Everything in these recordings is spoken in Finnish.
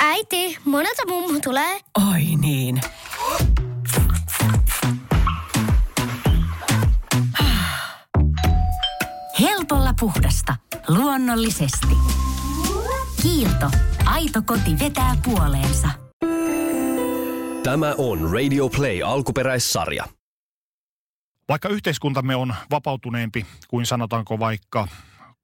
Äiti, monelta mummu tulee? Oi niin. Helpolla puhdasta. Luonnollisesti. Kiilto. Aito koti vetää puoleensa. Tämä on Radio Play alkuperäissarja. Vaikka yhteiskuntamme on vapautuneempi kuin sanotaanko vaikka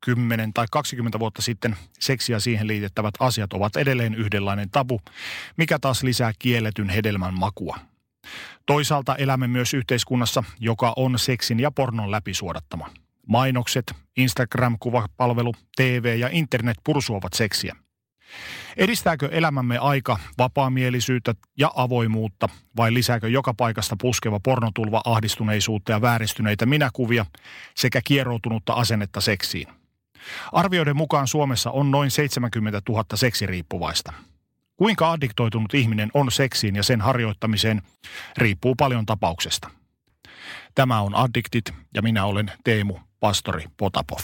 10 tai 20 vuotta sitten seksi ja siihen liitettävät asiat ovat edelleen yhdenlainen tabu, mikä taas lisää kielletyn hedelmän makua. Toisaalta elämme myös yhteiskunnassa, joka on seksin ja pornon läpisuodattama. Mainokset, Instagram-kuvapalvelu, TV ja internet pursuovat seksiä. Edistääkö elämämme aika vapaamielisyyttä ja avoimuutta vai lisääkö joka paikasta puskeva pornotulva ahdistuneisuutta ja vääristyneitä minäkuvia sekä kieroutunutta asennetta seksiin? Arvioiden mukaan Suomessa on noin 70 000 seksiriippuvaista. Kuinka addiktoitunut ihminen on seksiin ja sen harjoittamiseen riippuu paljon tapauksesta. Tämä on Addiktit ja minä olen Teemu Pastori Potapov.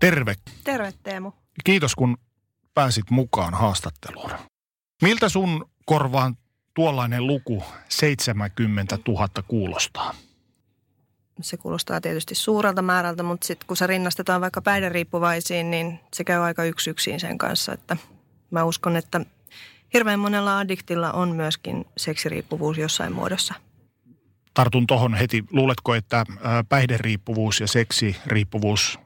Terve. Terve Teemu. Kiitos kun pääsit mukaan haastatteluun. Miltä sun korvaan tuollainen luku 70 000 kuulostaa? Se kuulostaa tietysti suurelta määrältä, mutta sitten kun se rinnastetaan vaikka päihderiippuvaisiin, niin se käy aika yksi yksin sen kanssa. Että mä uskon, että hirveän monella addiktilla on myöskin seksiriippuvuus jossain muodossa. Tartun tuohon heti. Luuletko, että päihderiippuvuus ja seksiriippuvuus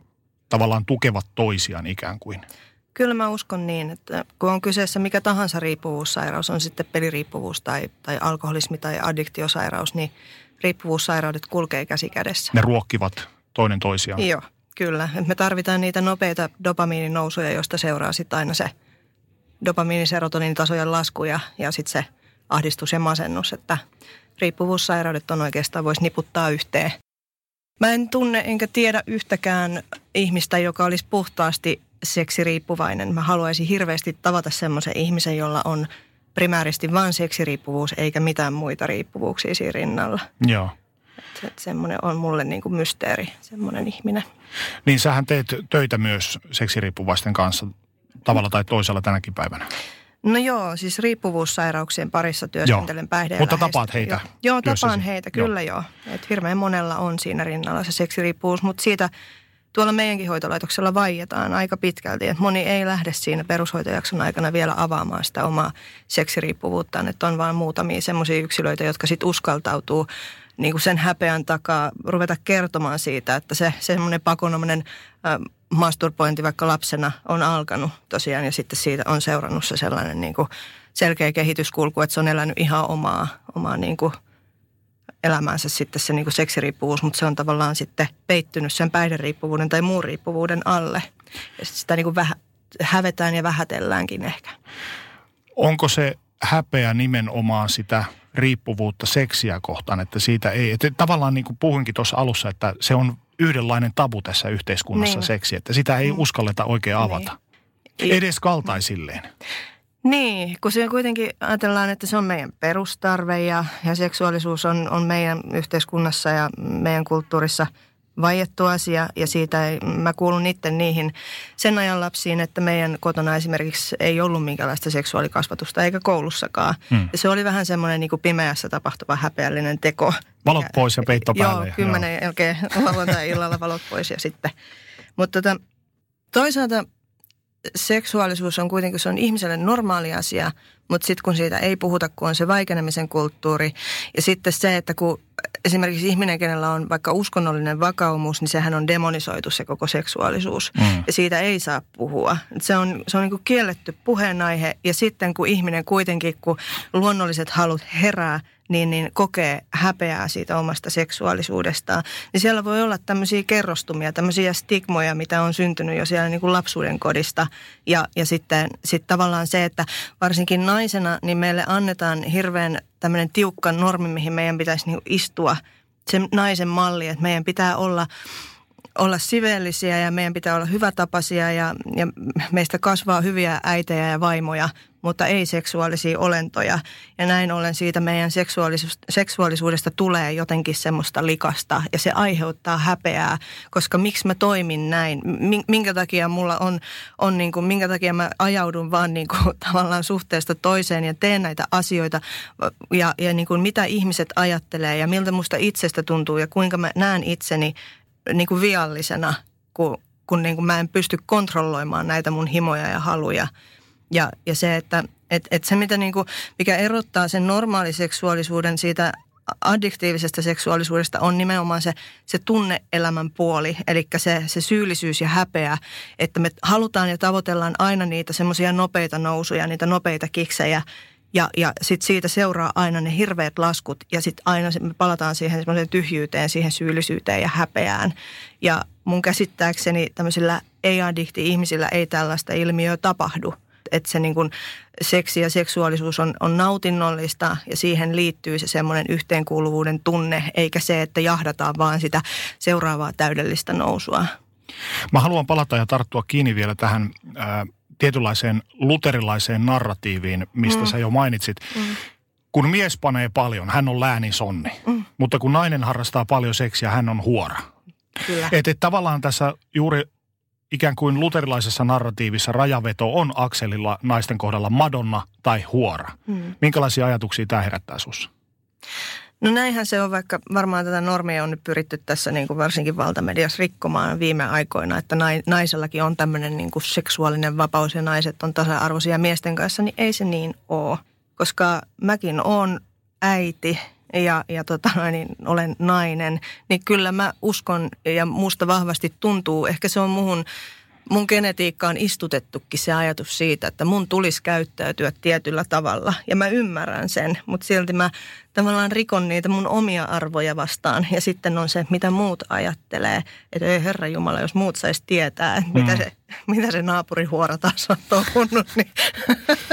tavallaan tukevat toisiaan ikään kuin? Kyllä mä uskon niin, että kun on kyseessä mikä tahansa riippuvuussairaus, on sitten peliriippuvuus tai, tai alkoholismi tai addiktiosairaus, niin riippuvuussairaudet kulkee käsi kädessä. Ne ruokkivat toinen toisiaan. Joo, kyllä. Me tarvitaan niitä nopeita dopamiininousuja, joista seuraa sitten aina se dopamiiniserotoninitasojen lasku ja, ja sitten se ahdistus ja masennus, että riippuvuussairaudet on oikeastaan, voisi niputtaa yhteen. Mä en tunne enkä tiedä yhtäkään ihmistä, joka olisi puhtaasti seksiriippuvainen. Mä haluaisin hirveästi tavata semmoisen ihmisen, jolla on primääristi vain seksiriippuvuus eikä mitään muita riippuvuuksia siinä rinnalla. Joo. Se, semmoinen on mulle niin kuin mysteeri, semmoinen ihminen. Niin sähän teet töitä myös seksiriippuvaisten kanssa tavalla tai toisella tänäkin päivänä. No joo, siis riippuvuussairauksien parissa työskentelen päihdeellä. Mutta tapaat heitä? Joo, joo tapaan heitä, kyllä joo. joo. Et hirveän monella on siinä rinnalla se seksiriippuvuus, mutta siitä tuolla meidänkin hoitolaitoksella vaietaan aika pitkälti. Että moni ei lähde siinä perushoitojakson aikana vielä avaamaan sitä omaa seksiriippuvuuttaan. Että on vain muutamia semmoisia yksilöitä, jotka sitten uskaltautuu niin kuin sen häpeän takaa ruveta kertomaan siitä, että se semmoinen pakonomainen masturbointi vaikka lapsena on alkanut tosiaan ja sitten siitä on seurannut se sellainen niin kuin selkeä kehityskulku, että se on elänyt ihan omaa, omaa niin kuin elämäänsä sitten se niin kuin seksiriippuvuus, mutta se on tavallaan sitten peittynyt sen päihderiippuvuuden tai muun riippuvuuden alle. Ja sitä niin kuin vähä, hävetään ja vähätelläänkin ehkä. Onko se häpeä nimenomaan sitä riippuvuutta seksiä kohtaan, että siitä ei, että tavallaan niin kuin puhuinkin tuossa alussa, että se on yhdenlainen tabu tässä yhteiskunnassa niin. seksi, että sitä ei mm. uskalleta oikein avata. Niin. Edes kaltaisilleen. Niin, kun se kuitenkin ajatellaan, että se on meidän perustarve ja, ja seksuaalisuus on, on meidän yhteiskunnassa ja meidän kulttuurissa – vaiettu asia ja siitä ei, mä kuulun itse niihin sen ajan lapsiin, että meidän kotona esimerkiksi ei ollut minkäänlaista seksuaalikasvatusta eikä koulussakaan. Hmm. Ja se oli vähän semmoinen niin kuin pimeässä tapahtuva häpeällinen teko. Valot pois ja peitto päälle. Joo, kymmenen jälkeen lauantai-illalla valot pois ja sitten. Mutta tota, toisaalta seksuaalisuus on kuitenkin, se on ihmiselle normaali asia, mutta sitten kun siitä ei puhuta, kun on se vaikenemisen kulttuuri. Ja sitten se, että kun esimerkiksi ihminen, kenellä on vaikka uskonnollinen vakaumus, niin sehän on demonisoitu se koko seksuaalisuus. Mm. Ja siitä ei saa puhua. Se on, se on niin kuin kielletty puheenaihe. Ja sitten kun ihminen kuitenkin, kun luonnolliset halut herää, niin, niin kokee häpeää siitä omasta seksuaalisuudestaan, niin siellä voi olla tämmöisiä kerrostumia, tämmöisiä stigmoja, mitä on syntynyt jo siellä niin kuin lapsuuden kodista. Ja, ja sitten sit tavallaan se, että varsinkin naisena, niin meille annetaan hirveän tämmöinen tiukka normi, mihin meidän pitäisi niin istua. Se naisen malli, että meidän pitää olla olla siveellisiä ja meidän pitää olla hyvätapaisia ja, ja meistä kasvaa hyviä äitejä ja vaimoja, mutta ei seksuaalisia olentoja. Ja näin ollen siitä meidän seksuaalisuus, seksuaalisuudesta tulee jotenkin semmoista likasta ja se aiheuttaa häpeää, koska miksi mä toimin näin, minkä takia mulla on, on niin kuin, minkä takia mä ajaudun vaan niin kuin, tavallaan suhteesta toiseen ja teen näitä asioita ja, ja niin kuin, mitä ihmiset ajattelee ja miltä musta itsestä tuntuu ja kuinka mä näen itseni niin kuin viallisena, kun, kun niin kuin mä en pysty kontrolloimaan näitä mun himoja ja haluja. Ja, ja se, että et, et se, mitä niin kuin, mikä erottaa sen normaaliseksuaalisuuden siitä addiktiivisesta seksuaalisuudesta on nimenomaan se, se tunneelämän puoli, eli se, se syyllisyys ja häpeä, että me halutaan ja tavoitellaan aina niitä semmoisia nopeita nousuja, niitä nopeita kiksejä, ja, ja sitten siitä seuraa aina ne hirveät laskut ja sitten aina me palataan siihen semmoiseen tyhjyyteen, siihen syyllisyyteen ja häpeään. Ja mun käsittääkseni tämmöisillä ei-addikti-ihmisillä ei tällaista ilmiöä tapahdu. Että se niin seksi ja seksuaalisuus on, on nautinnollista ja siihen liittyy se semmoinen yhteenkuuluvuuden tunne, eikä se, että jahdataan vaan sitä seuraavaa täydellistä nousua. Mä haluan palata ja tarttua kiinni vielä tähän ää, tietynlaiseen luterilaiseen narratiiviin, mistä mm. sä jo mainitsit. Mm. Kun mies panee paljon, hän on läänisonni. Mm. Mutta kun nainen harrastaa paljon seksiä, hän on huora. Kyllä. Et, et tavallaan tässä juuri ikään kuin luterilaisessa narratiivissa rajaveto on akselilla naisten kohdalla Madonna tai huora. Mm. Minkälaisia ajatuksia tämä herättää sinussa? No näinhän se on, vaikka varmaan tätä normia on nyt pyritty tässä niin kuin varsinkin valtamediassa rikkomaan viime aikoina, että naisellakin on tämmöinen niin kuin seksuaalinen vapaus ja naiset on tasa-arvoisia miesten kanssa, niin ei se niin ole. Koska mäkin olen äiti ja, ja tota, niin olen nainen, niin kyllä mä uskon ja musta vahvasti tuntuu, ehkä se on muhun mun genetiikkaan istutettukin se ajatus siitä, että mun tulisi käyttäytyä tietyllä tavalla. Ja mä ymmärrän sen, mutta silti mä tavallaan rikon niitä mun omia arvoja vastaan. Ja sitten on se, mitä muut ajattelee. Että ei herra Jumala, jos muut saisi tietää, että mm. mitä, se, mitä se naapurihuora taas on touhunnut, niin,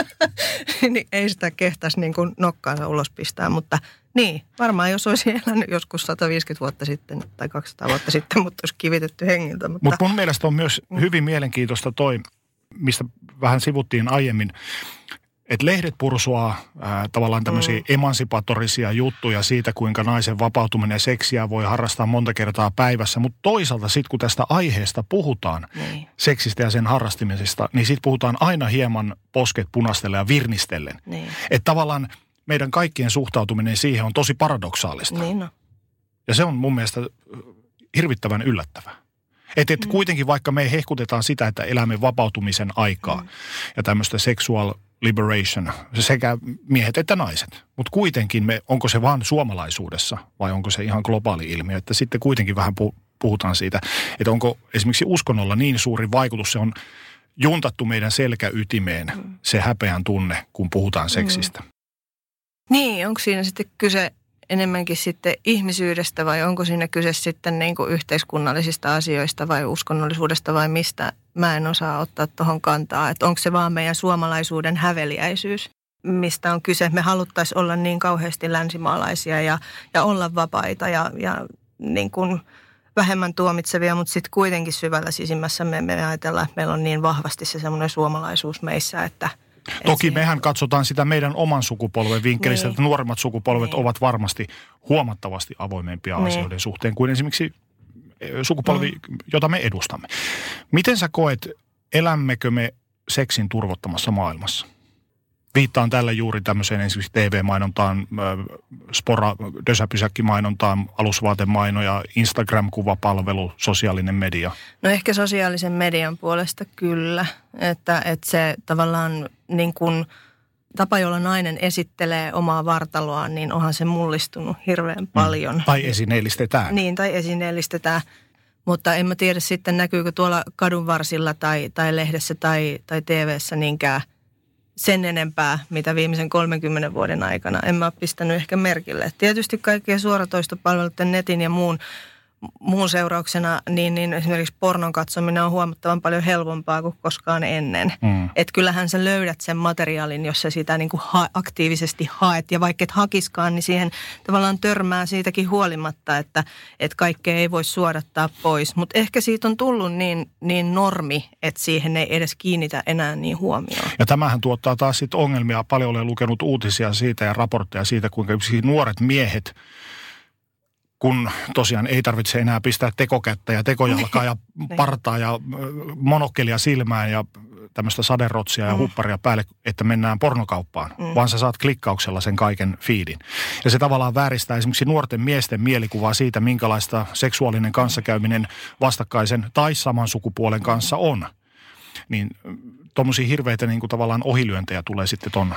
niin ei sitä kehtäisi niin kuin nokkaansa ulos pistää. Mutta niin, varmaan jos olisi elänyt joskus 150 vuotta sitten tai 200 vuotta sitten, mutta olisi kivitetty hengiltä. Mutta Mut mun mielestä on myös hyvin mielenkiintoista toi, mistä vähän sivuttiin aiemmin, että lehdet pursuaa ää, tavallaan tämmöisiä mm. emansipatorisia juttuja siitä, kuinka naisen vapautuminen ja seksiä voi harrastaa monta kertaa päivässä. Mutta toisaalta sitten, kun tästä aiheesta puhutaan, niin. seksistä ja sen harrastimisesta, niin sitten puhutaan aina hieman posket punastellen ja virnistellen. Niin. Että tavallaan – meidän kaikkien suhtautuminen siihen on tosi paradoksaalista. Niin no. Ja se on mun mielestä hirvittävän yllättävää. Että et mm. kuitenkin vaikka me hehkutetaan sitä, että elämme vapautumisen aikaa mm. ja tämmöistä sexual liberation, sekä miehet että naiset. Mutta kuitenkin me, onko se vaan suomalaisuudessa vai onko se ihan globaali ilmiö, että sitten kuitenkin vähän puhutaan siitä, että onko esimerkiksi uskonnolla niin suuri vaikutus, se on juntattu meidän selkäytimeen mm. se häpeän tunne, kun puhutaan seksistä. Mm. Niin, onko siinä sitten kyse enemmänkin sitten ihmisyydestä vai onko siinä kyse sitten niin kuin yhteiskunnallisista asioista vai uskonnollisuudesta vai mistä? Mä en osaa ottaa tuohon kantaa, että onko se vaan meidän suomalaisuuden häveliäisyys, mistä on kyse. Me haluttaisiin olla niin kauheasti länsimaalaisia ja, ja olla vapaita ja, ja niin kuin vähemmän tuomitsevia, mutta sitten kuitenkin syvällä sisimmässä me, me ajatellaan, että meillä on niin vahvasti se semmoinen suomalaisuus meissä, että – Toki mehän katsotaan sitä meidän oman sukupolven vinkkelistä, niin. että nuoremmat sukupolvet niin. ovat varmasti huomattavasti avoimempia niin. asioiden suhteen kuin esimerkiksi eh, sukupolvi, mm. jota me edustamme. Miten sä koet, elämmekö me seksin turvottamassa maailmassa? Viittaan tällä juuri tämmöiseen esimerkiksi TV-mainontaan, spora, dösäpysäkkimainontaan, alusvaatemainoja, Instagram-kuvapalvelu, sosiaalinen media. No ehkä sosiaalisen median puolesta kyllä, että, että se tavallaan niin kuin tapa, jolla nainen esittelee omaa vartaloaan, niin onhan se mullistunut hirveän mm. paljon. Mm. Tai esineellistetään. Niin, tai esineellistetään. Mutta en mä tiedä sitten näkyykö tuolla kadun varsilla tai, tai lehdessä tai, tai TVssä niinkään – sen enempää, mitä viimeisen 30 vuoden aikana. En mä ole pistänyt ehkä merkille. Tietysti kaikkien suoratoistopalveluiden, netin ja muun, muun seurauksena, niin, niin esimerkiksi pornon katsominen on huomattavan paljon helpompaa kuin koskaan ennen. Mm. Et kyllähän sä löydät sen materiaalin, jos sä sitä niin kuin ha- aktiivisesti haet. Ja vaikka et hakiskaan, niin siihen tavallaan törmää siitäkin huolimatta, että et kaikkea ei voi suodattaa pois. Mutta ehkä siitä on tullut niin, niin normi, että siihen ei edes kiinnitä enää niin huomioon. Ja tämähän tuottaa taas sitten ongelmia. Paljon olen lukenut uutisia siitä ja raportteja siitä, kuinka nuoret miehet – kun tosiaan ei tarvitse enää pistää tekokättä ja tekojalkaa ja niin. partaa ja monokkelia silmään ja tämmöistä saderotsia ja mm. hupparia päälle, että mennään pornokauppaan, mm. vaan sä saat klikkauksella sen kaiken fiidin. Ja se tavallaan vääristää esimerkiksi nuorten miesten mielikuvaa siitä, minkälaista seksuaalinen kanssakäyminen vastakkaisen tai saman sukupuolen kanssa on. Niin tuommoisia hirveitä niin kuin tavallaan ohilyöntejä tulee sitten ton.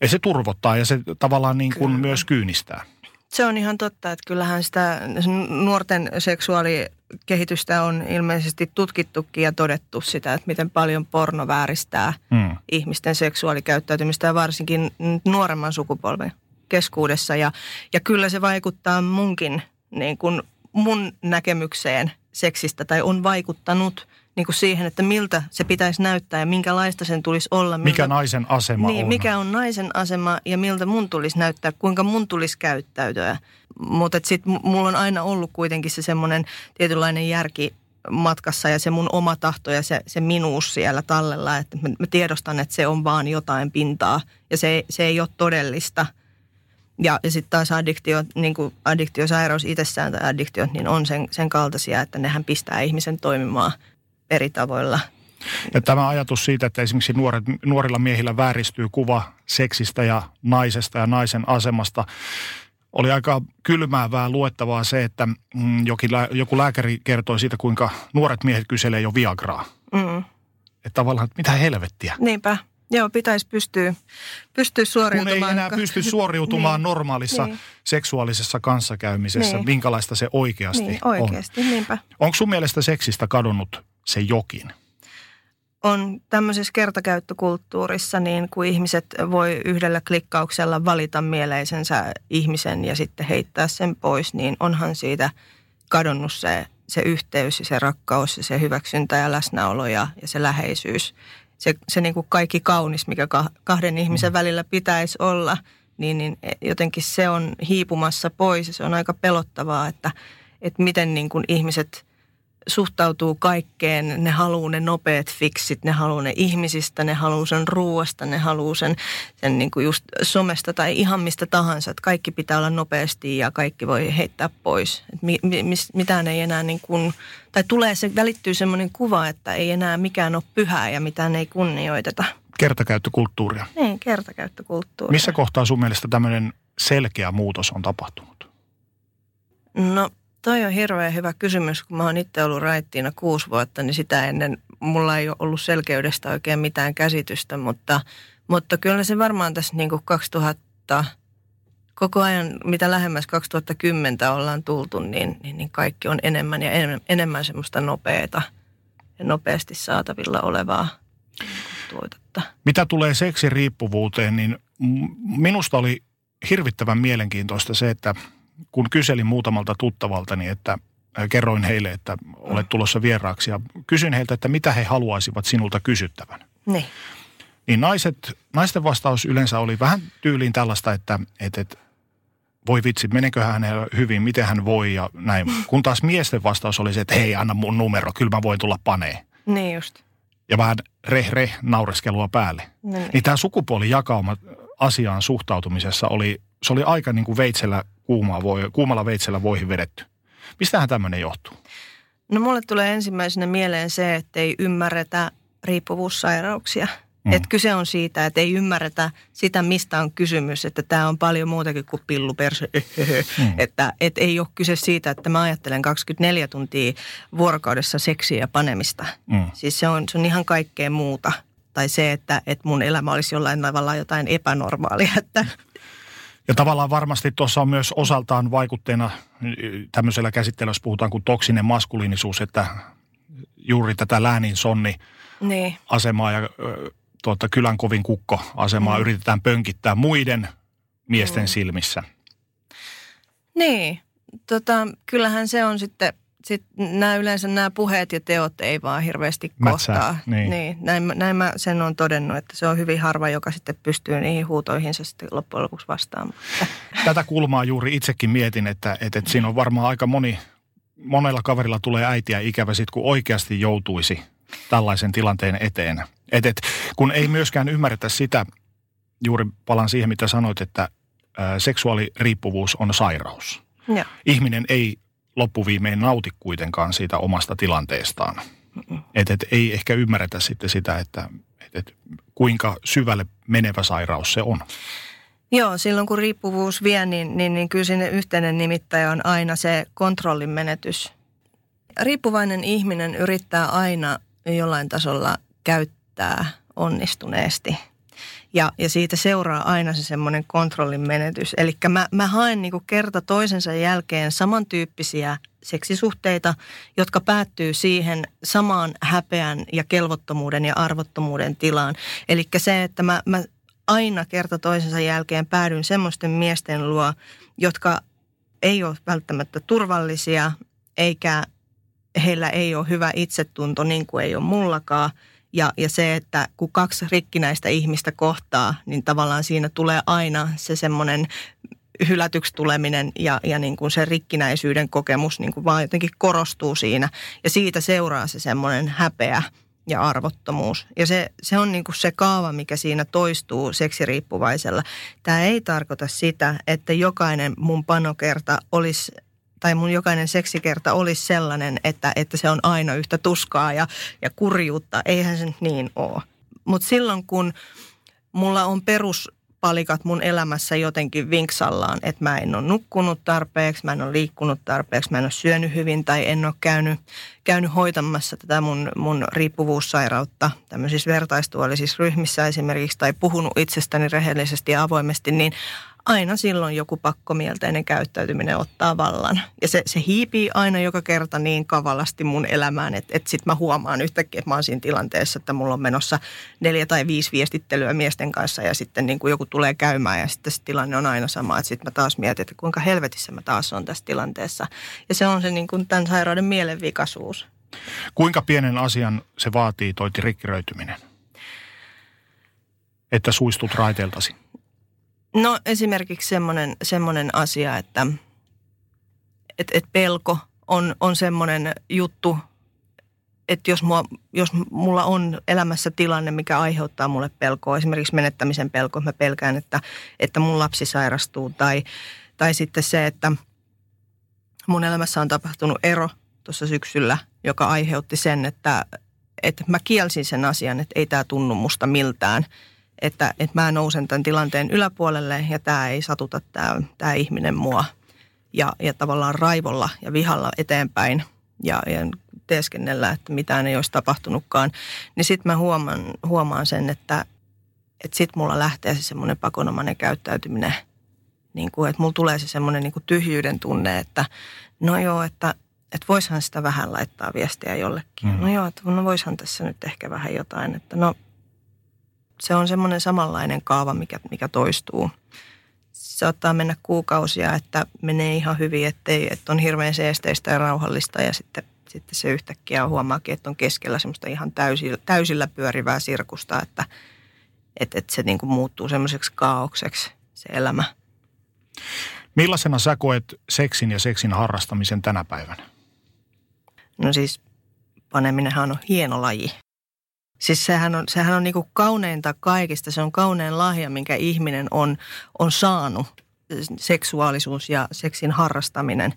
Ja se turvottaa ja se tavallaan niin kuin myös kyynistää. Se on ihan totta, että kyllähän sitä nuorten seksuaalikehitystä on ilmeisesti tutkittukin ja todettu sitä, että miten paljon porno vääristää mm. ihmisten seksuaalikäyttäytymistä ja varsinkin nuoremman sukupolven keskuudessa. Ja, ja kyllä se vaikuttaa munkin, niin kuin mun näkemykseen seksistä tai on vaikuttanut – niin kuin siihen, että miltä se pitäisi näyttää ja minkälaista sen tulisi olla. Miltä, mikä naisen asema niin, on. mikä on naisen asema ja miltä mun tulisi näyttää, kuinka mun tulisi käyttäytyä. Mutta sitten mulla on aina ollut kuitenkin se semmoinen tietynlainen järki matkassa ja se mun oma tahto ja se, se minuus siellä tallella, että mä, mä tiedostan, että se on vaan jotain pintaa ja se, se ei ole todellista. Ja, ja sitten taas addiktio, niin kuin addiktiosairaus itsessään tai addiktiot, niin on sen, sen kaltaisia, että nehän pistää ihmisen toimimaan eri tavoilla. Ja tämä ajatus siitä, että esimerkiksi nuoret, nuorilla miehillä vääristyy kuva seksistä ja naisesta ja naisen asemasta, oli aika kylmäävää luettavaa se, että mm, jokin, joku lääkäri kertoi siitä, kuinka nuoret miehet kyselee jo Viagraa. Mm. Että tavallaan, että mitä helvettiä. Niinpä. Joo, pitäisi pystyä, pystyä suoriutumaan. Kun ei enää pysty suoriutumaan niin, normaalissa niin. seksuaalisessa kanssakäymisessä, niin. minkälaista se oikeasti, niin, oikeasti on. Niinpä. Onko sun mielestä seksistä kadonnut se jokin? On tämmöisessä kertakäyttökulttuurissa, niin kuin ihmiset voi yhdellä klikkauksella valita mieleisensä ihmisen ja sitten heittää sen pois, niin onhan siitä kadonnut se, se yhteys ja se rakkaus ja se hyväksyntä ja läsnäolo ja, ja se läheisyys. Se, se niin kuin kaikki kaunis, mikä kahden ihmisen mm. välillä pitäisi olla, niin, niin jotenkin se on hiipumassa pois ja se on aika pelottavaa, että, että miten niin kuin ihmiset – suhtautuu kaikkeen. Ne haluaa ne nopeat fiksit, ne haluaa ne ihmisistä, ne haluaa sen ruuasta, ne haluaa sen, sen niin kuin just somesta tai ihan mistä tahansa. Että kaikki pitää olla nopeasti ja kaikki voi heittää pois. Et mi, mi, mitään ei enää niin kuin, tai tulee se, välittyy semmoinen kuva, että ei enää mikään ole pyhää ja mitään ei kunnioiteta. Kertakäyttökulttuuria. Niin, kertakäyttökulttuuria. Missä kohtaa sun mielestä tämmöinen selkeä muutos on tapahtunut? No Toi on hirveän hyvä kysymys, kun mä oon itse ollut raittiina kuusi vuotta, niin sitä ennen mulla ei ole ollut selkeydestä oikein mitään käsitystä, mutta, mutta kyllä se varmaan tässä niin kuin 2000, koko ajan mitä lähemmäs 2010 ollaan tultu, niin, niin, niin kaikki on enemmän ja enemmän, enemmän semmoista nopeata ja nopeasti saatavilla olevaa tuotetta. Mitä tulee seksiriippuvuuteen, niin minusta oli hirvittävän mielenkiintoista se, että – kun kyselin muutamalta tuttavaltani, että kerroin heille, että olet tulossa vieraaksi ja kysyin heiltä, että mitä he haluaisivat sinulta kysyttävän. Niin. Niin naiset, naisten vastaus yleensä oli vähän tyyliin tällaista, että, että, että voi vitsi, meneekö hänellä hyvin, miten hän voi ja näin. Kun taas miesten vastaus oli se, että hei, anna mun numero, kyllä mä voin tulla panee. Niin just. Ja vähän reh reh naureskelua päälle. Niin, niin tämä sukupuolijakauma asiaan suhtautumisessa oli, se oli aika niin kuin veitsellä kuumaa voi, kuumalla veitsellä voihin vedetty. Mistähän tämmöinen johtuu? No mulle tulee ensimmäisenä mieleen se, että ei ymmärretä riippuvuussairauksia. Mm. Että kyse on siitä, että ei ymmärretä sitä, mistä on kysymys, että tämä on paljon muutakin kuin pilluperse. Mm. Että et ei ole kyse siitä, että mä ajattelen 24 tuntia vuorokaudessa seksiä ja panemista. Mm. Siis se on, se on ihan kaikkea muuta. Tai se, että, että mun elämä olisi jollain tavalla jotain epänormaalia, että ja tavallaan varmasti tuossa on myös osaltaan vaikutteena tämmöisellä käsitteellä, jos puhutaan kuin toksinen maskuliinisuus, että juuri tätä läänin sonni niin. asemaa ja tuota, kylän kovin kukko asemaa mm. yritetään pönkittää muiden miesten mm. silmissä. Niin, tota, kyllähän se on sitten, sit nämä yleensä nämä puheet ja teot ei vaan hirveästi Mätsää, kohtaa. niin. niin näin, näin mä sen on todennut, että se on hyvin harva, joka sitten pystyy niihin huutoihinsa sitten loppujen lopuksi vastaamaan. Tätä kulmaa juuri itsekin mietin, että, että, että siinä on varmaan aika moni, monella kaverilla tulee äitiä ikävä sit, kun oikeasti joutuisi tällaisen tilanteen eteen. Et, et, kun ei myöskään ymmärretä sitä, juuri palan siihen, mitä sanoit, että ä, seksuaaliriippuvuus on sairaus. Joo. Ihminen ei loppuviimein nauti kuitenkaan siitä omasta tilanteestaan. Et, et, ei ehkä ymmärretä sitten sitä, että et, et, kuinka syvälle menevä sairaus se on. Joo, silloin kun riippuvuus vie, niin, niin, niin kyllä sinne yhteinen nimittäjä on aina se kontrollin menetys. Riippuvainen ihminen yrittää aina jollain tasolla käyttää onnistuneesti. Ja, ja siitä seuraa aina se semmoinen kontrollin menetys. Eli mä, mä haen niin kerta toisensa jälkeen samantyyppisiä seksisuhteita, jotka päättyy siihen samaan häpeän ja kelvottomuuden ja arvottomuuden tilaan. Eli se, että mä, mä aina kerta toisensa jälkeen päädyin semmoisten miesten luo, jotka ei ole välttämättä turvallisia, eikä heillä ei ole hyvä itsetunto niin kuin ei ole mullakaan. Ja, ja se, että kun kaksi rikkinäistä ihmistä kohtaa, niin tavallaan siinä tulee aina se semmoinen hylätyksi tuleminen ja, ja niin kuin se rikkinäisyyden kokemus niin kuin vaan jotenkin korostuu siinä. Ja siitä seuraa se semmoinen häpeä ja arvottomuus. Ja se, se on niin kuin se kaava, mikä siinä toistuu seksiriippuvaisella. Tämä ei tarkoita sitä, että jokainen mun panokerta olisi tai mun jokainen seksikerta olisi sellainen, että, että se on aina yhtä tuskaa ja, ja kurjuutta. Eihän se nyt niin ole. Mutta silloin kun mulla on peruspalikat mun elämässä jotenkin vinksallaan, että mä en ole nukkunut tarpeeksi, mä en ole liikkunut tarpeeksi, mä en ole syönyt hyvin tai en ole käynyt, käynyt hoitamassa tätä mun, mun riippuvuussairautta tämmöisissä vertaistuollisissa ryhmissä esimerkiksi tai puhunut itsestäni rehellisesti ja avoimesti, niin aina silloin joku pakkomielteinen käyttäytyminen ottaa vallan. Ja se, se hiipii aina joka kerta niin kavalasti mun elämään, että, että sitten mä huomaan yhtäkkiä, että mä oon siinä tilanteessa, että mulla on menossa neljä tai viisi viestittelyä miesten kanssa ja sitten niin kuin joku tulee käymään ja sitten se tilanne on aina sama. Että sitten mä taas mietin, että kuinka helvetissä mä taas on tässä tilanteessa. Ja se on se niin kuin tämän sairauden mielenvikaisuus. Kuinka pienen asian se vaatii toiti rikkiröityminen? Että suistut raiteeltasi. No esimerkiksi semmoinen, semmoinen asia, että et, et pelko on, on semmoinen juttu, että jos, mua, jos mulla on elämässä tilanne, mikä aiheuttaa mulle pelkoa, esimerkiksi menettämisen pelko, mä pelkään, että, että mun lapsi sairastuu tai, tai sitten se, että mun elämässä on tapahtunut ero tuossa syksyllä, joka aiheutti sen, että, että mä kielsin sen asian, että ei tämä tunnu musta miltään – että, että mä nousen tämän tilanteen yläpuolelle ja tämä ei satuta tämä, tämä ihminen mua. Ja, ja tavallaan raivolla ja vihalla eteenpäin ja, ja teeskennellä, että mitään ei olisi tapahtunutkaan. Niin sitten mä huomaan, huomaan sen, että, että sitten mulla lähtee se semmoinen pakonomainen käyttäytyminen. Niin kuin, että mulla tulee se semmoinen niin tyhjyyden tunne, että no joo, että, että voishan sitä vähän laittaa viestiä jollekin. Mm. No joo, että no voishan tässä nyt ehkä vähän jotain, että no – se on semmoinen samanlainen kaava, mikä, mikä toistuu. Se saattaa mennä kuukausia, että menee ihan hyvin, ettei, että on hirveän seesteistä ja rauhallista ja sitten, sitten se yhtäkkiä huomaakin, että on keskellä semmoista ihan täysillä, täysillä pyörivää sirkusta, että, että, että se niin kuin muuttuu semmoiseksi kaaukseksi se elämä. Millaisena sä koet seksin ja seksin harrastamisen tänä päivänä? No siis paneminenhan on hieno laji. Siis sehän on, sehän on niinku kauneinta kaikista. Se on kaunein lahja, minkä ihminen on, on saanut, seksuaalisuus ja seksin harrastaminen.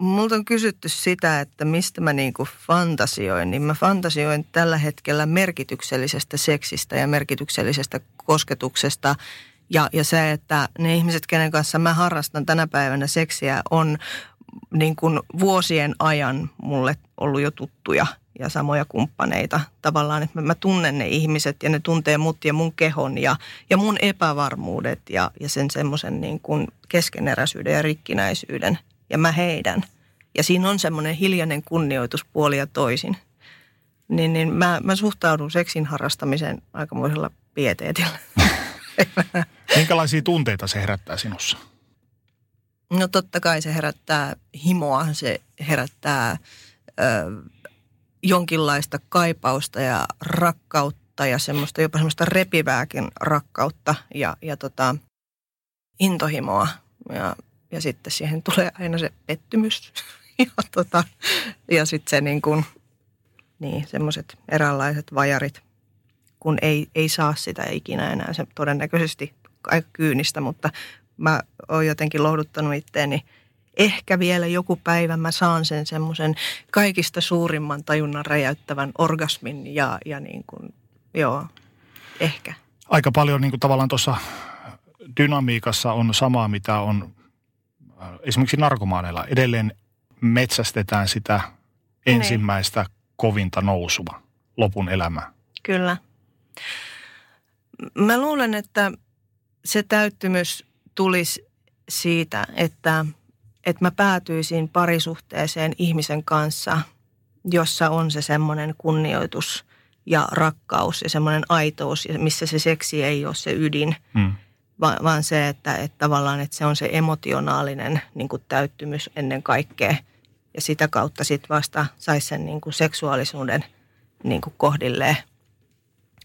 Multa on kysytty sitä, että mistä mä niinku fantasioin, niin mä fantasioin tällä hetkellä merkityksellisestä seksistä ja merkityksellisestä kosketuksesta. Ja, ja se, että ne ihmiset, kenen kanssa mä harrastan tänä päivänä seksiä, on niin kuin vuosien ajan mulle ollut jo tuttuja – ja samoja kumppaneita. Tavallaan, että mä tunnen ne ihmiset ja ne tuntee mut ja mun kehon ja, ja mun epävarmuudet ja, ja sen semmoisen niin kuin keskeneräisyyden ja rikkinäisyyden ja mä heidän. Ja siinä on semmoinen hiljainen kunnioitus puoli ja toisin. Niin, niin mä, mä suhtaudun seksin harrastamiseen aikamoisella pieteetillä. Minkälaisia tunteita se herättää sinussa? No totta kai se herättää himoa, se herättää ö, jonkinlaista kaipausta ja rakkautta ja semmoista, jopa semmoista repivääkin rakkautta ja, ja tota, intohimoa. Ja, ja sitten siihen tulee aina se pettymys ja, tota, ja sitten se niin kuin, niin, semmoiset eräänlaiset vajarit, kun ei, ei saa sitä ikinä enää. Se todennäköisesti aika kyynistä, mutta mä oon jotenkin lohduttanut itteeni. Ehkä vielä joku päivä mä saan sen semmoisen kaikista suurimman tajunnan räjäyttävän orgasmin ja, ja niin kuin, joo, ehkä. Aika paljon niin kuin tavallaan tuossa dynamiikassa on samaa, mitä on äh, esimerkiksi narkomaaneilla. Edelleen metsästetään sitä niin. ensimmäistä niin. kovinta nousua, lopun elämää. Kyllä. Mä luulen, että se täyttymys tulisi siitä, että, että mä päätyisin parisuhteeseen ihmisen kanssa, jossa on se semmoinen kunnioitus ja rakkaus ja semmoinen aitous, missä se seksi ei ole se ydin, mm. vaan, vaan se, että, että tavallaan että se on se emotionaalinen niin kuin täyttymys ennen kaikkea. Ja sitä kautta sitten vasta saisi sen niin kuin seksuaalisuuden niin kuin kohdilleen.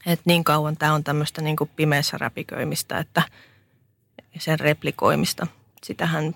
Et niin kauan tämä on tämmöistä niin kuin pimeässä räpiköimistä, että – sen replikoimista. Sitähän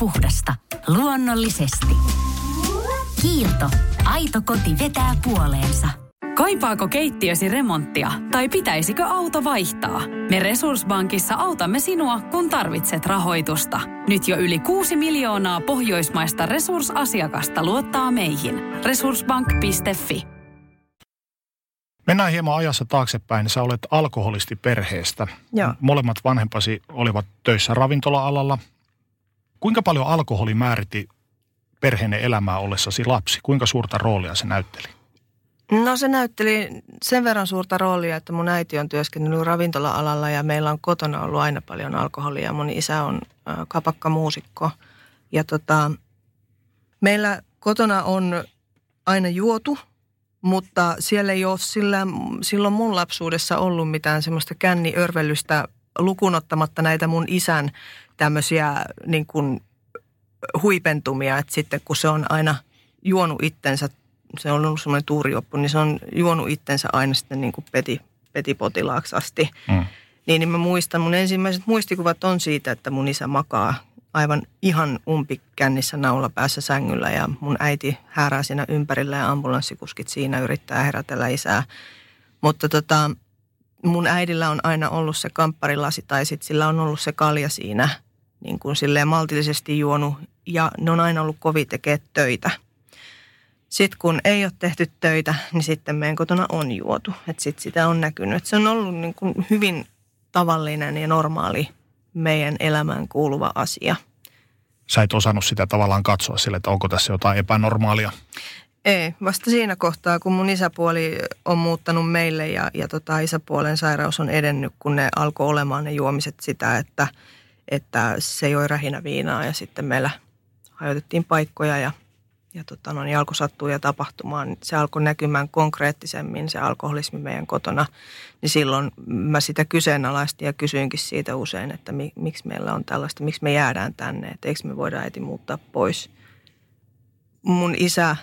Puhdasta. Luonnollisesti. Kiilto. Aito koti vetää puoleensa. Kaipaako keittiösi remonttia tai pitäisikö auto vaihtaa? Me Resurssbankissa autamme sinua, kun tarvitset rahoitusta. Nyt jo yli 6 miljoonaa pohjoismaista resursasiakasta luottaa meihin. Resurssbank.fi Mennään hieman ajassa taaksepäin. Sä olet alkoholisti perheestä. Joo. Molemmat vanhempasi olivat töissä ravintola-alalla. Kuinka paljon alkoholi määritti perheen elämää ollessasi lapsi? Kuinka suurta roolia se näytteli? No se näytteli sen verran suurta roolia, että mun äiti on työskennellyt ravintola-alalla ja meillä on kotona ollut aina paljon alkoholia. Mun isä on kapakkamuusikko ja tota, meillä kotona on aina juotu, mutta siellä ei ole sillä, silloin mun lapsuudessa ollut mitään semmoista känniörvellystä lukunottamatta näitä mun isän tämmöisiä niin kuin huipentumia, että sitten kun se on aina juonut itsensä, se on ollut semmoinen tuurioppu, niin se on juonut itsensä aina sitten niin kuin peti, petipotilaaksi asti. Mm. Niin, niin mä muistan, mun ensimmäiset muistikuvat on siitä, että mun isä makaa aivan ihan umpikännissä naula päässä sängyllä ja mun äiti häärää siinä ympärillä ja ambulanssikuskit siinä yrittää herätellä isää. Mutta tota, mun äidillä on aina ollut se kampparilasi tai sitten sillä on ollut se kalja siinä – niin kuin silleen maltillisesti juonut ja ne on aina ollut kovin tekee töitä. Sitten kun ei ole tehty töitä, niin sitten meidän kotona on juotu. Että sitten sitä on näkynyt. Et se on ollut niin kuin hyvin tavallinen ja normaali meidän elämään kuuluva asia. Sä et osannut sitä tavallaan katsoa sille, että onko tässä jotain epänormaalia? Ei, vasta siinä kohtaa, kun mun isäpuoli on muuttanut meille ja, ja tota, isäpuolen sairaus on edennyt, kun ne alkoi olemaan ne juomiset sitä, että – että se joi rähinä viinaa ja sitten meillä hajotettiin paikkoja ja, ja tota, no, niin alkoi sattua ja tapahtumaan. Se alkoi näkymään konkreettisemmin se alkoholismi meidän kotona. Niin silloin mä sitä kyseenalaistin ja kysyinkin siitä usein, että mi, miksi meillä on tällaista, miksi me jäädään tänne, että eikö me voida äiti muuttaa pois. Mun isä,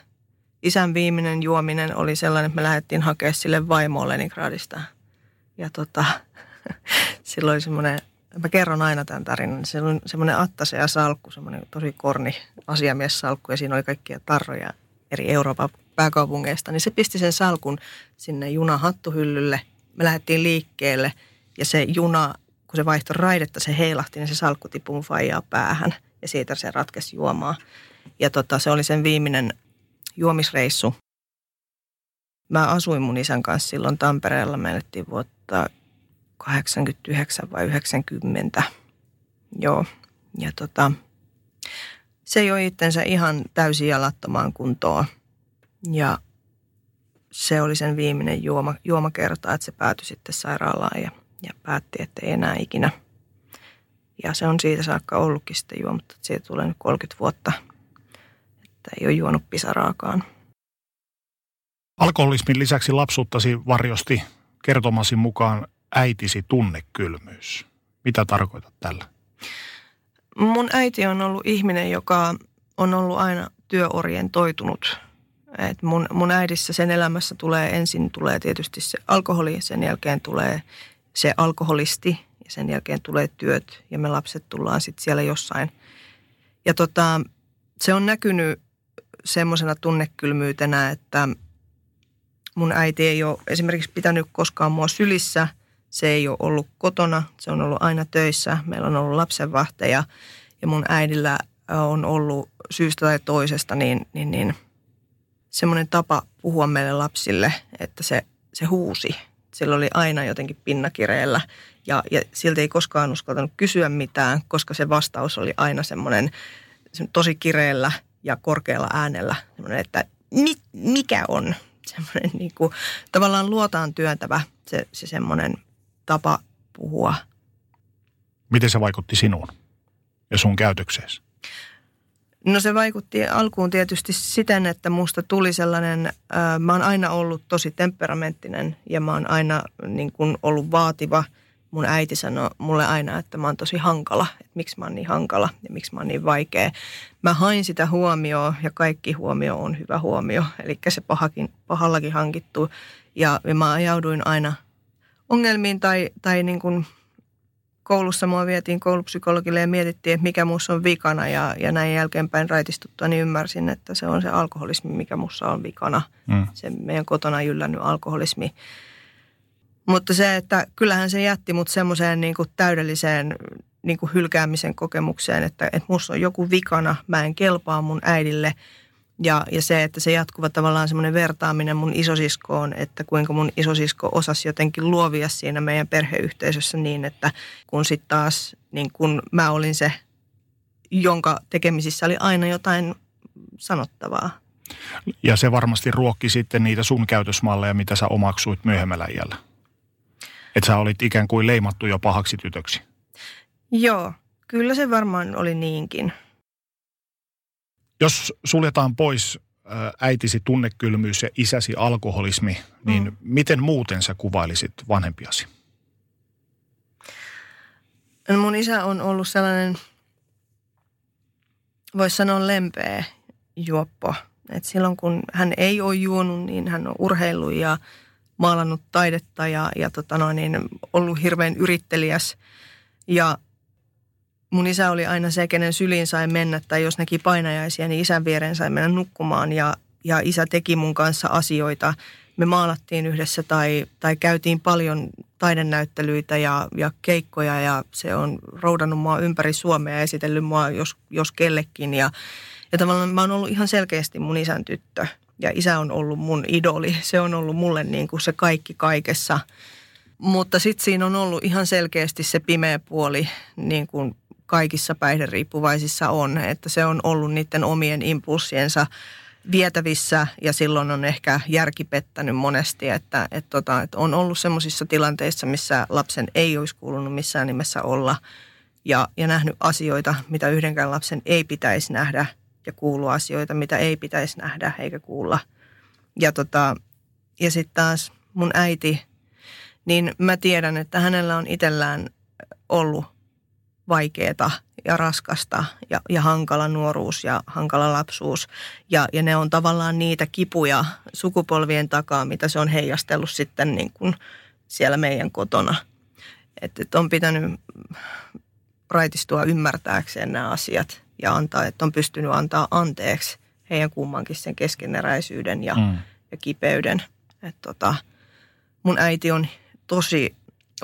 isän viimeinen juominen oli sellainen, että me lähdettiin hakemaan sille vaimoa Leningradista. Ja tota, silloin semmoinen mä kerron aina tämän tarinan. Se on semmoinen attase ja salkku, semmoinen tosi korni asiamiessalkku ja siinä oli kaikkia tarroja eri Euroopan pääkaupungeista. Niin se pisti sen salkun sinne junahattuhyllylle. Me lähdettiin liikkeelle ja se juna, kun se vaihtoi raidetta, se heilahti, niin se salkku tipui mun faijaa päähän ja siitä se ratkesi juomaan. Ja tota, se oli sen viimeinen juomisreissu. Mä asuin mun isän kanssa silloin Tampereella. Me elettiin vuotta 89 vai 90. Joo. Ja tota, Se joi itsensä ihan täysin jalattomaan kuntoon. Ja se oli sen viimeinen juoma, juomakerta, että se päätyi sitten sairaalaan ja, ja päätti, että ei enää ikinä. Ja se on siitä saakka ollutkin sitten juomatta, että siitä tulee nyt 30 vuotta, että ei ole juonut pisaraakaan. Alkoholismin lisäksi lapsuuttasi varjosti kertomasi mukaan äitisi tunnekylmyys. Mitä tarkoitat tällä? Mun äiti on ollut ihminen, joka on ollut aina työorientoitunut. Et mun, mun äidissä sen elämässä tulee ensin tulee tietysti se alkoholi, sen jälkeen tulee se alkoholisti ja sen jälkeen tulee työt ja me lapset tullaan sitten siellä jossain. Ja tota, se on näkynyt semmoisena tunnekylmyytenä, että mun äiti ei ole esimerkiksi pitänyt koskaan mua sylissä. Se ei ole ollut kotona, se on ollut aina töissä. Meillä on ollut lapsenvahteja ja mun äidillä on ollut syystä tai toisesta niin, niin, niin semmoinen tapa puhua meille lapsille, että se, se huusi. Sillä oli aina jotenkin pinnakireellä ja, ja siltä ei koskaan uskaltanut kysyä mitään, koska se vastaus oli aina semmoinen tosi kireellä ja korkealla äänellä, semmoinen, että mi, mikä on semmoinen niin kuin, tavallaan luotaan työntävä se, se semmoinen tapa puhua. Miten se vaikutti sinuun ja sun käytökseesi? No se vaikutti alkuun tietysti siten, että musta tuli sellainen, äh, mä oon aina ollut tosi temperamenttinen ja mä oon aina niin kuin ollut vaativa. Mun äiti sanoi mulle aina, että mä oon tosi hankala, että miksi mä oon niin hankala ja miksi mä oon niin vaikea. Mä hain sitä huomioon ja kaikki huomio on hyvä huomio, eli se pahakin, pahallakin hankittu. Ja mä ajauduin aina ongelmiin tai, tai niin kuin koulussa mua vietiin koulupsykologille ja mietittiin, että mikä muussa on vikana. Ja, ja näin jälkeenpäin raitistuttua, niin ymmärsin, että se on se alkoholismi, mikä muussa on vikana. Mm. Se meidän kotona jyllännyt alkoholismi. Mutta se, että kyllähän se jätti mut semmoiseen niin kuin täydelliseen niin kuin hylkäämisen kokemukseen, että, että musta on joku vikana, mä en kelpaa mun äidille – ja, ja se, että se jatkuva tavallaan semmoinen vertaaminen mun isosiskoon, että kuinka mun isosisko osasi jotenkin luovia siinä meidän perheyhteisössä niin, että kun sitten taas niin kun mä olin se, jonka tekemisissä oli aina jotain sanottavaa. Ja se varmasti ruokki sitten niitä sun käytösmalleja, mitä sä omaksuit myöhemmällä iällä. Että sä olit ikään kuin leimattu jo pahaksi tytöksi. Joo, kyllä se varmaan oli niinkin. Jos suljetaan pois äitisi tunnekylmyys ja isäsi alkoholismi, niin mm. miten muuten sä kuvailisit vanhempiasi? No mun isä on ollut sellainen, voisi sanoa lempeä juoppo. Et silloin kun hän ei ole juonut, niin hän on urheillut ja maalannut taidetta ja, ja tota noin, niin ollut hirveän yrittelijäs. Ja mun isä oli aina se, kenen syliin sai mennä, tai jos näki painajaisia, niin isän viereen sai mennä nukkumaan ja, ja isä teki mun kanssa asioita. Me maalattiin yhdessä tai, tai käytiin paljon taidenäyttelyitä ja, ja keikkoja ja se on roudannut mua ympäri Suomea ja esitellyt mua jos, jos kellekin. Ja, ja tavallaan mä oon ollut ihan selkeästi mun isän tyttö ja isä on ollut mun idoli. Se on ollut mulle niin kuin se kaikki kaikessa. Mutta sitten siinä on ollut ihan selkeästi se pimeä puoli, niin kuin kaikissa päihderiippuvaisissa on, että se on ollut niiden omien impulssiensa vietävissä ja silloin on ehkä järki pettänyt monesti, että, että, tota, että on ollut semmoisissa tilanteissa, missä lapsen ei olisi kuulunut missään nimessä olla ja, ja nähnyt asioita, mitä yhdenkään lapsen ei pitäisi nähdä ja kuulua asioita, mitä ei pitäisi nähdä eikä kuulla. Ja, tota, ja sitten taas mun äiti, niin mä tiedän, että hänellä on itsellään ollut vaikeaa ja raskasta ja, ja hankala nuoruus ja hankala lapsuus. Ja, ja ne on tavallaan niitä kipuja sukupolvien takaa, mitä se on heijastellut sitten niin kuin siellä meidän kotona. Että et on pitänyt raitistua ymmärtääkseen nämä asiat ja antaa, että on pystynyt antaa anteeksi heidän kummankin sen keskeneräisyyden ja, mm. ja kipeyden. Että tota, mun äiti on tosi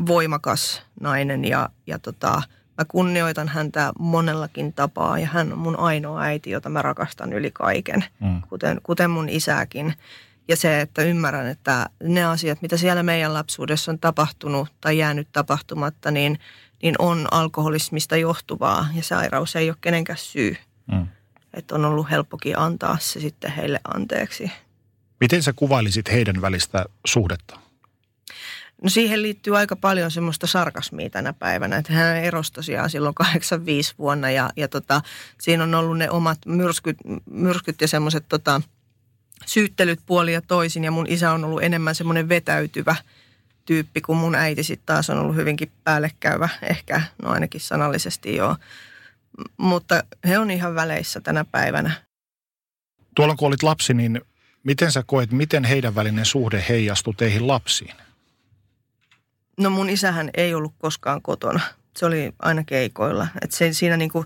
voimakas nainen ja, ja tota, Mä kunnioitan häntä monellakin tapaa ja hän on mun ainoa äiti, jota mä rakastan yli kaiken, mm. kuten, kuten mun isäkin. Ja se, että ymmärrän, että ne asiat, mitä siellä meidän lapsuudessa on tapahtunut tai jäänyt tapahtumatta, niin, niin on alkoholismista johtuvaa ja sairaus ei ole kenenkään syy. Mm. Että on ollut helppokin antaa se sitten heille anteeksi. Miten sä kuvailisit heidän välistä suhdetta? No siihen liittyy aika paljon semmoista sarkasmia tänä päivänä. Että hän erosi tosiaan silloin 85 vuonna ja, ja tota, siinä on ollut ne omat myrskyt, myrskyt ja semmoiset tota, syyttelyt puoli ja toisin. Ja mun isä on ollut enemmän semmoinen vetäytyvä tyyppi, kun mun äiti sitten taas on ollut hyvinkin päällekäyvä, ehkä no ainakin sanallisesti joo. Mutta he on ihan väleissä tänä päivänä. Tuolla kun olit lapsi, niin miten sä koet, miten heidän välinen suhde heijastui teihin lapsiin? No mun isähän ei ollut koskaan kotona. Se oli aina keikoilla. Et se, siinä niinku,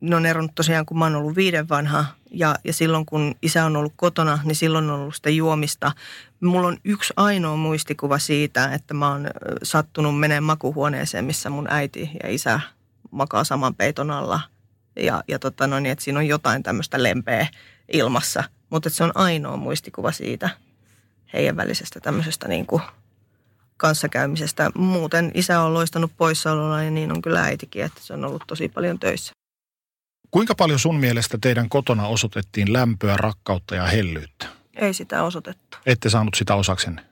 ne on eronnut tosiaan, kun mä oon ollut viiden vanha. Ja, ja silloin, kun isä on ollut kotona, niin silloin on ollut sitä juomista. Mulla on yksi ainoa muistikuva siitä, että mä oon sattunut menemään makuhuoneeseen, missä mun äiti ja isä makaa saman peiton alla. Ja, ja tota no niin, että siinä on jotain tämmöistä lempeä ilmassa. Mutta se on ainoa muistikuva siitä heidän välisestä tämmöisestä niin kuin – kanssakäymisestä. Muuten isä on loistanut poissaololla ja niin on kyllä äitikin, että se on ollut tosi paljon töissä. Kuinka paljon sun mielestä teidän kotona osoitettiin lämpöä, rakkautta ja hellyyttä? Ei sitä osoitettu. Ette saanut sitä osaksenne?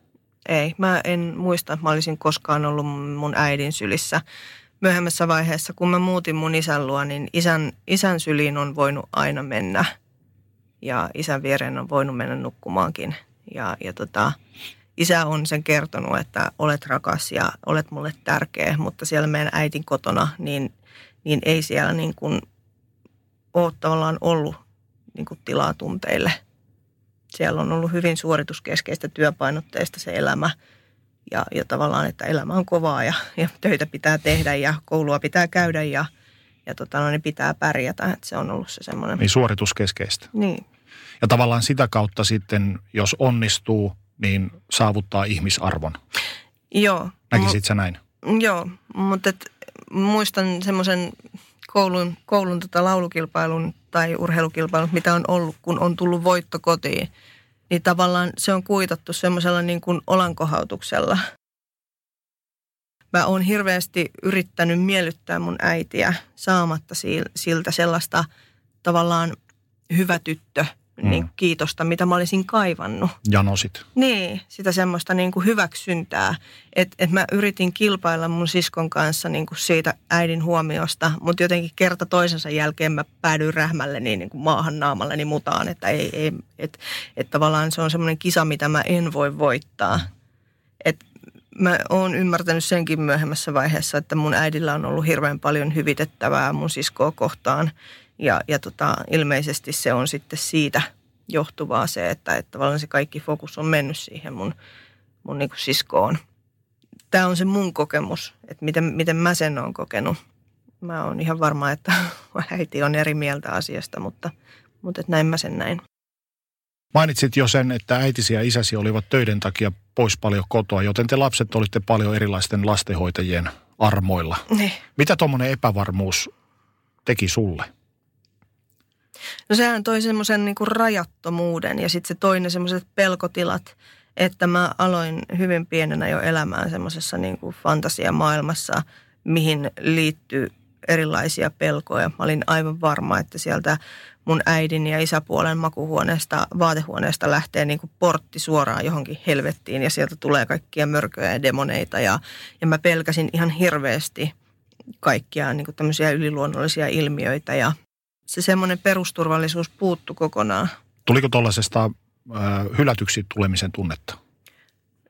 Ei. Mä en muista, että mä olisin koskaan ollut mun äidin sylissä. Myöhemmässä vaiheessa, kun mä muutin mun isän luo, niin isän, isän syliin on voinut aina mennä. Ja isän viereen on voinut mennä nukkumaankin. Ja, ja tota, isä on sen kertonut, että olet rakas ja olet mulle tärkeä, mutta siellä meidän äitin kotona, niin, niin ei siellä niin kuin ole tavallaan ollut niin kuin tilaa tunteille. Siellä on ollut hyvin suorituskeskeistä työpainotteista se elämä ja, ja tavallaan, että elämä on kovaa ja, ja töitä pitää tehdä ja koulua pitää käydä ja, ja tota, no, niin pitää pärjätä. Että se on ollut se semmoinen. Niin suorituskeskeistä. Niin. Ja tavallaan sitä kautta sitten, jos onnistuu, niin saavuttaa ihmisarvon. Joo. Näkisit sä näin? Joo, mutta et, muistan semmoisen koulun, koulun tota laulukilpailun tai urheilukilpailun, mitä on ollut, kun on tullut voitto kotiin. Niin tavallaan se on kuitattu semmoisella niin kuin olankohautuksella. Mä oon hirveästi yrittänyt miellyttää mun äitiä saamatta siltä sellaista tavallaan hyvä tyttö – mm. niin kiitosta, mitä mä olisin kaivannut. Janosit. Niin, sitä semmoista niin kuin hyväksyntää. Että et mä yritin kilpailla mun siskon kanssa niin kuin siitä äidin huomiosta, mutta jotenkin kerta toisensa jälkeen mä päädyin rähmälle niin, niin kuin maahan naamalleni mutaan. Että ei, ei, et, et tavallaan se on semmoinen kisa, mitä mä en voi voittaa. Et mä oon ymmärtänyt senkin myöhemmässä vaiheessa, että mun äidillä on ollut hirveän paljon hyvitettävää mun siskoa kohtaan. Ja, ja tota, ilmeisesti se on sitten siitä johtuvaa se, että, että tavallaan se kaikki fokus on mennyt siihen mun, mun niin kuin siskoon. Tämä on se mun kokemus, että miten, miten mä sen oon kokenut. Mä oon ihan varma, että äiti on eri mieltä asiasta, mutta, mutta että näin mä sen näin. Mainitsit jo sen, että äitisi ja isäsi olivat töiden takia pois paljon kotoa, joten te lapset olitte paljon erilaisten lastenhoitajien armoilla. Ne. Mitä tuommoinen epävarmuus teki sulle? No sehän toi semmoisen niin rajattomuuden ja sitten se toinen semmoiset pelkotilat, että mä aloin hyvin pienenä jo elämään semmoisessa niin fantasiamaailmassa, mihin liittyy erilaisia pelkoja. Mä olin aivan varma, että sieltä mun äidin ja isäpuolen makuhuoneesta, vaatehuoneesta lähtee niin kuin portti suoraan johonkin helvettiin ja sieltä tulee kaikkia mörköjä ja demoneita ja, ja mä pelkäsin ihan hirveästi kaikkia niin kuin tämmöisiä yliluonnollisia ilmiöitä ja se semmoinen perusturvallisuus puuttu kokonaan. Tuliko tuollaisesta äh, hylätyksi tulemisen tunnetta?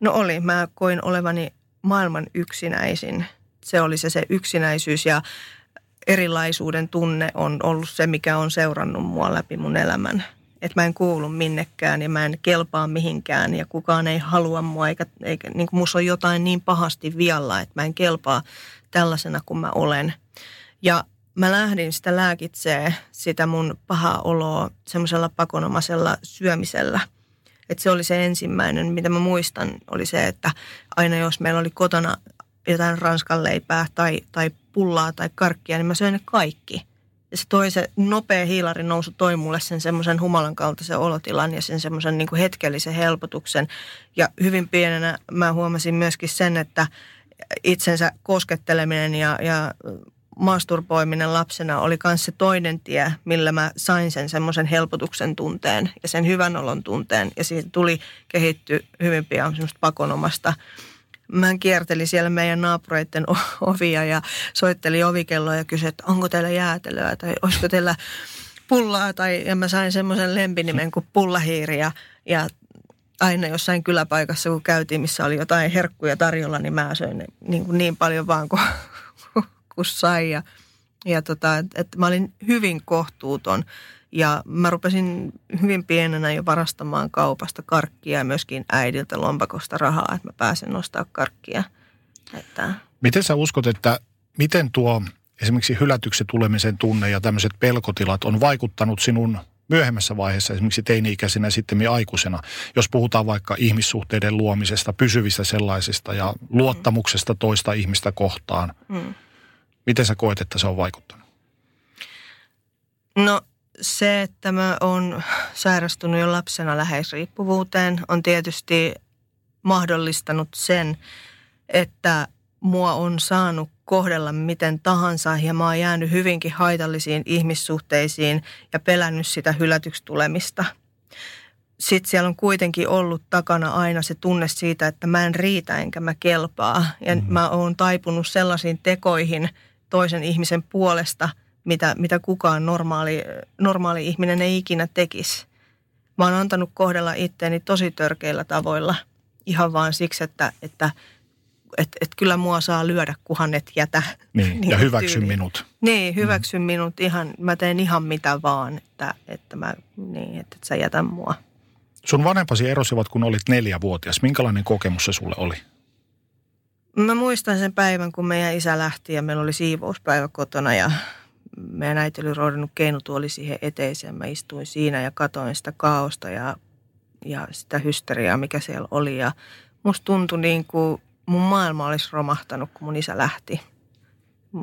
No oli. Mä koin olevani maailman yksinäisin. Se oli se, se yksinäisyys ja erilaisuuden tunne on ollut se, mikä on seurannut mua läpi mun elämän. Että mä en kuulu minnekään ja mä en kelpaa mihinkään ja kukaan ei halua mua eikä, eikä niin kuin musta on jotain niin pahasti vialla, että mä en kelpaa tällaisena kuin mä olen. Ja mä lähdin sitä lääkitsee sitä mun pahaa oloa semmoisella pakonomaisella syömisellä. Että se oli se ensimmäinen, mitä mä muistan, oli se, että aina jos meillä oli kotona jotain ranskan leipää tai, tai pullaa tai karkkia, niin mä söin ne kaikki. Ja se toi se nopea hiilarin nousu toi mulle sen semmoisen humalan kaltaisen olotilan ja sen semmoisen niin hetkellisen helpotuksen. Ja hyvin pienenä mä huomasin myöskin sen, että itsensä kosketteleminen ja, ja masturboiminen lapsena oli myös se toinen tie, millä mä sain sen semmoisen helpotuksen tunteen ja sen hyvän olon tunteen. Ja siitä tuli kehitty hyvin pian semmoista pakonomasta. Mä kiertelin siellä meidän naapureiden ovia ja soittelin ovikelloa ja kysyin, että onko teillä jäätelöä tai olisiko teillä pullaa. Tai, ja mä sain semmoisen lempinimen kuin pullahiiri ja, ja aina jossain kyläpaikassa, kun käytiin, missä oli jotain herkkuja tarjolla, niin mä söin ne niin, kuin niin paljon vaan kuin, kuin sai. Ja, ja tota, että et mä olin hyvin kohtuuton. Ja mä rupesin hyvin pienenä jo varastamaan kaupasta karkkia ja myöskin äidiltä lompakosta rahaa, että mä pääsen nostaa karkkia. Että... Miten sä uskot, että miten tuo esimerkiksi hylätyksi tulemisen tunne ja tämmöiset pelkotilat on vaikuttanut sinun myöhemmässä vaiheessa, esimerkiksi teini-ikäisenä ja sitten aikuisena, jos puhutaan vaikka ihmissuhteiden luomisesta, pysyvistä sellaisista ja luottamuksesta toista ihmistä kohtaan. Mm. Miten sä koet, että se on vaikuttanut? No se, että mä oon sairastunut jo lapsena läheisriippuvuuteen, on tietysti mahdollistanut sen, että mua on saanut kohdella miten tahansa ja mä oon jäänyt hyvinkin haitallisiin ihmissuhteisiin ja pelännyt sitä hylätyksi tulemista. Sitten siellä on kuitenkin ollut takana aina se tunne siitä, että mä en riitä enkä mä kelpaa. Ja mm-hmm. mä oon taipunut sellaisiin tekoihin toisen ihmisen puolesta, mitä, mitä kukaan normaali, normaali ihminen ei ikinä tekisi. Mä oon antanut kohdella itteeni tosi törkeillä tavoilla ihan vaan siksi, että, että – että et kyllä mua saa lyödä, kunhan et jätä. Niin, niin ja hyväksy tyyliin. minut. Niin, hyväksy mm. minut ihan, mä teen ihan mitä vaan, että, että, mä, niin, että et sä jätä mua. Sun vanhempasi erosivat, kun olit neljävuotias. Minkälainen kokemus se sulle oli? Mä muistan sen päivän, kun meidän isä lähti ja meillä oli siivouspäivä kotona ja meidän äiti oli roodannut keinutuoli siihen eteiseen. Mä istuin siinä ja katoin sitä kaosta ja, ja sitä hysteriaa, mikä siellä oli. Ja musta tuntui niin kuin mun maailma olisi romahtanut, kun mun isä lähti.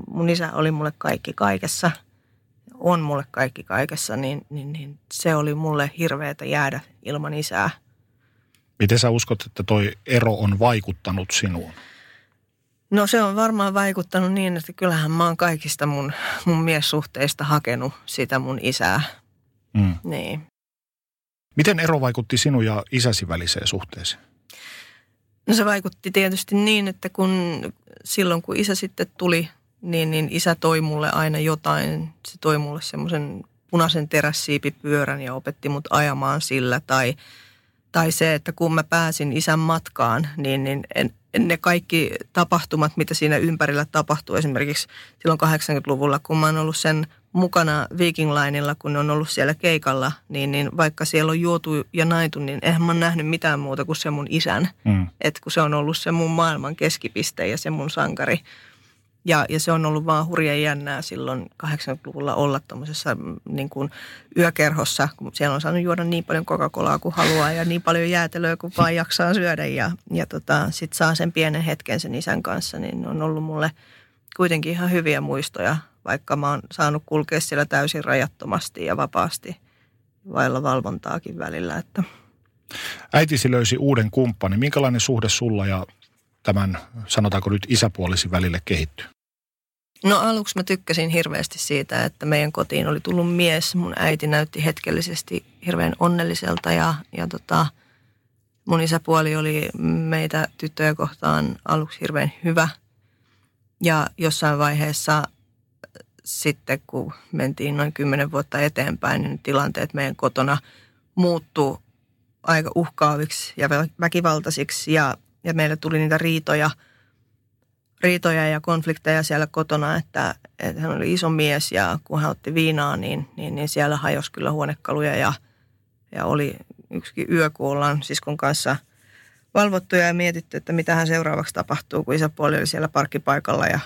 Mun isä oli mulle kaikki kaikessa, on mulle kaikki kaikessa, niin, niin, niin se oli mulle hirveätä jäädä ilman isää. Miten sä uskot, että toi ero on vaikuttanut sinuun? No se on varmaan vaikuttanut niin, että kyllähän mä oon kaikista mun, mun miessuhteista hakenut sitä mun isää. Mm. Niin. Miten ero vaikutti sinun ja isäsi väliseen suhteeseen? No se vaikutti tietysti niin, että kun silloin kun isä sitten tuli, niin, niin isä toi mulle aina jotain. Se toi mulle semmoisen punaisen terässiipipyörän ja opetti mut ajamaan sillä. Tai, tai se, että kun mä pääsin isän matkaan, niin, niin en, ne kaikki tapahtumat, mitä siinä ympärillä tapahtuu, esimerkiksi silloin 80-luvulla, kun mä oon ollut sen mukana Viking Lineilla, kun ne on ollut siellä keikalla, niin, niin vaikka siellä on juotu ja naitu, niin eihän mä nähnyt mitään muuta kuin se mun isän. Mm. Että kun se on ollut se mun maailman keskipiste ja se mun sankari. Ja, ja se on ollut vaan hurja jännää silloin 80-luvulla olla tuommoisessa mm, niin kuin yökerhossa, kun siellä on saanut juoda niin paljon Coca-Colaa kuin haluaa ja niin paljon jäätelöä kuin vaan jaksaa syödä. Ja, ja tota, sitten saa sen pienen hetken sen isän kanssa, niin on ollut mulle kuitenkin ihan hyviä muistoja vaikka mä oon saanut kulkea siellä täysin rajattomasti ja vapaasti vailla valvontaakin välillä. Että. Äitisi löysi uuden kumppanin. Minkälainen suhde sulla ja tämän, sanotaanko nyt isäpuolisi välille kehittyy? No aluksi mä tykkäsin hirveästi siitä, että meidän kotiin oli tullut mies. Mun äiti näytti hetkellisesti hirveän onnelliselta ja, ja tota, mun isäpuoli oli meitä tyttöjä kohtaan aluksi hirveän hyvä. Ja jossain vaiheessa sitten, kun mentiin noin kymmenen vuotta eteenpäin, niin tilanteet meidän kotona muuttuu aika uhkaaviksi ja väkivaltaisiksi ja, ja meille tuli niitä riitoja, riitoja ja konflikteja siellä kotona, että, että hän oli iso mies ja kun hän otti viinaa, niin, niin, niin siellä hajosi kyllä huonekaluja ja, ja oli yksikin yö, kun ollaan siskon kanssa valvottuja ja mietitty, että mitä hän seuraavaksi tapahtuu, kun isäpuoli oli siellä parkkipaikalla ja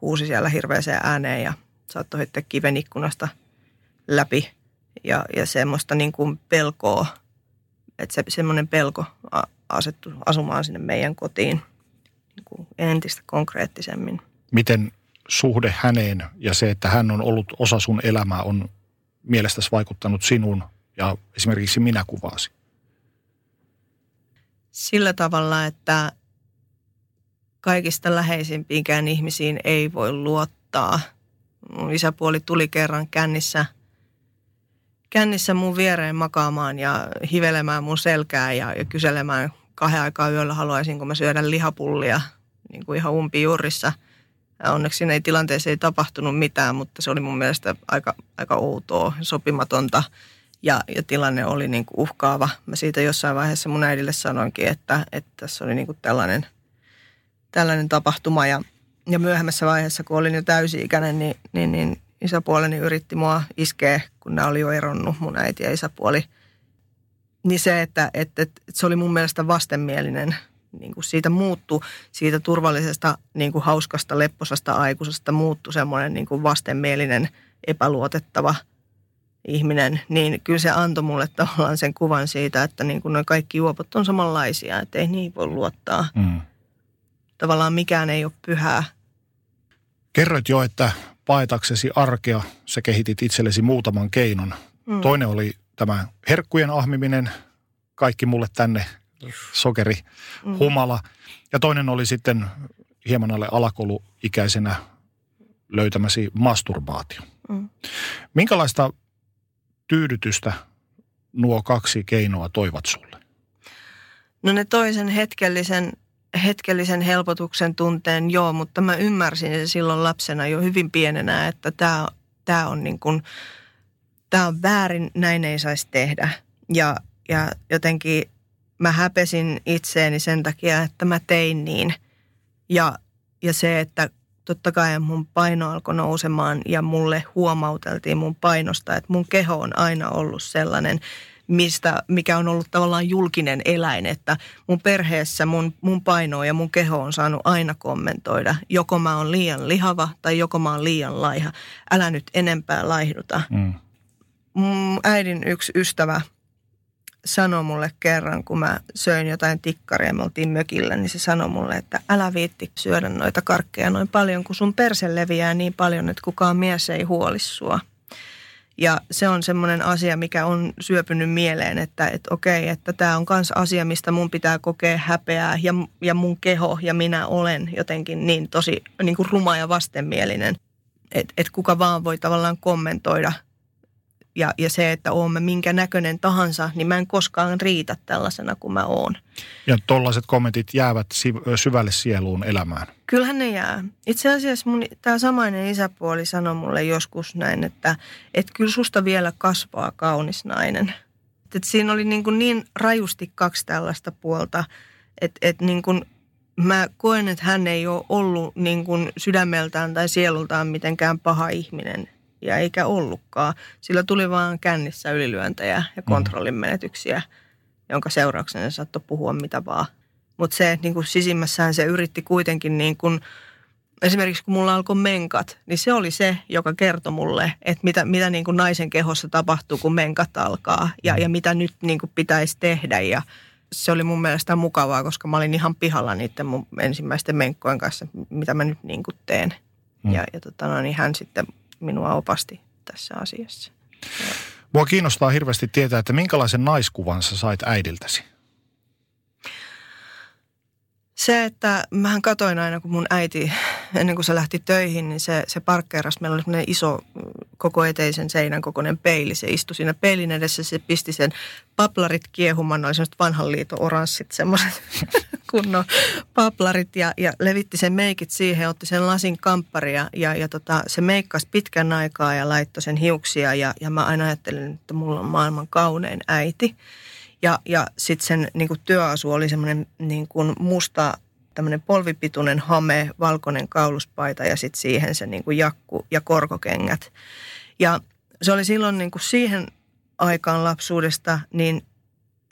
huusi siellä hirveäseen ääneen ja saattoi heittää kiven ikkunasta läpi ja, ja semmoista niin kuin pelkoa, että se, semmoinen pelko asettu asumaan sinne meidän kotiin entistä konkreettisemmin. Miten suhde häneen ja se, että hän on ollut osa sun elämää, on mielestäsi vaikuttanut sinun ja esimerkiksi minä kuvaasi? Sillä tavalla, että kaikista läheisimpiinkään ihmisiin ei voi luottaa – Mun isäpuoli tuli kerran kännissä, kännissä mun viereen makaamaan ja hivelemään mun selkää ja, ja kyselemään kahden aikaa yöllä haluaisinko mä syödä lihapullia niin kuin ihan umpijuurissa. Ja onneksi siinä ei tilanteessa ei tapahtunut mitään, mutta se oli mun mielestä aika, aika outoa, sopimatonta ja, ja tilanne oli niin kuin uhkaava. Mä siitä jossain vaiheessa mun äidille sanoinkin, että, että tässä oli niin kuin tällainen, tällainen tapahtuma ja, ja myöhemmässä vaiheessa, kun olin jo täysi-ikäinen, niin, niin, niin isäpuoleni yritti mua iskeä, kun nämä oli jo eronnut, mun äiti ja isäpuoli. Niin se, että, että, että se oli mun mielestä vastenmielinen, niin kuin siitä muuttu siitä turvallisesta, niin kuin hauskasta, lepposasta aikuisesta muuttu semmoinen niin kuin vastenmielinen, epäluotettava ihminen, niin kyllä se antoi mulle tavallaan sen kuvan siitä, että niin kuin noin kaikki juopot on samanlaisia, että ei niihin voi luottaa. Mm. Tavallaan mikään ei ole pyhää. Kerroit jo, että paetaksesi arkea sä kehitit itsellesi muutaman keinon. Mm. Toinen oli tämä herkkujen ahmiminen, kaikki mulle tänne, sokeri, mm. humala. Ja toinen oli sitten hieman alle alakouluikäisenä löytämäsi masturbaatio. Mm. Minkälaista tyydytystä nuo kaksi keinoa toivat sulle? No ne toisen hetkellisen hetkellisen helpotuksen tunteen, joo, mutta mä ymmärsin sen silloin lapsena jo hyvin pienenä, että tämä tää on niin kuin, tää on väärin, näin ei saisi tehdä. Ja, ja jotenkin mä häpesin itseeni sen takia, että mä tein niin. Ja, ja se, että totta kai mun paino alkoi nousemaan ja mulle huomauteltiin mun painosta, että mun keho on aina ollut sellainen – mistä, mikä on ollut tavallaan julkinen eläin, että mun perheessä mun, mun paino ja mun keho on saanut aina kommentoida. Joko mä oon liian lihava tai joko mä oon liian laiha. Älä nyt enempää laihduta. Mm. Mun äidin yksi ystävä sanoi mulle kerran, kun mä söin jotain tikkaria, me oltiin mökillä, niin se sanoi mulle, että älä viitti syödä noita karkkeja noin paljon, kun sun perse leviää niin paljon, että kukaan mies ei huoli sua. Ja se on semmoinen asia, mikä on syöpynyt mieleen, että, että okei, että tämä on myös asia, mistä mun pitää kokea häpeää ja, ja mun keho ja minä olen jotenkin niin tosi niin kuin ruma ja vastenmielinen, että, että kuka vaan voi tavallaan kommentoida – ja, ja se, että oon mä minkä näköinen tahansa, niin mä en koskaan riitä tällaisena kuin mä oon. Ja tollaiset kommentit jäävät syvälle sieluun elämään. Kyllähän ne jää. Itse asiassa mun, tämä samainen isäpuoli sanoi mulle joskus näin, että et kyllä susta vielä kasvaa kaunis nainen. Et siinä oli niin, kuin niin rajusti kaksi tällaista puolta, että et niin kuin mä koen, että hän ei ole ollut niin kuin sydämeltään tai sielultaan mitenkään paha ihminen – ja eikä ollutkaan. Sillä tuli vaan kännissä ylilyöntejä ja mm. kontrollin menetyksiä, jonka seurauksena se saattoi puhua mitä vaan. Mutta se, että niin kuin sisimmässään se yritti kuitenkin niin kuin, esimerkiksi kun mulla alkoi menkat, niin se oli se, joka kertoi mulle, että mitä, mitä niin kuin naisen kehossa tapahtuu, kun menkat alkaa ja, mm. ja mitä nyt niin kuin pitäisi tehdä. Ja se oli mun mielestä mukavaa, koska mä olin ihan pihalla niiden mun ensimmäisten menkkojen kanssa, mitä mä nyt niin kuin teen. Mm. Ja, ja tota, no, niin hän sitten minua opasti tässä asiassa. Mua kiinnostaa hirveästi tietää, että minkälaisen naiskuvan sä sait äidiltäsi? Se, että mähän katoin aina, kun mun äiti, ennen kuin se lähti töihin, niin se, se parkkeeras. Meillä oli semmoinen iso koko eteisen seinän kokoinen peili. Se istui siinä peilin edessä, se pisti sen paplarit kiehumaan. Oli semmoiset vanhan liiton oranssit, semmoiset kunnon paplarit ja, ja levitti sen meikit siihen, otti sen lasin kampparia ja, ja tota, se meikkasi pitkän aikaa ja laittoi sen hiuksia ja, ja mä aina ajattelin, että mulla on maailman kaunein äiti. Ja, ja sitten sen niin kuin työasu oli semmoinen niin kuin musta tämmöinen polvipituinen hame, valkoinen kauluspaita ja sitten siihen se niin kuin jakku ja korkokengät. Ja se oli silloin niin kuin siihen aikaan lapsuudesta, niin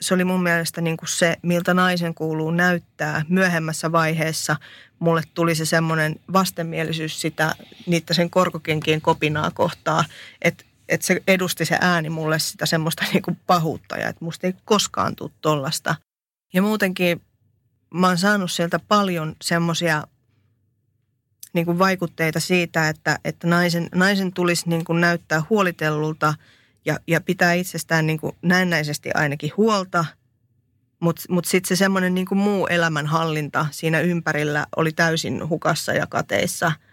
se oli mun mielestä niin kuin se, miltä naisen kuuluu näyttää myöhemmässä vaiheessa. Mulle tuli se semmoinen vastenmielisyys sitä, niitä sen korkokenkien kopinaa kohtaa, että että se edusti se ääni mulle sitä semmoista niin kuin pahuutta ja että musta ei koskaan tule tollasta. Ja muutenkin mä oon saanut sieltä paljon semmoisia niin kuin vaikutteita siitä, että, että naisen, naisen tulisi niin kuin näyttää huolitellulta ja, ja pitää itsestään niin kuin näennäisesti ainakin huolta, mutta mut, mut sitten se semmoinen niin muu elämänhallinta siinä ympärillä oli täysin hukassa ja kateissa –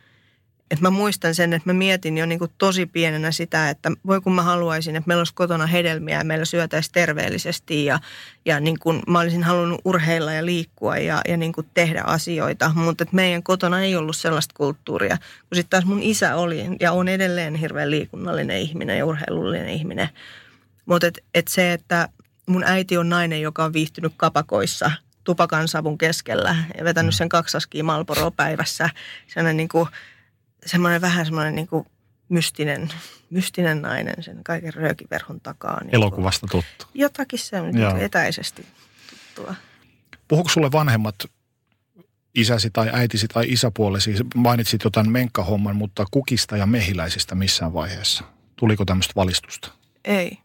että mä muistan sen, että mä mietin jo niin kuin tosi pienenä sitä, että voi kun mä haluaisin, että meillä olisi kotona hedelmiä ja meillä syötäisiin terveellisesti ja, ja niin kuin mä olisin halunnut urheilla ja liikkua ja, ja niin kuin tehdä asioita, mutta että meidän kotona ei ollut sellaista kulttuuria, kun sitten taas mun isä oli ja on edelleen hirveän liikunnallinen ihminen ja urheilullinen ihminen. Mutta et, et se, että mun äiti on nainen, joka on viihtynyt kapakoissa tupakan savun keskellä ja vetänyt sen kaksaskia Malboroa päivässä. Sellainen niin kuin, semmoinen vähän semmoinen niin kuin mystinen, mystinen nainen sen kaiken röökiverhon takaa. Niin Elokuvasta tuttu. Jotakin se on Joo. niin etäisesti tuttua. Puhuuko sulle vanhemmat isäsi tai äitisi tai isäpuolesi? Mainitsit jotain menkkahomman, mutta kukista ja mehiläisistä missään vaiheessa. Tuliko tämmöistä valistusta? Ei,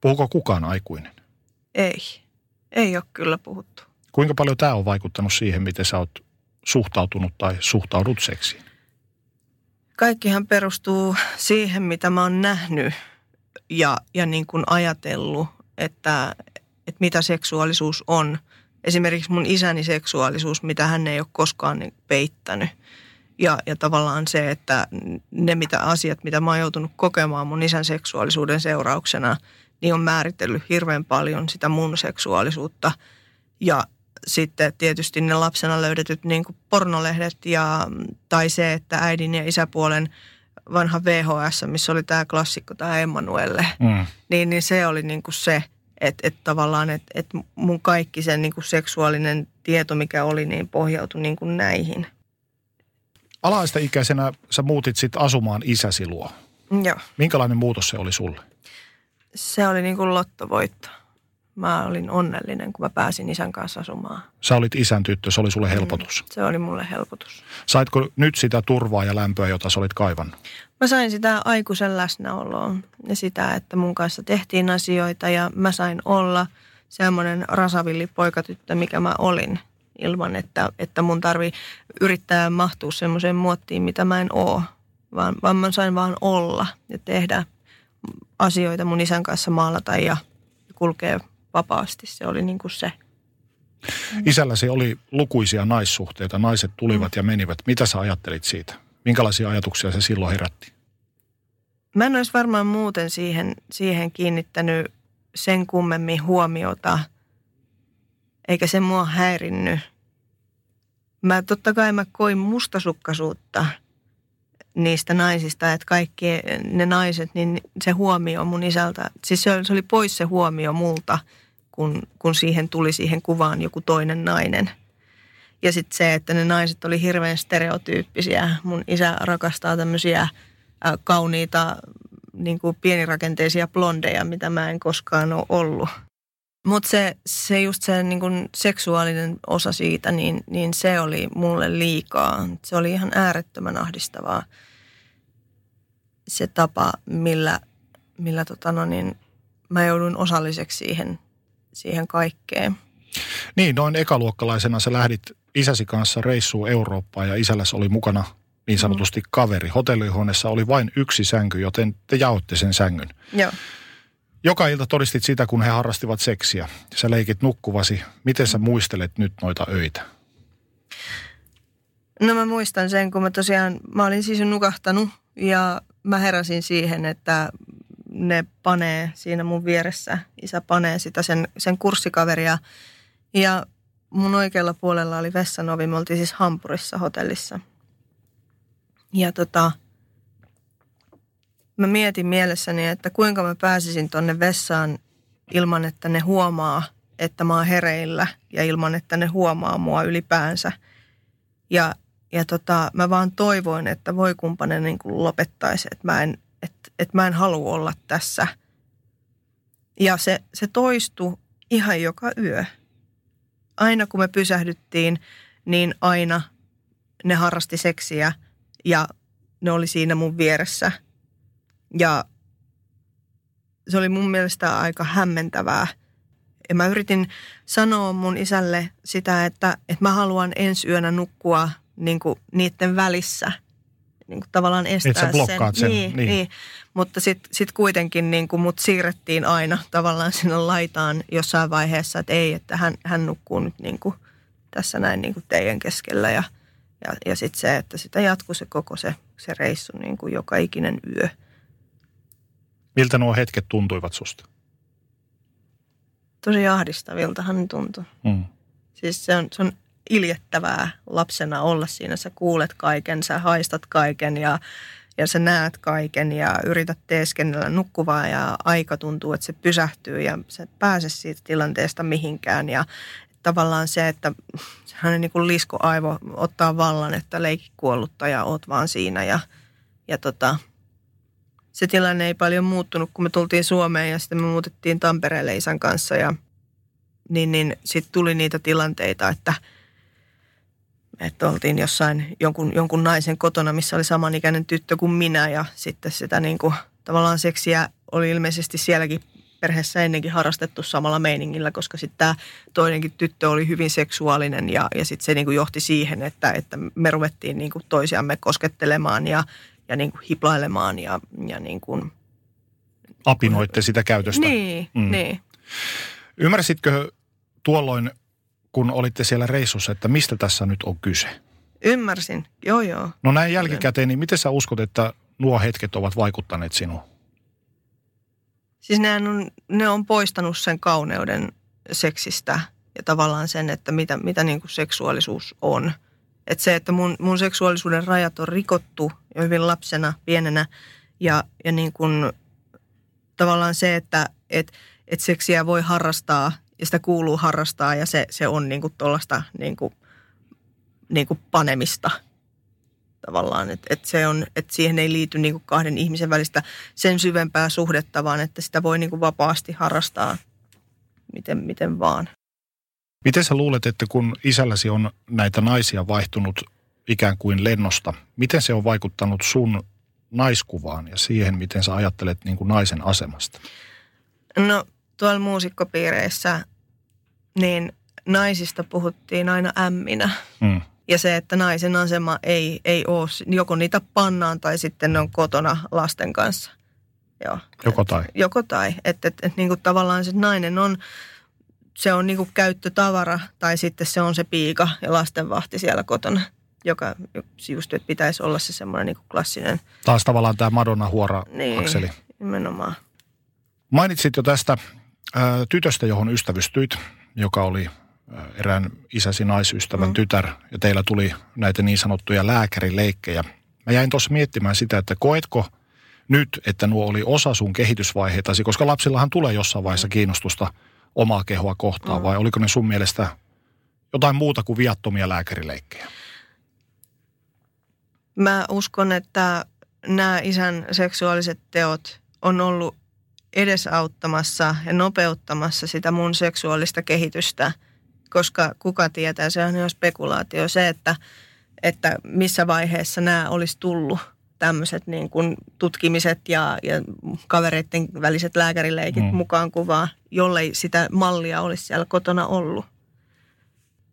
Puhuko kukaan aikuinen? ei. Ei ole kyllä puhuttu. Kuinka paljon tämä on vaikuttanut siihen, miten sä oot suhtautunut tai suhtaudut seksiin? Kaikkihan perustuu siihen, mitä mä oon nähnyt ja, ja niin kuin ajatellut, että, että mitä seksuaalisuus on. Esimerkiksi mun isäni seksuaalisuus, mitä hän ei ole koskaan niin peittänyt. Ja, ja tavallaan se, että ne mitä asiat, mitä mä oon joutunut kokemaan mun isän seksuaalisuuden seurauksena, niin on määritellyt hirveän paljon sitä mun seksuaalisuutta. Ja sitten tietysti ne lapsena löydetyt niin kuin pornolehdet ja, tai se, että äidin ja isäpuolen vanha VHS, missä oli tämä klassikko, tämä Emmanuelle, Mm. niin, niin se oli niin kuin se, että, että tavallaan, että, että mun kaikki sen niin kuin seksuaalinen tieto, mikä oli, niin pohjautui niin kuin näihin. Alaista-ikäisenä sä muutit sitten asumaan isäsi luo. Joo, Minkälainen muutos se oli sulle? se oli niin kuin lottovoitto. Mä olin onnellinen, kun mä pääsin isän kanssa asumaan. Sä olit isän tyttö, se oli sulle helpotus. Se oli mulle helpotus. Saitko nyt sitä turvaa ja lämpöä, jota sä olit kaivannut? Mä sain sitä aikuisen läsnäoloa ja sitä, että mun kanssa tehtiin asioita ja mä sain olla semmoinen rasavilli poikatyttö, mikä mä olin ilman, että, että mun tarvi yrittää mahtua semmoiseen muottiin, mitä mä en oo. Vaan, vaan mä sain vaan olla ja tehdä asioita mun isän kanssa maalata ja kulkea vapaasti. Se oli niin kuin se. Isälläsi oli lukuisia naissuhteita, naiset tulivat ja menivät. Mitä sä ajattelit siitä? Minkälaisia ajatuksia se silloin herätti? Mä en olisi varmaan muuten siihen, siihen kiinnittänyt sen kummemmin huomiota, eikä se mua häirinnyt. Mä totta kai mä koin mustasukkaisuutta niistä naisista, että kaikki ne naiset, niin se huomio mun isältä, siis se oli, se oli pois se huomio multa, kun, kun siihen tuli siihen kuvaan joku toinen nainen. Ja sitten se, että ne naiset oli hirveän stereotyyppisiä. Mun isä rakastaa tämmöisiä äh, kauniita niin kuin pienirakenteisia blondeja, mitä mä en koskaan ole ollut. Mutta se, se just se niin kuin seksuaalinen osa siitä, niin, niin se oli mulle liikaa. Se oli ihan äärettömän ahdistavaa se tapa, millä, millä tota no niin, mä joudun osalliseksi siihen, siihen kaikkeen. Niin, noin ekaluokkalaisena sä lähdit isäsi kanssa reissuun Eurooppaan ja isälläs oli mukana niin sanotusti kaveri. Hotellihuoneessa oli vain yksi sänky, joten te jaoitte sen sängyn. Joo. Joka ilta todistit sitä, kun he harrastivat seksiä. Sä leikit nukkuvasi. Miten sä muistelet nyt noita öitä? No mä muistan sen, kun mä tosiaan, mä olin siis nukahtanut ja mä heräsin siihen, että ne panee siinä mun vieressä. Isä panee sitä sen, sen kurssikaveria ja mun oikealla puolella oli vessanovi. Me oltiin siis Hampurissa hotellissa. Ja tota, mä mietin mielessäni, että kuinka mä pääsisin tonne vessaan ilman, että ne huomaa, että mä oon hereillä ja ilman, että ne huomaa mua ylipäänsä. Ja, ja tota, mä vaan toivoin, että voi kumpanen niin kuin lopettaisi, että mä en, että, että mä en halua olla tässä. Ja se, se toistui ihan joka yö. Aina kun me pysähdyttiin, niin aina ne harrasti seksiä ja ne oli siinä mun vieressä. Ja se oli mun mielestä aika hämmentävää. Ja mä yritin sanoa mun isälle sitä, että, että mä haluan ensi yönä nukkua niin kuin niiden välissä. Niin kuin tavallaan estää Et sä blokkaat sen, Niin, niin. niin. Mutta sitten sit kuitenkin niin kuin mut siirrettiin aina tavallaan sinne laitaan jossain vaiheessa, että ei, että hän, hän nukkuu nyt niin kuin tässä näin niin kuin teidän keskellä. Ja, Ja, ja sitten se, että sitä jatkuu se koko se, se reissu niin kuin joka ikinen yö. Miltä nuo hetket tuntuivat susta? Tosi ahdistaviltahan ne tuntui. Mm. Siis se on, se on iljettävää lapsena olla siinä. Sä kuulet kaiken, sä haistat kaiken ja, ja sä näet kaiken ja yrität teeskennellä nukkuvaa ja aika tuntuu, että se pysähtyy ja sä et pääse siitä tilanteesta mihinkään. Ja tavallaan se, että sehän niin kuin liskoaivo ottaa vallan, että leikki kuollutta ja oot vaan siinä ja, ja tota, se tilanne ei paljon muuttunut, kun me tultiin Suomeen ja sitten me muutettiin Tampereelle isän kanssa ja niin, niin sitten tuli niitä tilanteita, että, että oltiin jossain jonkun, jonkun naisen kotona, missä oli samanikäinen tyttö kuin minä ja sitten sitä niin kuin, tavallaan seksiä oli ilmeisesti sielläkin perheessä ennenkin harrastettu samalla meiningillä, koska sitten tämä toinenkin tyttö oli hyvin seksuaalinen ja, ja sitten se niin kuin johti siihen, että, että me ruvettiin niin kuin toisiamme koskettelemaan ja, ja niin kuin hiplailemaan ja, ja niin kuin... Apinoitte sitä käytöstä. Niin, Mm. niin. Ymmärsitkö tuolloin, kun olitte siellä reissussa, että mistä tässä nyt on kyse? Ymmärsin, joo joo. No näin jälkikäteen, niin miten sä uskot, että nuo hetket ovat vaikuttaneet sinuun? Siis ne on, ne on poistanut sen kauneuden seksistä ja tavallaan sen, että mitä, mitä niin kuin seksuaalisuus on. Että se, että mun, mun seksuaalisuuden rajat on rikottu jo hyvin lapsena, pienenä ja, ja niin kuin, tavallaan se, että et, et seksiä voi harrastaa ja sitä kuuluu harrastaa ja se, se on niin kuin tuollaista niin kuin, niin kuin panemista tavallaan, että et se on, että siihen ei liity niin kuin kahden ihmisen välistä sen syvempää suhdetta, vaan että sitä voi niin kuin vapaasti harrastaa miten, miten vaan. Miten sä luulet, että kun isälläsi on näitä naisia vaihtunut ikään kuin lennosta, miten se on vaikuttanut sun naiskuvaan ja siihen, miten sä ajattelet niin kuin naisen asemasta? No tuolla muusikkopiireissä niin naisista puhuttiin aina ämminä. Mm. Ja se, että naisen asema ei, ei ole, joko niitä pannaan tai sitten ne on kotona lasten kanssa. Joo. Joko tai. Joko tai. Että et, et, niin kuin tavallaan se nainen on, se on niin kuin käyttötavara tai sitten se on se piika ja lastenvahti siellä kotona, joka just että pitäisi olla se semmoinen niin klassinen. Taas tavallaan tämä Madonna huora Niin, akseli. nimenomaan. Mainitsit jo tästä ää, tytöstä, johon ystävystyit, joka oli ää, erään isäsi naisystävän mm. tytär, ja teillä tuli näitä niin sanottuja lääkärileikkejä. Mä jäin tuossa miettimään sitä, että koetko nyt, että nuo oli osa sun kehitysvaiheitasi, koska lapsillahan tulee jossain vaiheessa kiinnostusta omaa kehoa kohtaan, vai oliko ne sun mielestä jotain muuta kuin viattomia lääkärileikkejä? Mä uskon, että nämä isän seksuaaliset teot on ollut edesauttamassa ja nopeuttamassa sitä mun seksuaalista kehitystä, koska kuka tietää, se on jo spekulaatio se, että, että missä vaiheessa nämä olisi tullut tämmöiset niin kuin tutkimiset ja, ja kavereiden väliset lääkärileikit Mm. mukaan kuvaa, jollei sitä mallia olisi siellä kotona ollut.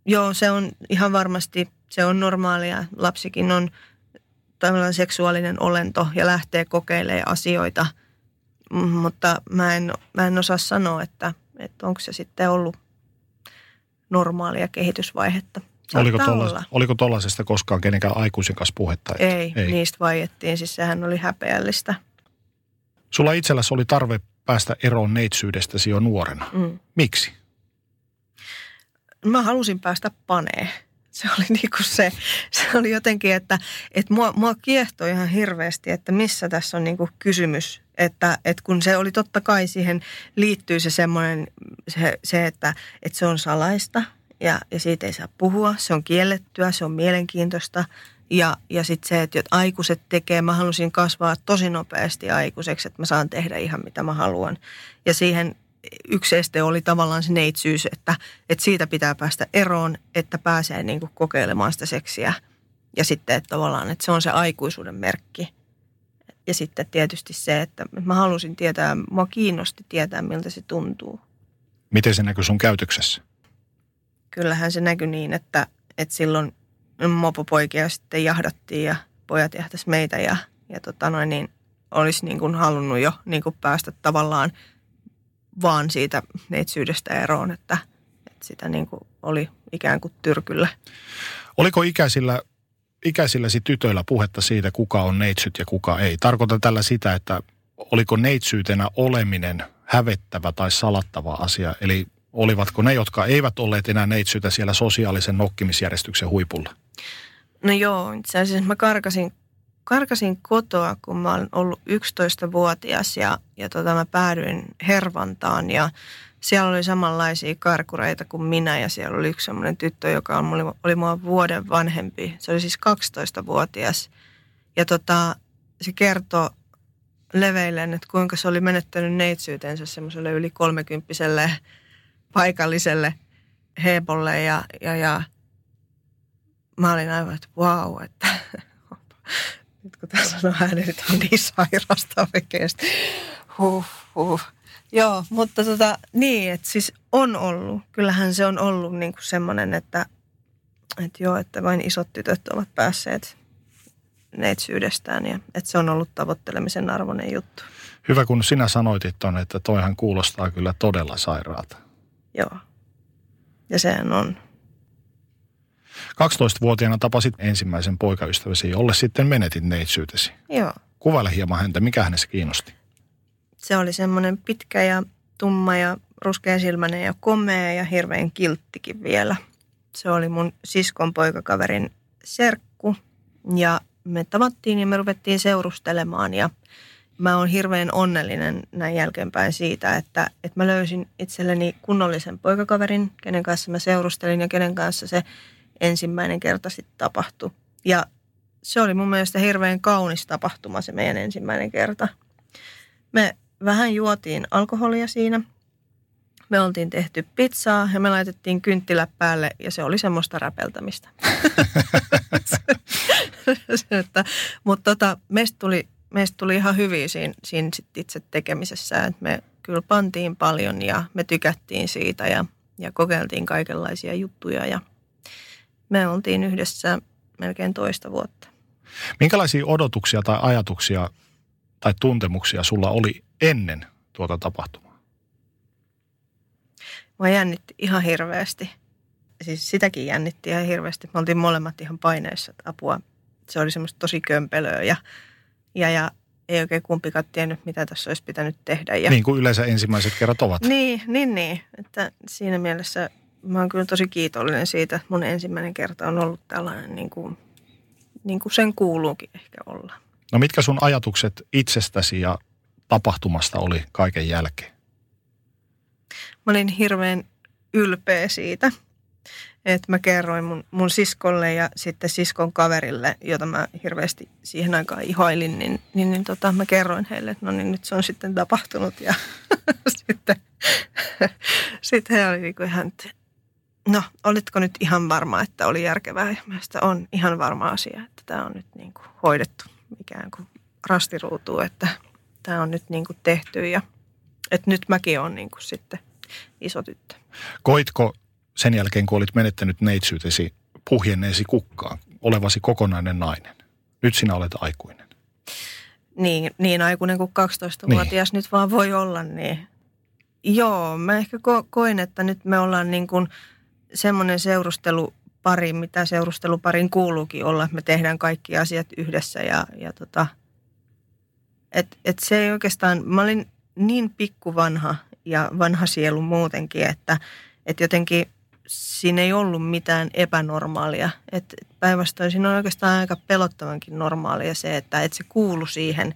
Joo, se on ihan varmasti, se on normaalia. Lapsikin on tavallaan seksuaalinen olento ja lähtee kokeilemaan asioita, mutta mä en, mä en osaa sanoa, että, että onko se sitten ollut normaalia kehitysvaihetta. Oliko, oliko tollaisesta koskaan kenenkään aikuisen kanssa puhetta? että- Ei, ei, niistä vaiettiin, siis sehän oli häpeällistä. Sulla itselläsi oli tarve päästä eroon neitsyydestäsi jo nuorena. Mm. Miksi? Mä halusin päästä paneen. Se oli niinku se, se oli jotenkin, että, että mua, mua kiehtoi ihan hirveästi, että missä tässä on niinku kysymys. Että, että kun se oli totta kai siihen liittyy se semmoinen, se, se että, että se on salaista ja, ja siitä ei saa puhua. Se on kiellettyä, se on mielenkiintoista. Ja, ja sitten se, että aikuiset tekee, mä halusin kasvaa tosi nopeasti aikuiseksi, että mä saan tehdä ihan mitä mä haluan. Ja siihen yksi este oli tavallaan se neitsyys, että, että siitä pitää päästä eroon, että pääsee niin kuin kokeilemaan sitä seksiä. Ja sitten että tavallaan, että se on se aikuisuuden merkki. Ja sitten tietysti se, että mä halusin tietää, mua kiinnosti tietää, miltä se tuntuu. Miten se näkyy sun käytöksessä? Kyllähän se näkyi niin, että, että silloin mopopoikia sitten jahdattiin ja pojat jahtas meitä ja, ja tota noin, niin olisi niin kuin halunnut jo niin kuin päästä tavallaan vaan siitä neitsyydestä eroon, että, että sitä niin kuin oli ikään kuin tyrkyllä. Oliko ikäisillä ikäisilläsi tytöillä puhetta siitä, kuka on neitsyt ja kuka ei? Tarkoitan tällä sitä, että oliko neitsyytenä oleminen hävettävä tai salattava asia? Eli olivatko ne, jotka eivät olleet enää neitsyitä siellä sosiaalisen nokkimisjärjestyksen huipulla? No joo, itse asiassa mä karkasin, karkasin kotoa, kun mä olen ollut 11-vuotias ja, ja tota, mä päädyin Hervantaan ja siellä oli samanlaisia karkureita kuin minä ja siellä oli yksi sellainen tyttö, joka oli, oli mua vuoden vanhempi. Se oli siis 12-vuotias ja tota, se kertoi leveilleen, että kuinka se oli menettänyt neitsyytensä semmoiselle yli kolmekymppiselle paikalliselle heepolle ja, ja, ja mä olin aivan, että vau, että nyt kun tässä sanoo äänet on niin sairasta oikeasti. Huh, huh. Joo, mutta tota, niin, että siis on ollut. Kyllähän se on ollut niin kuin semmoinen, että, että joo, että vain isot tytöt ovat päässeet neitsyydestään ja että se on ollut tavoittelemisen arvoinen juttu. Hyvä, kun sinä sanoitit ton, että toihan kuulostaa kyllä todella sairaalta. Joo. Ja sehän on. 12-vuotiaana tapasit ensimmäisen poikaystäväsi, jolle sitten menetit neitsyytesi. Joo. Kuvaile hieman häntä, mikä hänessä kiinnosti. Se oli semmoinen pitkä ja tumma ja ruskeasilmäinen ja komea ja hirveän kilttikin vielä. Se oli mun siskon poikakaverin serkku ja me tavattiin ja me ruvettiin seurustelemaan ja mä oon hirveän onnellinen näin jälkeenpäin siitä, että, että mä löysin itselleni kunnollisen poikakaverin, kenen kanssa mä seurustelin ja kenen kanssa se ensimmäinen kerta sitten tapahtui. Ja se oli mun mielestä hirveän kaunis tapahtuma se meidän ensimmäinen kerta. Me vähän juotiin alkoholia siinä. Me oltiin tehty pizzaa ja me laitettiin kynttilä päälle ja se oli semmoista räpeltämistä. että, mutta tota, meistä tuli, meistä tuli ihan hyviä siinä, siinä sit itse tekemisessä. Että me kyllä pantiin paljon ja me tykättiin siitä ja, ja kokeiltiin kaikenlaisia juttuja ja me oltiin yhdessä melkein toista vuotta. Minkälaisia odotuksia tai ajatuksia tai tuntemuksia sulla oli ennen tuota tapahtumaa? Mä jännitti ihan hirveästi. Siis sitäkin jännitti ihan hirveästi. Me oltiin molemmat ihan paineissa, että apua. Se oli semmoista tosi kömpelöä ja, ja, ja ei oikein kumpikaan tiennyt, mitä tässä olisi pitänyt tehdä. Ja... Niin kuin yleensä ensimmäiset kerrat ovat. Niin, niin, niin. Että siinä mielessä mä oon kyllä tosi kiitollinen siitä, että mun ensimmäinen kerta on ollut tällainen niin kuin, niin kuin sen kuuluukin ehkä olla. No mitkä sun ajatukset itsestäsi ja tapahtumasta oli kaiken jälkeen? Mä olin hirveän ylpeä siitä, että mä kerroin mun, mun siskolle ja sitten siskon kaverille, jota mä hirveästi siihen aikaan ihoilin, niin, niin, niin tota, mä kerroin heille, että no niin nyt se on sitten tapahtunut ja sitten, sitten he olivat niin ihan, että no olitko nyt ihan varma, että oli järkevää ja mä on ihan varma asia, että tämä on nyt niin kuin hoidettu ikään kuin rastiruutuu, että tämä on nyt niin kuin tehty ja että nyt mäkin olen niin kuin sitten iso tyttö. Koitko sen jälkeen, kun olit menettänyt neitsyytesi, puhjenneesi kukkaan, olevasi kokonainen nainen? Nyt sinä olet aikuinen. Niin, niin aikuinen kuin 12-vuotias niin. nyt vaan voi olla, niin joo, mä ehkä ko- koin, että nyt me ollaan niin kuin semmoinen seurustelupari, mitä seurusteluparin kuuluukin olla, että me tehdään kaikki asiat yhdessä ja, ja tota, et, et se ei oikeastaan, mä olin niin pikkuvanha ja vanha sielu muutenkin, että, että jotenkin siinä ei ollut mitään epänormaalia. Et päinvastoin siinä on oikeastaan aika pelottavankin normaalia se, että, että se kuulu siihen,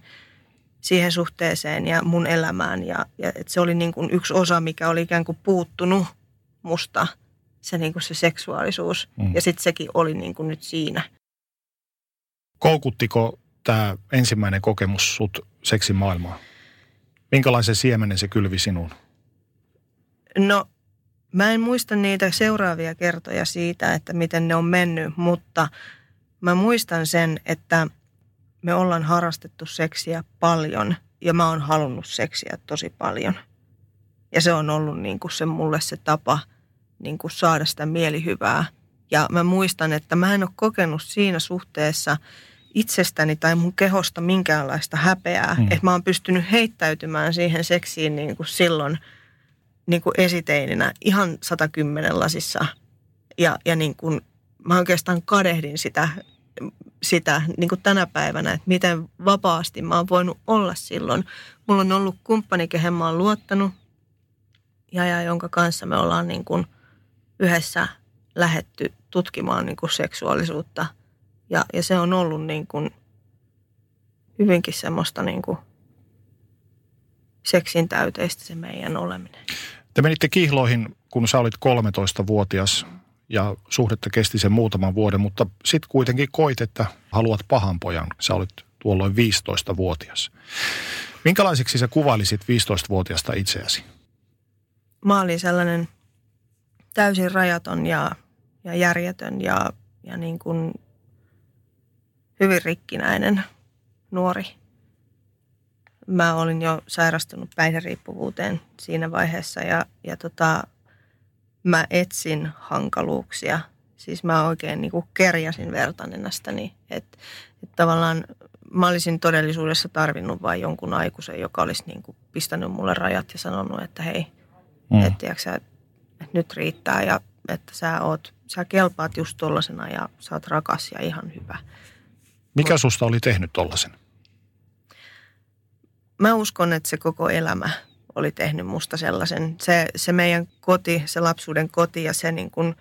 siihen suhteeseen ja mun elämään. Ja, ja että se oli niin kuin yksi osa, mikä oli ikään kuin puuttunut musta, se, niin kuin se seksuaalisuus. Mm. Ja sitten sekin oli niin kuin nyt siinä. Koukuttiko tämä ensimmäinen kokemus sut seksimaailmaan? Minkälaisen siemenen se kylvi sinuun? No, mä en muista niitä seuraavia kertoja siitä, että miten ne on mennyt, mutta mä muistan sen, että me ollaan harrastettu seksiä paljon ja mä oon halunnut seksiä tosi paljon. Ja se on ollut niin kuin se mulle se tapa niin kuin saada sitä mielihyvää. Ja mä muistan, että mä en ole kokenut siinä suhteessa – itsestäni tai mun kehosta minkäänlaista häpeää. Mm. Että mä oon pystynyt heittäytymään siihen seksiin niin kuin silloin niin kuin esiteininä ihan 110 lasissa. Ja, ja niin kuin, mä oikeastaan kadehdin sitä sitä niin kuin tänä päivänä, että miten vapaasti mä oon voinut olla silloin. Mulla on ollut kumppani, kehen mä oon luottanut ja, ja jonka kanssa me ollaan niin kuin yhdessä lähetty tutkimaan niin kuin seksuaalisuutta. Ja, ja se on ollut niin kuin hyvinkin semmoista niin kuin seksin täyteistä se meidän oleminen. Te menitte kihloihin, kun sä olit 13-vuotias ja suhdetta kesti sen muutaman vuoden, mutta sitten kuitenkin koit, että haluat pahan pojan. Sä olit tuolloin 15-vuotias. Minkälaiseksi sä kuvailisit 15-vuotiasta itseäsi? Mä olin sellainen täysin rajaton ja, ja järjetön ja, ja niin kuin hyvin rikkinäinen nuori. Mä olin jo sairastunut päihderiippuvuuteen siinä vaiheessa ja, ja tota, mä etsin hankaluuksia. Siis mä oikein niin kuin kerjasin vertanenästäni. Että et tavallaan mä olisin todellisuudessa tarvinnut vain jonkun aikuisen, joka olisi niin kuin pistänyt mulle rajat ja sanonut, että hei, mm. että, sä, että nyt riittää ja että sä, oot, sä kelpaat just tollasena ja sä oot rakas ja ihan hyvä. Mikä susta oli tehnyt tollasen? Mä uskon, että se koko elämä oli tehnyt musta sellaisen. Se, se meidän koti, se lapsuuden koti ja se niin kuin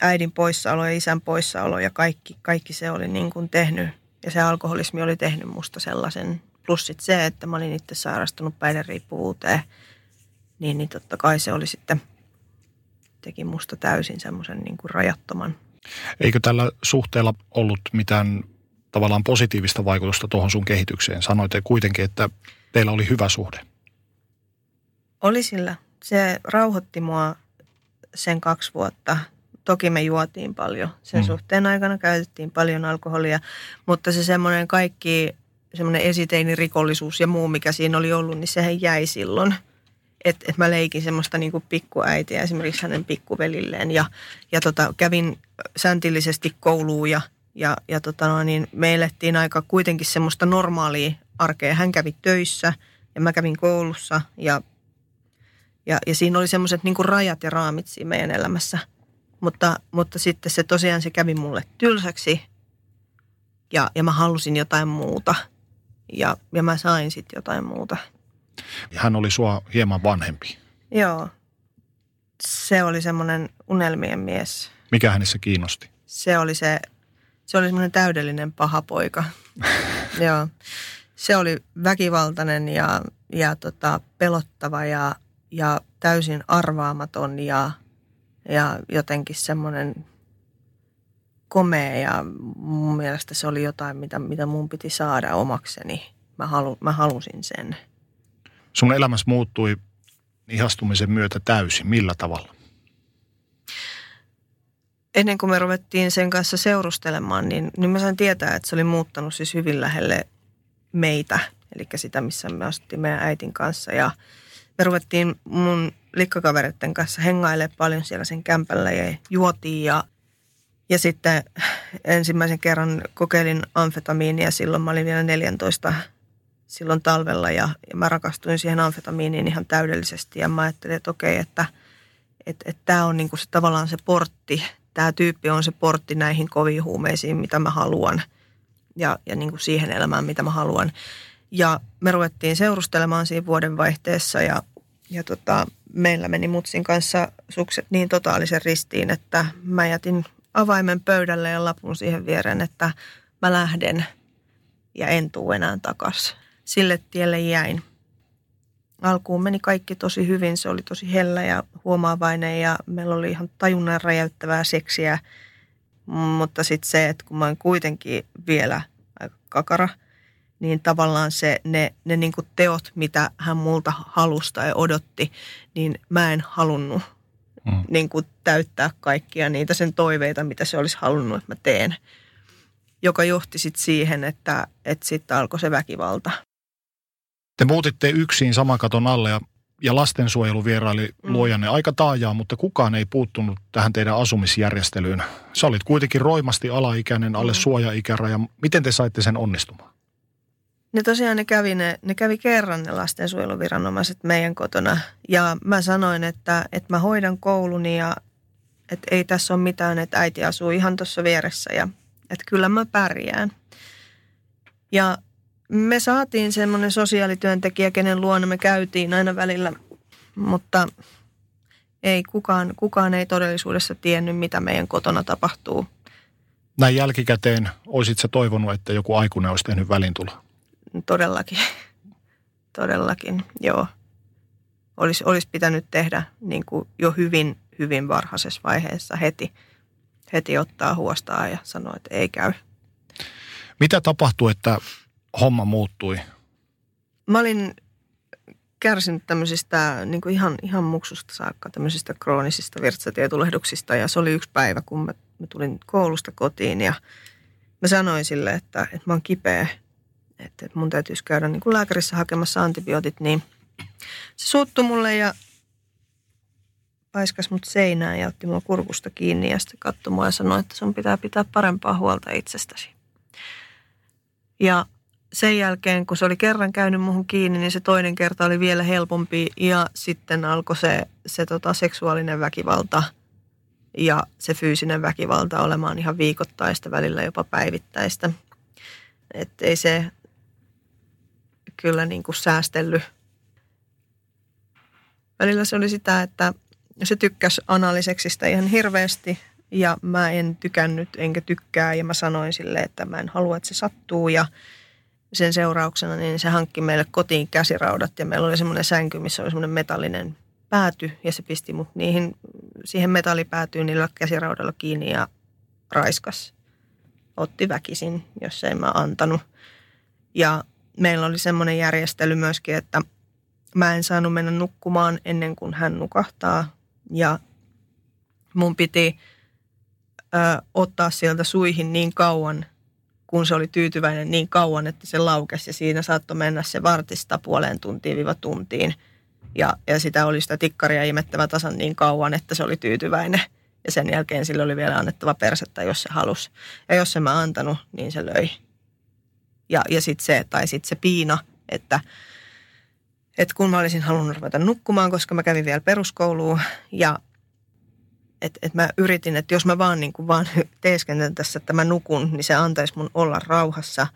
äidin poissaolo ja isän poissaolo ja kaikki, kaikki se oli niin kuin tehnyt. Ja se alkoholismi oli tehnyt musta sellaisen. Plus sit se, että mä olin itse sairastunut päihderiippuvuuteen, niin, niin totta kai se oli sitten, teki musta täysin semmoisen niin kuin rajattoman. Eikö tällä suhteella ollut mitään tavallaan positiivista vaikutusta tuohon sun kehitykseen? Sanoitte kuitenkin, että teillä oli hyvä suhde. Oli sillä. Se rauhoitti mua sen kaksi vuotta. Toki me juotiin paljon. Sen mm. suhteen aikana käytettiin paljon alkoholia, mutta se semmoinen kaikki, semmoinen esiteini rikollisuus ja muu, mikä siinä oli ollut, niin sehän jäi silloin. Että et mä leikin semmoista niinku pikkuäitiä esimerkiksi hänen pikkuvelilleen ja, ja tota, kävin säntillisesti kouluun ja, ja, ja tota no, niin me elettiin aika kuitenkin semmoista normaalia arkea. Hän kävi töissä ja mä kävin koulussa ja ja, ja siinä oli semmoiset niin rajat ja raamit siinä meidän elämässä. Mutta, mutta sitten se tosiaan se kävi mulle tylsäksi ja, ja mä halusin jotain muuta. Ja, ja mä sain sitten jotain muuta. Hän oli sua hieman vanhempi. Joo. Se oli semmoinen unelmien mies. Mikä hänessä kiinnosti? Se oli se, se oli semmoinen täydellinen paha poika. Joo. Se oli väkivaltainen ja, ja tota, pelottava ja ja täysin arvaamaton ja, ja jotenkin semmoinen komea ja mun mielestä se oli jotain, mitä, mitä mun piti saada omakseni. Mä, halu, mä halusin sen. Sun elämässä muuttui ihastumisen myötä täysin. Millä tavalla? Ennen kuin me ruvettiin sen kanssa seurustelemaan, niin, niin mä sain tietää, että se oli muuttanut siis hyvin lähelle meitä. Eli sitä, missä me asuttiin meidän äitin kanssa. Ja, me ruvettiin mun likkakavereiden kanssa hengaille paljon siellä sen kämpällä ja juotiin ja, ja sitten ensimmäisen kerran kokeilin amfetamiinia. Silloin mä olin vielä 14 silloin talvella ja, ja mä rakastuin siihen amfetamiiniin ihan täydellisesti ja mä ajattelin, että okei, että että että tämä on niinku se, tavallaan se portti. Tämä tyyppi on se portti näihin koviin huumeisiin, mitä mä haluan ja, ja niinku siihen elämään, mitä mä haluan. Ja me ruvettiin seurustelemaan siinä vuodenvaihteessa ja, ja tota, meillä meni mutsin kanssa sukset niin totaalisen ristiin, että mä jätin avaimen pöydälle ja lapun siihen viereen, että mä lähden ja en tuu enää takas. Sille tielle jäin. Alkuun meni kaikki tosi hyvin, se oli tosi hellä ja huomaavainen ja meillä oli ihan tajunnan räjäyttävää seksiä. Mutta sitten se, että kun mä oon kuitenkin vielä aika kakara – niin tavallaan se, ne, ne niin kuin teot, mitä hän multa halusta ja odotti, niin mä en halunnut mm. niin kuin täyttää kaikkia niitä sen toiveita, mitä se olisi halunnut, että mä teen. Joka johti sitten siihen, että, että sitten alkoi se väkivalta. Te muutitte yksin saman katon alle ja, ja lastensuojelu vieraili mm. luojanne aika taajaa, mutta kukaan ei puuttunut tähän teidän asumisjärjestelyyn. Sä olit kuitenkin roimasti alaikäinen alle mm. suojaikäraja. Miten te saitte sen onnistumaan? Ne tosiaan ne kävi, ne, ne kävi kerran ne lastensuojeluviranomaiset meidän kotona. Ja mä sanoin, että, että mä hoidan kouluni ja että ei tässä ole mitään, että äiti asuu ihan tuossa vieressä ja että kyllä mä pärjään. Ja me saatiin semmoinen sosiaalityöntekijä, kenen luona me käytiin aina välillä, mutta ei kukaan, kukaan ei todellisuudessa tiennyt, mitä meidän kotona tapahtuu. Näin jälkikäteen olisit sä toivonut, että joku aikuinen olisi tehnyt välintulo? Todellakin. Todellakin, joo. Olisi, olisi pitänyt tehdä niin kuin jo hyvin, hyvin varhaisessa vaiheessa heti, heti ottaa huostaa ja sanoa, että ei käy. Mitä tapahtui, että homma muuttui? Mä olin kärsinyt tämmöisistä niin kuin ihan, ihan muksusta saakka, tämmöisistä kroonisista virtsatietulehduksista. Ja se oli yksi päivä, kun mä, mä tulin koulusta kotiin ja mä sanoin sille, että, että mä oon kipeä, että, että mun täytyisi käydä niin kuin lääkärissä hakemassa antibiootit, niin se suuttui mulle ja paiskas mut seinään ja otti mua kurkusta kiinni ja sitten katsoi mua ja sanoi, että sun pitää pitää parempaa huolta itsestäsi. Ja sen jälkeen, kun se oli kerran käynyt muhun kiinni, niin se toinen kerta oli vielä helpompi ja sitten alkoi se, se tota seksuaalinen väkivalta ja se fyysinen väkivalta olemaan ihan viikoittaista, välillä jopa päivittäistä. Että ei se kyllä niin kuin säästellyt. Välillä se oli sitä, että se tykkäsi analiseksistä ihan hirveästi ja mä en tykännyt enkä tykkää ja mä sanoin sille, että mä en halua, että se sattuu ja sen seurauksena niin se hankki meille kotiin käsiraudat ja meillä oli semmoinen sänky, missä oli semmoinen metallinen pääty ja se pisti mut niihin, siihen metallipäätyyn niillä käsiraudalla kiinni ja raiskas. Otti väkisin, jos ei mä antanut. Ja meillä oli semmoinen järjestely myöskin, että mä en saanut mennä nukkumaan ennen kuin hän nukahtaa ja mun piti ö, ottaa sieltä suihin niin kauan, kun se oli tyytyväinen niin kauan, että se laukesi ja siinä saattoi mennä se vartista puoleen tuntiin viiva tuntiin. Ja, ja sitä oli sitä tikkaria imettävä tasan niin kauan, että se oli tyytyväinen. Ja sen jälkeen sille oli vielä annettava persettä, jos se halusi. Ja jos se mä antanut, niin se löi. Ja, ja sitten se, tai sitten se piina, että, että kun mä olisin halunnut ruveta nukkumaan, koska mä kävin vielä peruskouluun ja että et mä yritin, että jos mä vaan, niin kuin vaan teeskentelen tässä, että mä nukun, niin se antaisi mun olla rauhassa.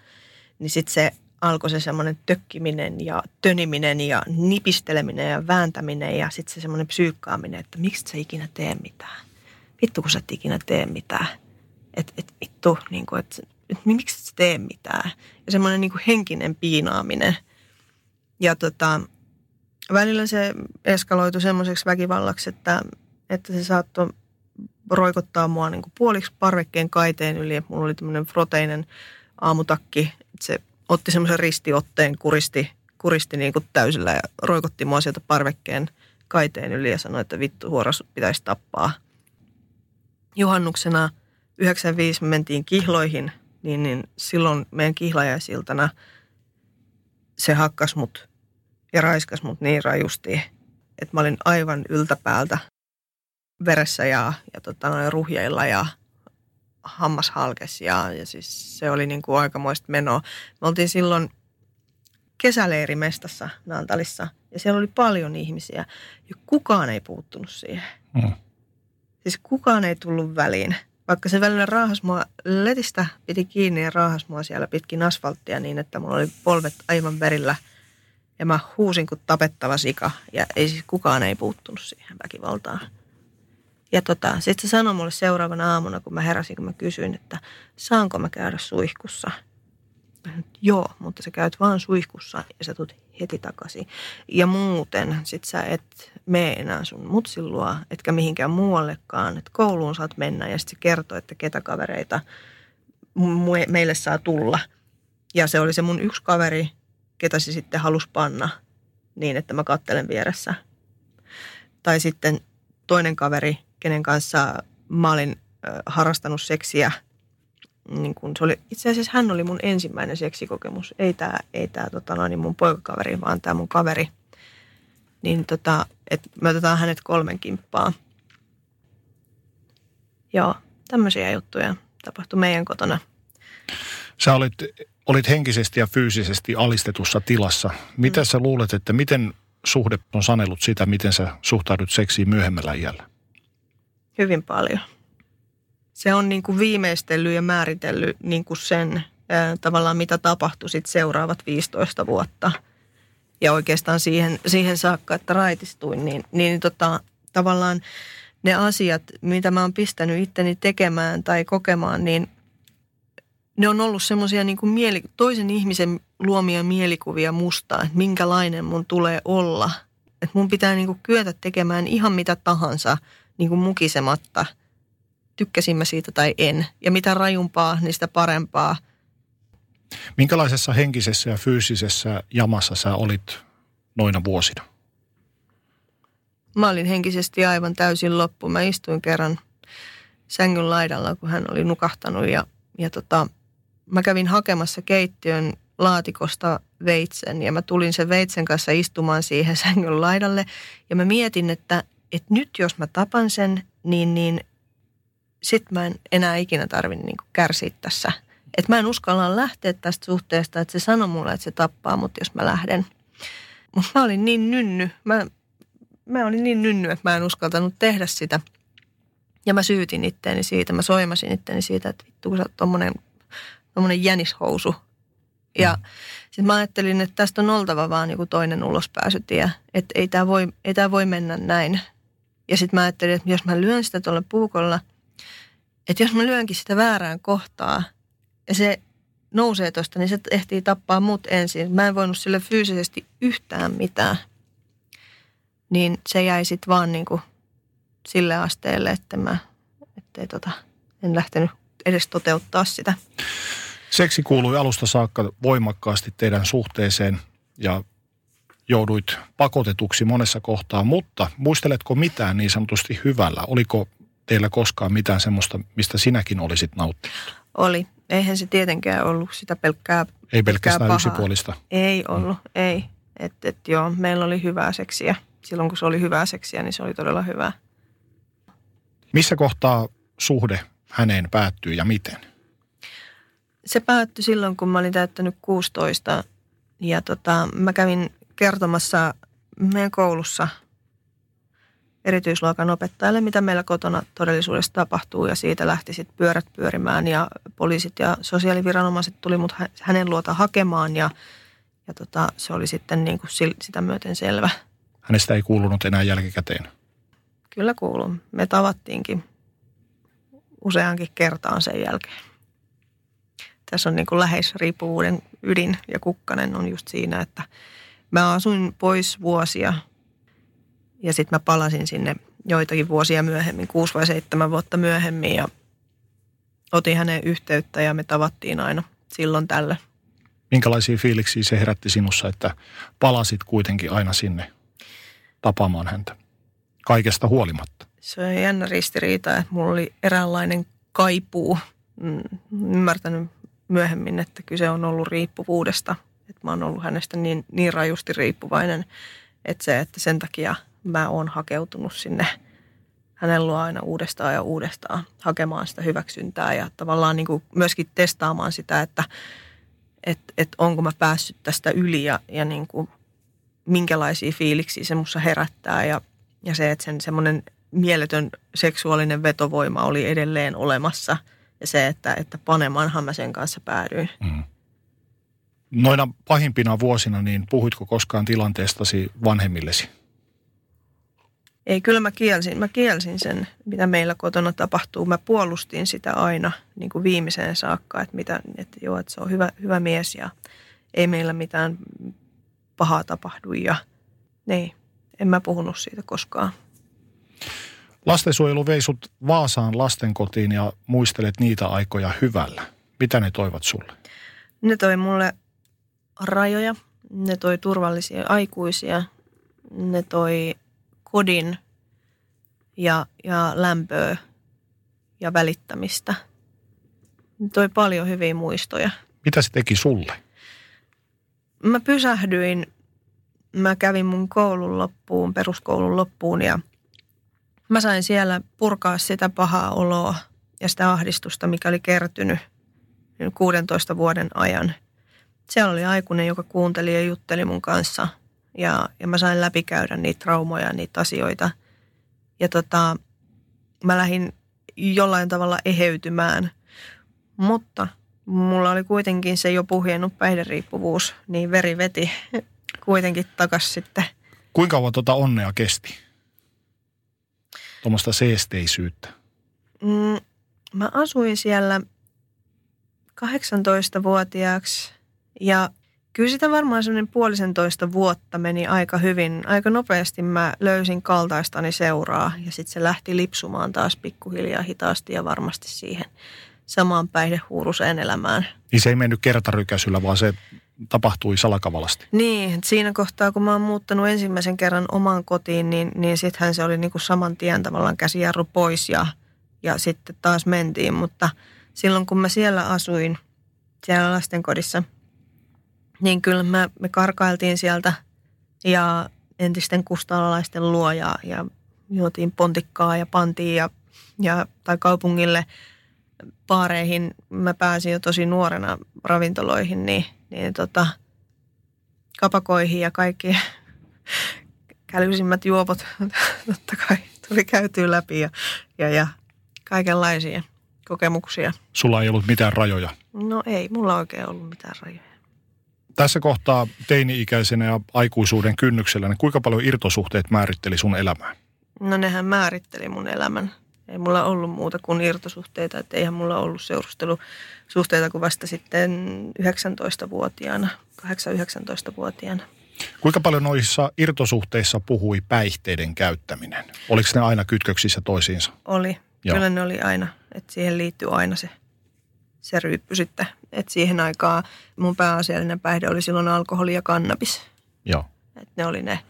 Niin sitten se alkoi se semmoinen tökkiminen ja töniminen ja nipisteleminen ja vääntäminen ja sitten se semmoinen psyykkaaminen, että miksi sä ikinä tee mitään. Vittu, kun sä et ikinä tee mitään. Että et, vittu, niin kuin, että et, miksi sä tee mitään. Ja semmoinen niin kuin henkinen piinaaminen. Ja tota, välillä se eskaloitu semmoiseksi väkivallaksi, että että se saattoi roikottaa mua niin kuin puoliksi parvekkeen kaiteen yli. Mulla oli tämmöinen froteinen aamutakki. Se otti semmoisen ristiotteen, kuristi, kuristi niin kuin täysillä ja roikotti mua sieltä parvekkeen kaiteen yli ja sanoi, että vittu huoras pitäisi tappaa. Juhannuksena 95 me mentiin kihloihin, niin, niin silloin meidän kihlajaisiltana se hakkas mut ja raiskas mut niin rajusti, että mä olin aivan yltäpäältä veressä ja, ja tota, noin ruhjeilla ja hammas halkes ja, ja siis se oli niin kuin aikamoista menoa. Me oltiin silloin kesäleirimestassa Naantalissa ja siellä oli paljon ihmisiä ja kukaan ei puuttunut siihen. Mm. Siis kukaan ei tullut väliin. Vaikka se välillä raahas mua, letistä piti kiinni ja raahas mua siellä pitkin asfalttia niin, että mulla oli polvet aivan verillä. Ja mä huusin kuin tapettava sika ja ei siis kukaan ei puuttunut siihen väkivaltaan. Ja tota, sitten se sanoi mulle seuraavana aamuna, kun mä heräsin, kun mä kysyin, että saanko mä käydä suihkussa. Joo, mutta sä käyt vaan suihkussa ja sä tulet heti takaisin. Ja muuten sit sä et mene enää sun mutsin luo, etkä mihinkään muuallekaan. Että kouluun saat mennä ja sitten se kertoo, että ketä kavereita meille saa tulla. Ja se oli se mun yksi kaveri, ketä se sitten halusi panna niin, että mä kattelen vieressä. Tai sitten toinen kaveri, kenen kanssa mä olin harrastanut seksiä. Niin kun se oli, itse asiassa hän oli mun ensimmäinen seksikokemus. Ei tämä ei tää, tota noin, mun poikakaveri, vaan tämä mun kaveri. Niin tota, että me otetaan hänet kolmen kimppaa. Joo, tämmöisiä juttuja tapahtui meidän kotona. Sä olit, olit henkisesti ja fyysisesti alistetussa tilassa. Mitä mm. sä luulet, että miten suhde on sanellut sitä, miten sä suhtaudut seksiin myöhemmällä iällä? Hyvin paljon. se on niin kuin viimeistellyt ja määritellyt niin kuin sen ää, tavallaan, mitä tapahtui sit seuraavat 15 vuotta. Ja oikeastaan siihen, siihen saakka, että raitistuin, niin, niin tota, tavallaan ne asiat, mitä mä oon pistänyt itteni tekemään tai kokemaan, niin ne on ollut semmoisia niin toisen ihmisen luomia mielikuvia musta, että minkälainen mun tulee olla. Että mun pitää niin kuin kyetä tekemään ihan mitä tahansa niin kuin mukisematta, tykkäsin mä siitä tai en. Ja mitä rajumpaa, niin sitä parempaa. Minkälaisessa henkisessä ja fyysisessä jamassa sä olit noina vuosina? Mä olin henkisesti aivan täysin loppu. Mä istuin kerran sängyn laidalla, kun hän oli nukahtanut ja, ja tota, mä kävin hakemassa keittiön laatikosta veitsen ja mä tulin sen veitsen kanssa istumaan siihen sängyn laidalle ja mä mietin, että, että nyt jos mä tapan sen, niin, niin sit mä en enää ikinä tarvitse niin kärsiä tässä. Että mä en uskalla lähteä tästä suhteesta, että se sanoi mulle, että se tappaa mut, jos mä lähden. Mutta mä olin niin nynny, mä, mä olin niin nynny, että mä en uskaltanut tehdä sitä. Ja mä syytin itteeni siitä, mä soimasin itteeni siitä, että vittu kun sä oot tommonen, tommonen jänishousu. Ja mm. sitten mä ajattelin, että tästä on oltava vaan joku toinen ulospääsytie. Että ei tämä voi, ei tää voi mennä näin. Ja sitten mä ajattelin, että jos mä lyön sitä tuolla puukolla, että jos mä lyönkin sitä väärään kohtaa ja se nousee tuosta, niin se ehtii tappaa mut ensin. Mä en voinut sille fyysisesti yhtään mitään. Niin se jäi sitten vaan niin kuin sille asteelle, että mä ettei tota, en lähtenyt edes toteuttaa sitä. Seksi kuului alusta saakka voimakkaasti teidän suhteeseen ja jouduit pakotetuksi monessa kohtaa, mutta muisteletko mitään niin sanotusti hyvällä? Oliko teillä koskaan mitään semmoista, mistä sinäkin olisit nauttinut? Oli. Eihän se tietenkään ollut sitä pelkkää Ei pelkästään pahaa. yksipuolista. Ei ollut, mm. ei. Että et, joo, meillä oli hyvää seksiä. Silloin kun se oli hyvää seksiä, niin se oli todella hyvää. Missä kohtaa suhde häneen päättyy ja miten? Se päättyi silloin, kun mä olin täyttänyt 16 ja tota, mä kävin kertomassa meidän koulussa erityisluokan opettajalle, mitä meillä kotona todellisuudessa tapahtuu ja siitä lähti sitten pyörät pyörimään ja poliisit ja sosiaaliviranomaiset tuli mut hä- hänen luota hakemaan ja, ja tota, se oli sitten niin kuin sitä myöten selvä. Hänestä ei kuulunut enää jälkikäteen. Kyllä kuuluu. Me tavattiinkin useankin kertaan sen jälkeen. Tässä on niin kuin läheisriippuvuuden ydin ja kukkanen on just siinä, että mä asuin pois vuosia ja sitten mä palasin sinne joitakin vuosia myöhemmin, kuusi vai seitsemän vuotta myöhemmin ja otin hänen yhteyttä ja me tavattiin aina silloin tällä. Minkälaisia fiiliksiä se herätti sinussa, että palasit kuitenkin aina sinne tapaamaan häntä? Kaikesta huolimatta. Se on jännä ristiriita, että mulla oli eräänlainen kaipuu. Mm, Ymmärtänyt myöhemmin, että kyse on ollut riippuvuudesta. Että mä oon ollut hänestä niin, niin rajusti riippuvainen, että se, että sen takia mä oon hakeutunut sinne hänen luo aina uudestaan ja uudestaan hakemaan sitä hyväksyntää ja tavallaan niin kuin myöskin testaamaan sitä, että et, et onko mä päässyt tästä yli ja, ja niin kuin minkälaisia fiiliksiä se mussa herättää ja, ja se, että sen semmoinen mieletön seksuaalinen vetovoima oli edelleen olemassa ja se, että, että panemanhan mä sen kanssa päädyin. Mm. Noina pahimpina vuosina, niin puhuitko koskaan tilanteestasi vanhemmillesi? Ei, kyllä mä kielsin, mä kielsin sen, mitä meillä kotona tapahtuu. Mä puolustin sitä aina niin kuin viimeiseen saakka, että, mitä, että joo, että se on hyvä, hyvä mies ja ei meillä mitään pahaa tapahdu ja niin, en mä puhunut siitä koskaan. Lastensuojelu vei sut Vaasaan lastenkotiin ja muistelet niitä aikoja hyvällä. Mitä ne toivat sulle? Ne toi mulle rajoja, ne toi turvallisia aikuisia, ne toi kodin ja, ja lämpöä ja välittämistä. Ne toi paljon hyviä muistoja. Mitä se teki sulle? Mä pysähdyin, mä kävin mun koulun loppuun, peruskoulun loppuun ja mä sain siellä purkaa sitä pahaa oloa ja sitä ahdistusta, mikä oli kertynyt 16 vuoden ajan. Siellä oli aikuinen, joka kuunteli ja jutteli mun kanssa ja, ja mä sain läpikäydä niitä traumoja ja niitä asioita. Ja tota, mä lähdin jollain tavalla eheytymään. Mutta mulla oli kuitenkin se jo puhjennut päihderiippuvuus, niin veri veti kuitenkin takas sitten. Kuinka kauan tuota onnea kesti? Tuommoista seesteisyyttä. Mm, mä asuin siellä 18-vuotiaaksi ja kyllä sitä varmaan semmoinen puolisentoista vuotta meni aika hyvin. Aika nopeasti mä löysin kaltaistani seuraa ja sitten se lähti lipsumaan taas pikkuhiljaa hitaasti ja varmasti siihen samaan päihdehuuruseen elämään. Niin se ei mennyt kertarykäisyllä, vaan se tapahtui salakavalasti. Niin, siinä kohtaa kun mä oon muuttanut ensimmäisen kerran omaan kotiin, niin, niin sittenhän se oli niinku saman tien tavallaan käsijarru pois ja, ja sitten taas mentiin. Mutta silloin kun mä siellä asuin, siellä lastenkodissa, niin kyllä me, me karkailtiin sieltä ja entisten kustalalaisten luo ja, ja juotiin pontikkaa ja pantiin ja, ja, tai kaupungille paareihin. Mä pääsin jo tosi nuorena ravintoloihin, niin, niin tota, kapakoihin ja kaikki kälyisimmät juopot totta kai tuli käytyä läpi ja, ja, ja kaikenlaisia kokemuksia. Sulla ei ollut mitään rajoja? No ei, mulla oikein ollut mitään rajoja. Tässä kohtaa teini-ikäisenä ja aikuisuuden kynnyksellä, niin kuinka paljon irtosuhteet määritteli sun elämää? No nehän määritteli mun elämän. Ei mulla ollut muuta kuin irtosuhteita, että eihän mulla ollut seurustelusuhteita kuin vasta sitten 19-vuotiaana, 8-19-vuotiaana. Kuinka paljon noissa irtosuhteissa puhui päihteiden käyttäminen? Oliko ne aina kytköksissä toisiinsa? Oli. Joo. Kyllä ne oli aina. Että siihen liittyy aina se, se ryyppy sitten. Että siihen aikaan mun pääasiallinen päihde oli silloin alkoholi ja kannabis. Joo. Että ne oli ne,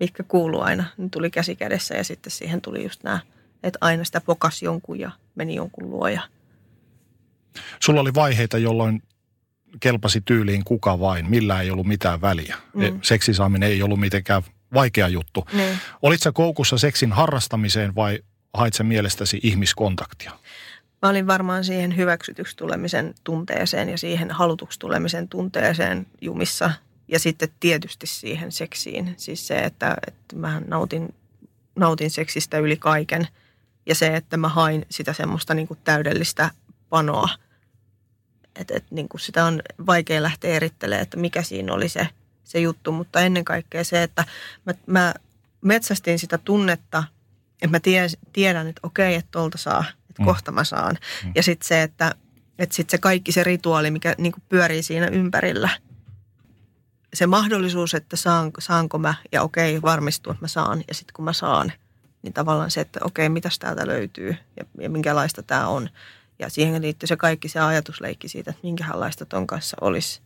mitkä kuuluu aina. Ne tuli käsi kädessä ja sitten siihen tuli just nämä, että aina sitä pokas jonkun ja meni jonkun luo. Ja... Sulla oli vaiheita, jolloin kelpasi tyyliin kuka vain, millä ei ollut mitään väliä. Mm. Seksisaaminen ei ollut mitenkään vaikea juttu. Niin. Olitko koukussa seksin harrastamiseen vai hait sä mielestäsi ihmiskontaktia? Mä olin varmaan siihen hyväksytyksi tulemisen tunteeseen ja siihen halutuksi tulemisen tunteeseen jumissa. Ja sitten tietysti siihen seksiin. Siis se, että, että mä nautin, nautin seksistä yli kaiken. Ja se, että mä hain sitä semmoista niin kuin täydellistä panoa. Että et, niin sitä on vaikea lähteä erittelemään, että mikä siinä oli se, se juttu. Mutta ennen kaikkea se, että mä, mä metsästin sitä tunnetta, että mä tiedän, että okei, että tuolta saa – että mm. kohta mä saan. Mm. Ja sitten se, että, että sit se kaikki se rituaali, mikä niin pyörii siinä ympärillä. Se mahdollisuus, että saan, saanko mä ja okei, varmistuu, että mä saan. Ja sitten kun mä saan, niin tavallaan se, että okei, mitäs täältä löytyy ja, ja minkälaista tämä on. Ja siihen liittyy se kaikki se ajatusleikki siitä, että minkälaista ton kanssa olisi.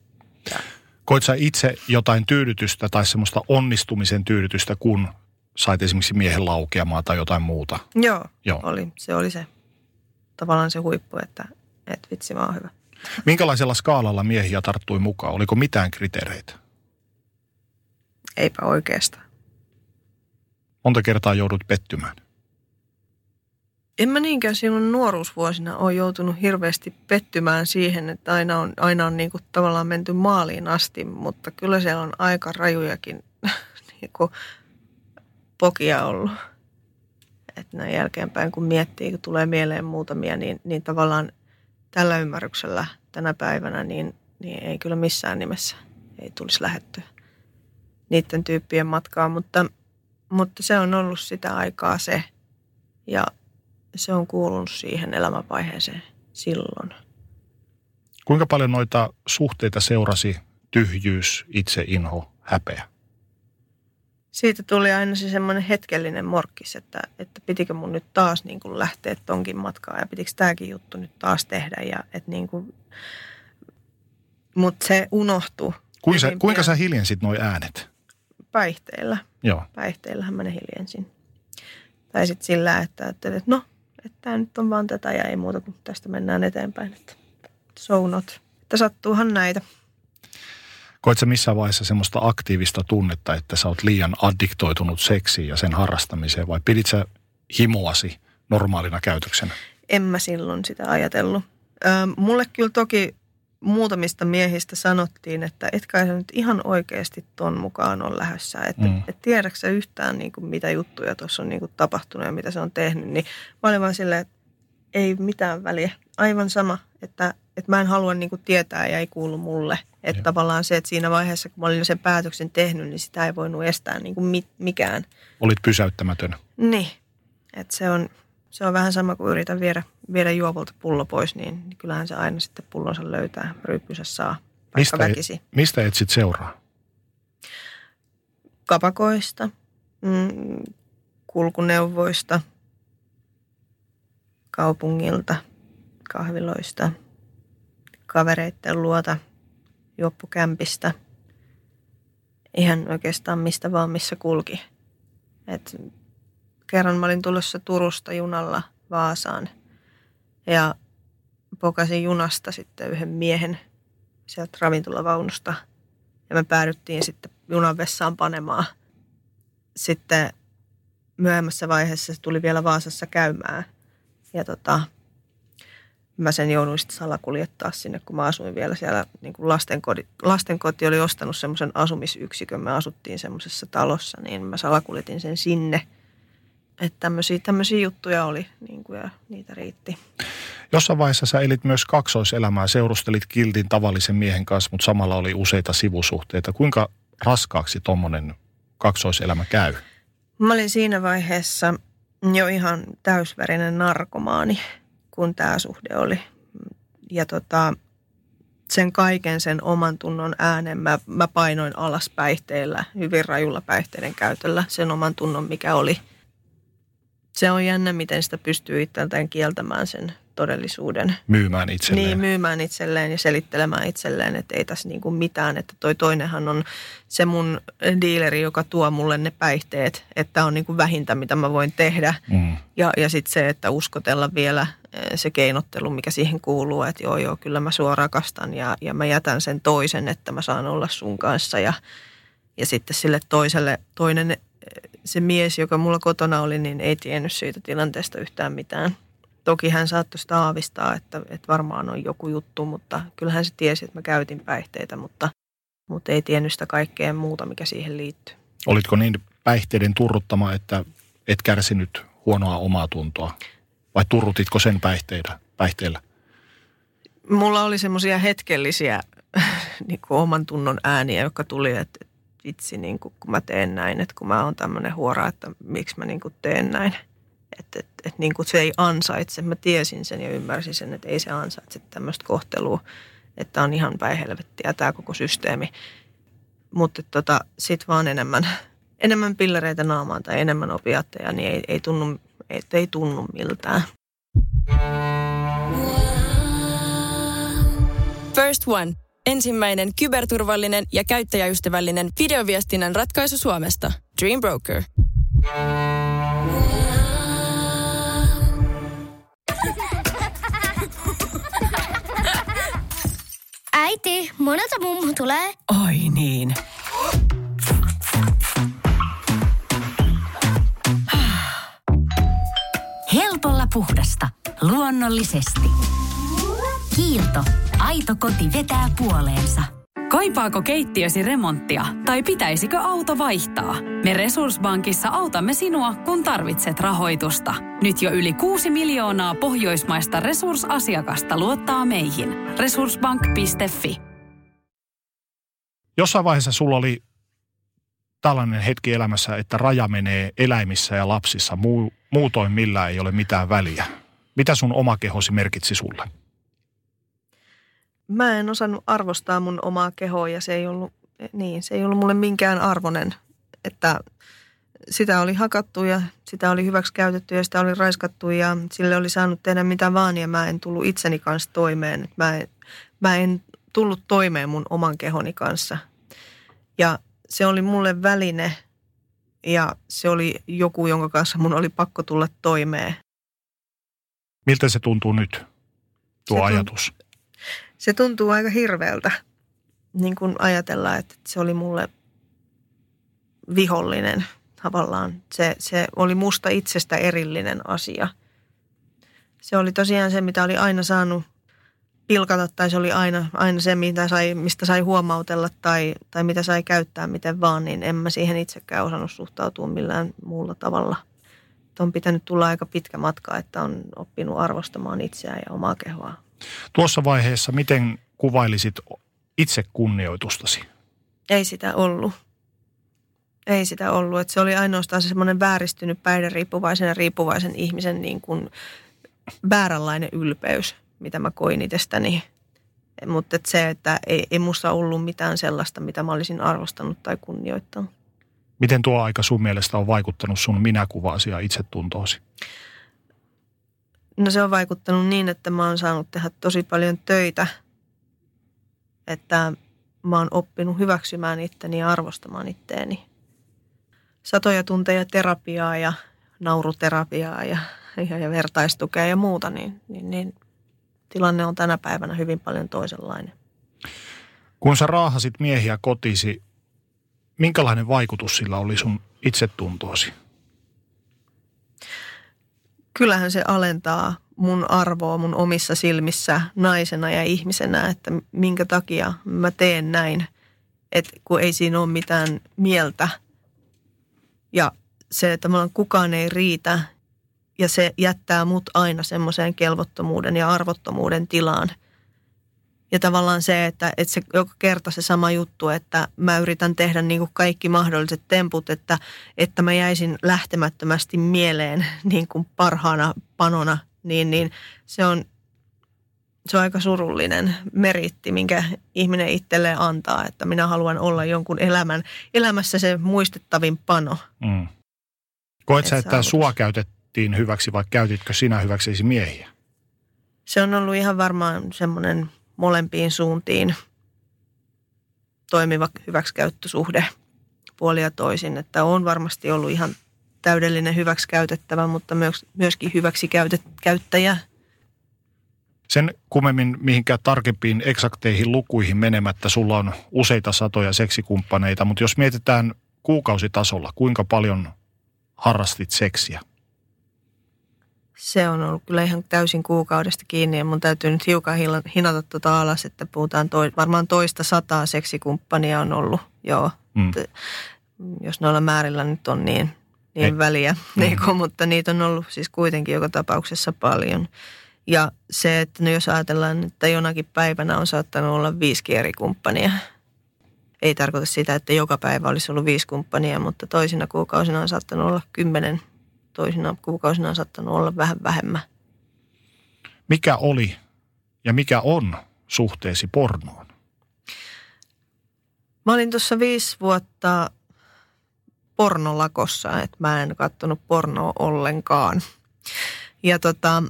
Ja. Koit sä itse jotain tyydytystä tai semmoista onnistumisen tyydytystä, kun sait esimerkiksi miehen laukeamaan tai jotain muuta? Joo, Joo. Oli, se oli se tavallaan se huippu, että, että vitsi mä oon hyvä. Minkälaisella skaalalla miehiä tarttui mukaan? Oliko mitään kriteereitä? Eipä oikeastaan. Monta kertaa joudut pettymään? En mä niinkään silloin nuoruusvuosina ole joutunut hirveästi pettymään siihen, että aina on, aina on niin kuin tavallaan menty maaliin asti, mutta kyllä siellä on aika rajujakin niin kuin pokia ollut että näin jälkeenpäin kun miettii, kun tulee mieleen muutamia, niin, niin tavallaan tällä ymmärryksellä tänä päivänä, niin, niin ei kyllä missään nimessä ei tulisi lähettyä niiden tyyppien matkaa, mutta, mutta se on ollut sitä aikaa se ja se on kuulunut siihen elämänvaiheeseen silloin. Kuinka paljon noita suhteita seurasi tyhjyys, itseinho, häpeä? Siitä tuli aina se semmoinen hetkellinen morkkis, että, että pitikö mun nyt taas niin kuin lähteä tonkin matkaan ja pitikö tämäkin juttu nyt taas tehdä. Ja, että niin kuin, mutta se unohtui. Kuinka, sä, kuinka sä hiljensit nuo äänet? Päihteillä. Joo. Päihteillähän mä ne hiljensin. Tai sitten sillä, että, että, että no, että tämä nyt on vaan tätä ja ei muuta kuin tästä mennään eteenpäin. Että so not. Että sattuuhan näitä. Koet sä missään vaiheessa semmoista aktiivista tunnetta, että sä oot liian addiktoitunut seksiin ja sen harrastamiseen vai pidit sä himoasi normaalina käytöksenä? En mä silloin sitä ajatellut. Ö, mulle kyllä toki muutamista miehistä sanottiin, että etkä sä nyt ihan oikeasti ton mukaan on lähdössä. Että mm. et tiedätkö sä yhtään niin kuin, mitä juttuja tuossa on niin kuin, tapahtunut ja mitä se on tehnyt. Niin mä olin vaan silleen, että ei mitään väliä. Aivan sama, että, että mä en halua niin kuin tietää ja ei kuulu mulle. Että Joo. tavallaan se, että siinä vaiheessa, kun mä olin sen päätöksen tehnyt, niin sitä ei voinut estää niin kuin mi- mikään. Olit pysäyttämätön. Niin, että se on, se on vähän sama kuin yritän viedä, viedä juovolta pullo pois, niin, kyllähän se aina sitten pullonsa löytää, ryyppynsä saa, Mistä, väkisi. mistä etsit seuraa? Kapakoista, mm, kulkuneuvoista, kaupungilta, kahviloista, kavereitten luota, juoppukämpistä. Ihan oikeastaan mistä vaan missä kulki. Et kerran mä olin tulossa Turusta junalla Vaasaan ja pokasin junasta sitten yhden miehen sieltä ravintolavaunusta ja me päädyttiin sitten junan vessaan panemaan. Sitten myöhemmässä vaiheessa se tuli vielä Vaasassa käymään ja tota, mä sen jouduin sitten salakuljettaa sinne, kun mä asuin vielä siellä niin kuin lastenkoti, lastenkoti oli ostanut semmoisen asumisyksikön. Me asuttiin semmoisessa talossa, niin mä salakuljetin sen sinne. Että tämmöisiä, tämmöisiä juttuja oli niin kuin, ja niitä riitti. Jossain vaiheessa sä elit myös kaksoiselämää, seurustelit kiltin tavallisen miehen kanssa, mutta samalla oli useita sivusuhteita. Kuinka raskaaksi tuommoinen kaksoiselämä käy? Mä olin siinä vaiheessa jo ihan täysverinen narkomaani, kun tämä suhde oli. Ja tota, sen kaiken sen oman tunnon äänen mä, mä painoin alas päihteillä, hyvin rajulla päihteiden käytöllä, sen oman tunnon mikä oli. Se on jännä, miten sitä pystyy itseltään kieltämään sen todellisuuden. Myymään itselleen. Niin, myymään itselleen ja selittelemään itselleen, että ei tässä niin kuin mitään. Että toi toinenhan on se mun diileri, joka tuo mulle ne päihteet, että on niin kuin vähintä, mitä mä voin tehdä. Mm. Ja, ja sitten se, että uskotella vielä se keinottelu, mikä siihen kuuluu, että joo, joo, kyllä mä sua rakastan ja, ja mä jätän sen toisen, että mä saan olla sun kanssa. Ja, ja sitten sille toiselle, toinen, eh, se mies, joka mulla kotona oli, niin ei tiennyt siitä tilanteesta yhtään mitään. Toki hän saattoi sitä aavistaa, että, että varmaan on joku juttu, mutta kyllähän se tiesi, että mä käytin päihteitä, mutta, mutta ei tiennyt sitä kaikkea muuta, mikä siihen liittyy. Olitko niin päihteiden turruttama, että et kärsinyt huonoa omaa tuntoa? Vai turrutitko sen päihteillä? päihteillä? Mulla oli semmoisia hetkellisiä niin kuin oman tunnon ääniä, jotka tuli, että vitsi, niin kuin, kun mä teen näin, että kun mä oon tämmöinen huora, että miksi mä niin kuin teen näin. Että, että, että niin kuin se ei ansaitse. Mä tiesin sen ja ymmärsin sen, että ei se ansaitse tämmöistä kohtelua. Että on ihan päin helvettiä tämä koko systeemi. Mutta tota, sit vaan enemmän, enemmän pillereitä naamaan tai enemmän opiatteja, niin ei, ei, tunnu, ei, ei tunnu miltään. First One. Ensimmäinen kyberturvallinen ja käyttäjäystävällinen videoviestinnän ratkaisu Suomesta. Dream Broker. Äiti, monelta mummu tulee? Oi niin. Puhdasta. Luonnollisesti. Kiilto. Aito koti vetää puoleensa. Kaipaako keittiösi remonttia tai pitäisikö auto vaihtaa? Me Resurssbankissa autamme sinua, kun tarvitset rahoitusta. Nyt jo yli 6 miljoonaa pohjoismaista resursasiakasta luottaa meihin. Resurssbank.fi Jossain vaiheessa sulla oli tällainen hetki elämässä, että raja menee eläimissä ja lapsissa. Muu, muutoin millään ei ole mitään väliä. Mitä sun oma kehosi merkitsi sulle? Mä en osannut arvostaa mun omaa kehoa ja se ei ollut, niin, se ei ollut mulle minkään arvonen, että sitä oli hakattu ja sitä oli hyväksi käytetty ja sitä oli raiskattu ja sille oli saanut tehdä mitä vaan ja mä en tullut itseni kanssa toimeen. Mä en, mä en tullut toimeen mun oman kehoni kanssa. Ja se oli mulle väline ja se oli joku, jonka kanssa mun oli pakko tulla toimeen. Miltä se tuntuu nyt, tuo Se tunt- ajatus? Se tuntuu aika hirveältä, niin kuin ajatella, että se oli mulle vihollinen tavallaan. Se, se oli musta itsestä erillinen asia. Se oli tosiaan se, mitä oli aina saanut pilkata tai se oli aina, aina se, mitä sai, mistä sai huomautella tai, tai mitä sai käyttää miten vaan, niin en mä siihen itsekään osannut suhtautua millään muulla tavalla. että on pitänyt tulla aika pitkä matka, että on oppinut arvostamaan itseään ja omaa kehoa. Tuossa vaiheessa miten kuvailisit itse kunnioitustasi? Ei sitä ollut. Ei sitä ollut. Että se oli ainoastaan se semmoinen vääristynyt päihderiippuvaisen ja riippuvaisen ihmisen niin kuin vääränlainen ylpeys, mitä mä koin itsestäni. Mutta et se, että ei, ei musta ollut mitään sellaista, mitä mä olisin arvostanut tai kunnioittanut. Miten tuo aika sun mielestä on vaikuttanut sun minäkuvaasi ja itsetuntoosi? No se on vaikuttanut niin, että mä oon saanut tehdä tosi paljon töitä, että mä oon oppinut hyväksymään itteni ja arvostamaan itteeni. Satoja tunteja terapiaa ja nauruterapiaa ja, ja, ja vertaistukea ja muuta, niin, niin, niin tilanne on tänä päivänä hyvin paljon toisenlainen. Kun sä raahasit miehiä kotisi, minkälainen vaikutus sillä oli sun itsetuntoosi? Kyllähän se alentaa mun arvoa mun omissa silmissä naisena ja ihmisenä, että minkä takia mä teen näin, että kun ei siinä ole mitään mieltä. Ja se, että mulla kukaan ei riitä ja se jättää mut aina semmoiseen kelvottomuuden ja arvottomuuden tilaan – ja tavallaan se, että, että se joka kerta se sama juttu, että mä yritän tehdä niin kuin kaikki mahdolliset temput, että, että mä jäisin lähtemättömästi mieleen niin kuin parhaana panona, niin, niin se on, se on aika surullinen meritti, minkä ihminen itselleen antaa, että minä haluan olla jonkun elämän, elämässä se muistettavin pano. Mm. Koet sä, että sua käytettiin hyväksi vai käytitkö sinä hyväksesi miehiä? Se on ollut ihan varmaan semmoinen molempiin suuntiin toimiva hyväksikäyttösuhde puolia toisin. Että on varmasti ollut ihan täydellinen hyväksikäytettävä, mutta myös, myöskin hyväksikäyttäjä. Sen kummemmin mihinkään tarkempiin eksakteihin lukuihin menemättä, sulla on useita satoja seksikumppaneita, mutta jos mietitään kuukausitasolla, kuinka paljon harrastit seksiä? Se on ollut kyllä ihan täysin kuukaudesta kiinni ja mun täytyy nyt hiukan hinata tuota alas, että puhutaan toi, varmaan toista sataa seksikumppania on ollut, joo. Mm. Jos noilla määrillä nyt on niin, niin Ei. väliä, mm. niin mutta niitä on ollut siis kuitenkin joka tapauksessa paljon. Ja se, että no jos ajatellaan, että jonakin päivänä on saattanut olla viisi eri kumppania, ei tarkoita sitä, että joka päivä olisi ollut viisi kumppania, mutta toisina kuukausina on saattanut olla kymmenen toisina kuukausina on saattanut olla vähän vähemmän. Mikä oli ja mikä on suhteesi pornoon? Mä olin tuossa viisi vuotta pornolakossa, että mä en katsonut pornoa ollenkaan. Ja tota,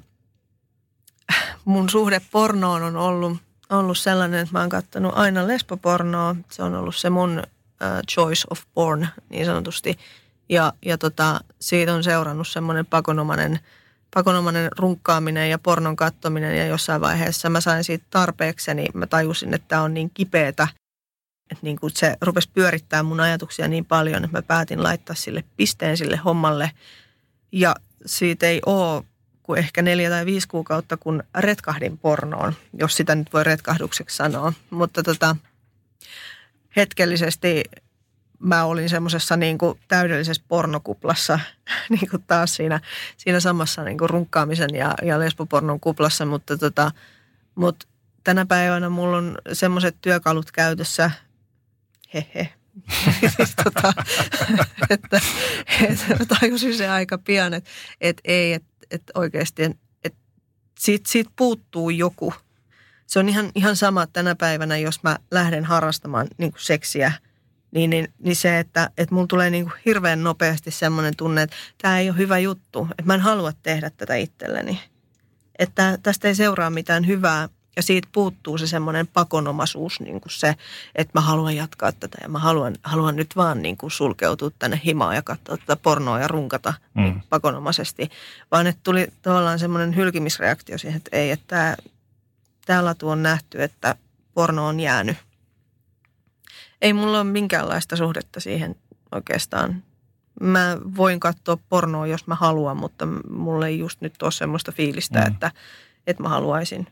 mun suhde pornoon on ollut, ollut sellainen, että mä oon katsonut aina lesbopornoa. Se on ollut se mun uh, choice of porn niin sanotusti – ja, ja tota, siitä on seurannut semmoinen pakonomainen, pakonomainen runkkaaminen ja pornon kattominen. Ja jossain vaiheessa mä sain siitä tarpeekseni. Mä tajusin, että tämä on niin kipeätä, että niin kuin se rupesi pyörittää mun ajatuksia niin paljon, että mä päätin laittaa sille pisteen sille hommalle. Ja siitä ei ole kuin ehkä neljä tai viisi kuukautta, kun retkahdin pornoon, jos sitä nyt voi retkahdukseksi sanoa. Mutta tota, hetkellisesti mä olin semmoisessa niin kuin täydellisessä pornokuplassa niin kuin taas siinä, siinä samassa niin kuin runkkaamisen ja, ja lesbopornon kuplassa, mutta tota, mut tänä päivänä mulla on semmoiset työkalut käytössä, hehe, siis tota, että, että tajusin se aika pian, että, että ei, että, että oikeasti, että siitä, siitä puuttuu joku. Se on ihan, ihan sama tänä päivänä, jos mä lähden harrastamaan niin seksiä – niin, niin, niin se, että, että mulla tulee niin kuin hirveän nopeasti semmoinen tunne, että tämä ei ole hyvä juttu, että mä en halua tehdä tätä itselleni. Että tästä ei seuraa mitään hyvää ja siitä puuttuu se semmoinen pakonomaisuus, niin kuin se, että mä haluan jatkaa tätä ja mä haluan, haluan nyt vaan niin kuin sulkeutua tänne himaan ja katsoa tätä pornoa ja runkata mm. niin pakonomaisesti. Vaan että tuli tavallaan semmoinen hylkimisreaktio siihen, että ei, että tämä, tämä latu on nähty, että porno on jäänyt ei mulla ole minkäänlaista suhdetta siihen oikeastaan. Mä voin katsoa pornoa, jos mä haluan, mutta mulla ei just nyt ole semmoista fiilistä, mm. että, että mä haluaisin.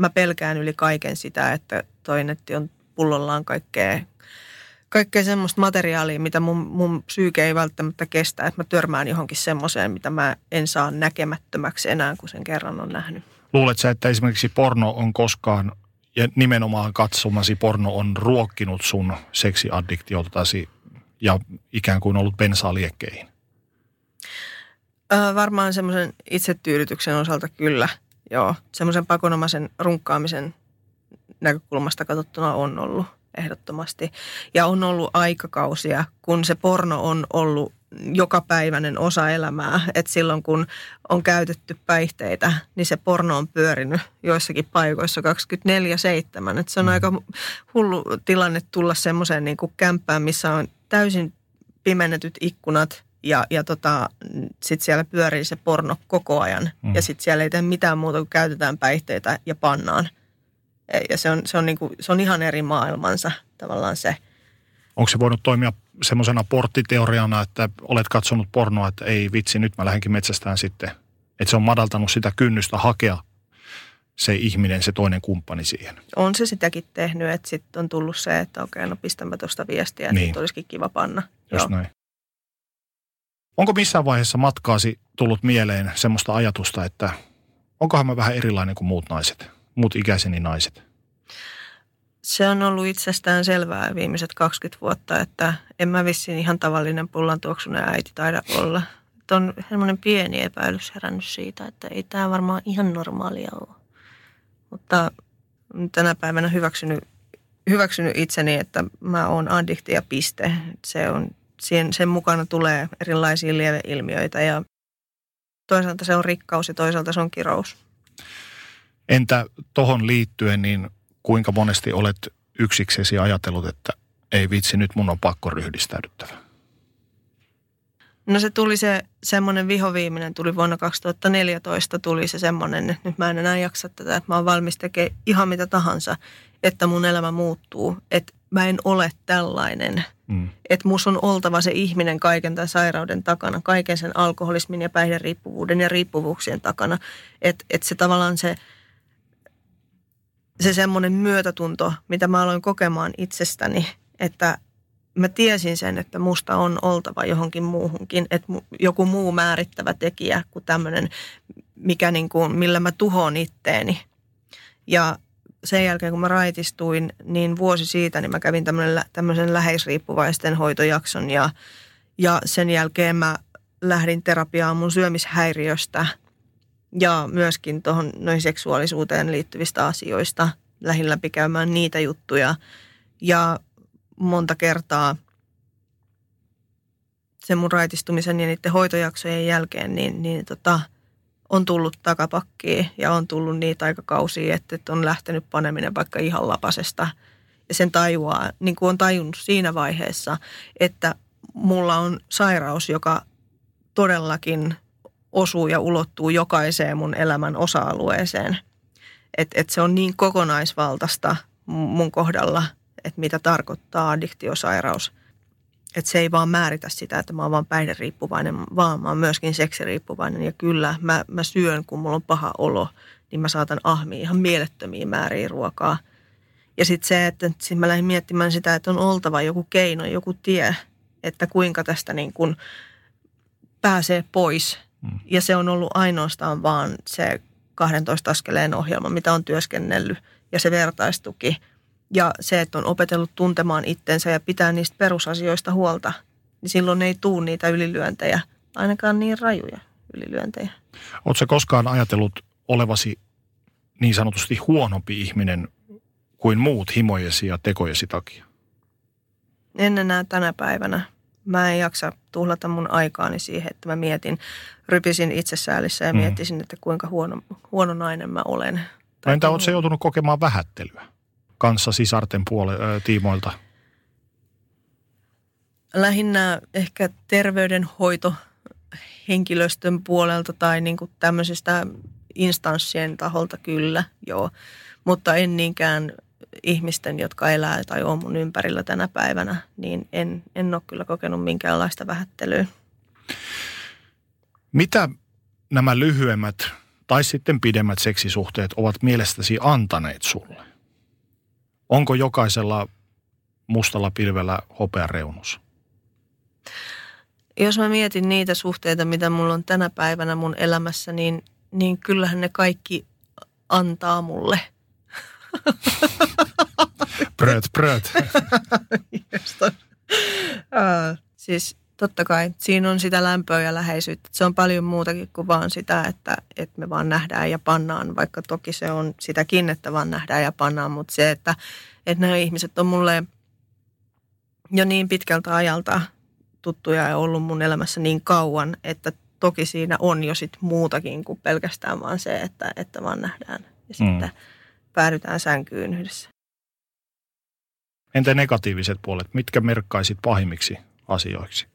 Mä pelkään yli kaiken sitä, että toi netti on pullollaan kaikkea, kaikkea semmoista materiaalia, mitä mun, mun psyyke ei välttämättä kestä, että mä törmään johonkin semmoiseen, mitä mä en saa näkemättömäksi enää, kun sen kerran on nähnyt. Luuletko sä, että esimerkiksi porno on koskaan, ja nimenomaan katsomasi porno on ruokkinut sun seksiaddiktiotasi ja ikään kuin ollut bensaa liekkeihin? Öö, varmaan semmoisen itsetyydytyksen osalta kyllä, joo. Semmoisen pakonomaisen runkkaamisen näkökulmasta katsottuna on ollut ehdottomasti. Ja on ollut aikakausia, kun se porno on ollut jokapäiväinen osa elämää. Että silloin kun on käytetty päihteitä, niin se porno on pyörinyt joissakin paikoissa 24-7. Että se on aika hullu tilanne tulla semmoiseen niin kuin kämppään, missä on täysin pimennetyt ikkunat ja, ja tota, sitten siellä pyörii se porno koko ajan. Mm. Ja sitten siellä ei tee mitään muuta kuin käytetään päihteitä ja pannaan. Ja se on, se on, niin kuin, se on ihan eri maailmansa tavallaan se. Onko se voinut toimia semmoisena porttiteoriana, että olet katsonut pornoa, että ei vitsi, nyt mä lähdenkin metsästään sitten. Että se on madaltanut sitä kynnystä hakea se ihminen, se toinen kumppani siihen. On se sitäkin tehnyt, että sitten on tullut se, että okei, no pistämme tuosta viestiä, niin. että olisikin kiva panna. Jos Joo. näin. Onko missään vaiheessa matkaasi tullut mieleen semmoista ajatusta, että onkohan mä vähän erilainen kuin muut naiset, muut ikäiseni naiset? Se on ollut itsestään selvää viimeiset 20 vuotta, että en mä vissiin ihan tavallinen pullantuoksunen äiti taida olla. Että on semmoinen pieni epäilys herännyt siitä, että ei tämä varmaan ihan normaalia ole. Mutta tänä päivänä hyväksynyt, hyväksynyt itseni, että mä oon addikti ja piste. Se on, sen, sen mukana tulee erilaisia lieveilmiöitä ja toisaalta se on rikkaus ja toisaalta se on kirous. Entä tohon liittyen, niin kuinka monesti olet yksiksesi ajatellut, että ei vitsi, nyt mun on pakko ryhdistäydyttävä? No se tuli se semmoinen vihoviiminen, tuli vuonna 2014, tuli se semmoinen, että nyt mä en enää jaksa tätä, että mä oon valmis tekemään ihan mitä tahansa, että mun elämä muuttuu, että mä en ole tällainen. Mm. Että mus on oltava se ihminen kaiken tämän sairauden takana, kaiken sen alkoholismin ja päihderiippuvuuden ja riippuvuuksien takana. Että et se tavallaan se, se semmoinen myötätunto, mitä mä aloin kokemaan itsestäni, että mä tiesin sen, että musta on oltava johonkin muuhunkin, että joku muu määrittävä tekijä kuin tämmöinen, mikä niin kuin, millä mä tuhoon itteeni. Ja sen jälkeen, kun mä raitistuin, niin vuosi siitä, niin mä kävin tämmöisen läheisriippuvaisten hoitojakson ja, ja sen jälkeen mä lähdin terapiaan mun syömishäiriöstä ja myöskin tuohon noin seksuaalisuuteen liittyvistä asioista lähin läpikäymään niitä juttuja. Ja monta kertaa sen mun raitistumisen ja niiden hoitojaksojen jälkeen, niin, niin tota, on tullut takapakkiin ja on tullut niitä aikakausia, että, että on lähtenyt paneminen vaikka ihan lapasesta. Ja sen tajuaa, niin kuin on tajunnut siinä vaiheessa, että mulla on sairaus, joka todellakin osuu ja ulottuu jokaiseen mun elämän osa-alueeseen. Että et se on niin kokonaisvaltaista mun kohdalla – että mitä tarkoittaa addiktiosairaus. Että se ei vaan määritä sitä, että mä oon vaan päihderiippuvainen, vaan mä oon myöskin seksiriippuvainen. Ja kyllä, mä, mä syön, kun mulla on paha olo, niin mä saatan ahmia ihan mielettömiä määriä ruokaa. Ja sitten se, että sit mä lähdin miettimään sitä, että on oltava joku keino, joku tie, että kuinka tästä niin kuin pääsee pois. Mm. Ja se on ollut ainoastaan vaan se 12 askeleen ohjelma, mitä on työskennellyt ja se vertaistuki – ja se, että on opetellut tuntemaan itsensä ja pitää niistä perusasioista huolta, niin silloin ei tuu niitä ylilyöntejä, ainakaan niin rajuja ylilyöntejä. Oletko koskaan ajatellut olevasi niin sanotusti huonompi ihminen kuin muut himojesi ja tekojesi takia? En enää tänä päivänä. Mä en jaksa tuhlata mun aikaani siihen, että mä mietin, rypisin itsesäälissä ja mm. miettisin, että kuinka huono, huono nainen mä olen. No entä oletko joutunut kokemaan vähättelyä? kanssa sisarten puole, ö, tiimoilta? Lähinnä ehkä terveydenhoito henkilöstön puolelta tai niin kuin tämmöisestä instanssien taholta kyllä, joo. Mutta en niinkään ihmisten, jotka elää tai on mun ympärillä tänä päivänä, niin en, en ole kyllä kokenut minkäänlaista vähättelyä. Mitä nämä lyhyemmät tai sitten pidemmät seksisuhteet ovat mielestäsi antaneet sulle? onko jokaisella mustalla pilvellä hopean reunus? Jos mä mietin niitä suhteita, mitä mulla on tänä päivänä mun elämässä, niin, niin kyllähän ne kaikki antaa mulle. Bröt. uh, siis totta kai siinä on sitä lämpöä ja läheisyyttä. Se on paljon muutakin kuin vaan sitä, että, että me vaan nähdään ja pannaan, vaikka toki se on sitäkin, että vaan nähdään ja pannaan, mutta se, että, että nämä ihmiset on mulle jo niin pitkältä ajalta tuttuja ja ollut mun elämässä niin kauan, että toki siinä on jo sit muutakin kuin pelkästään vaan se, että, että vaan nähdään ja sitten mm. Päädytään sänkyyn yhdessä. Entä negatiiviset puolet? Mitkä merkkaisit pahimmiksi asioiksi?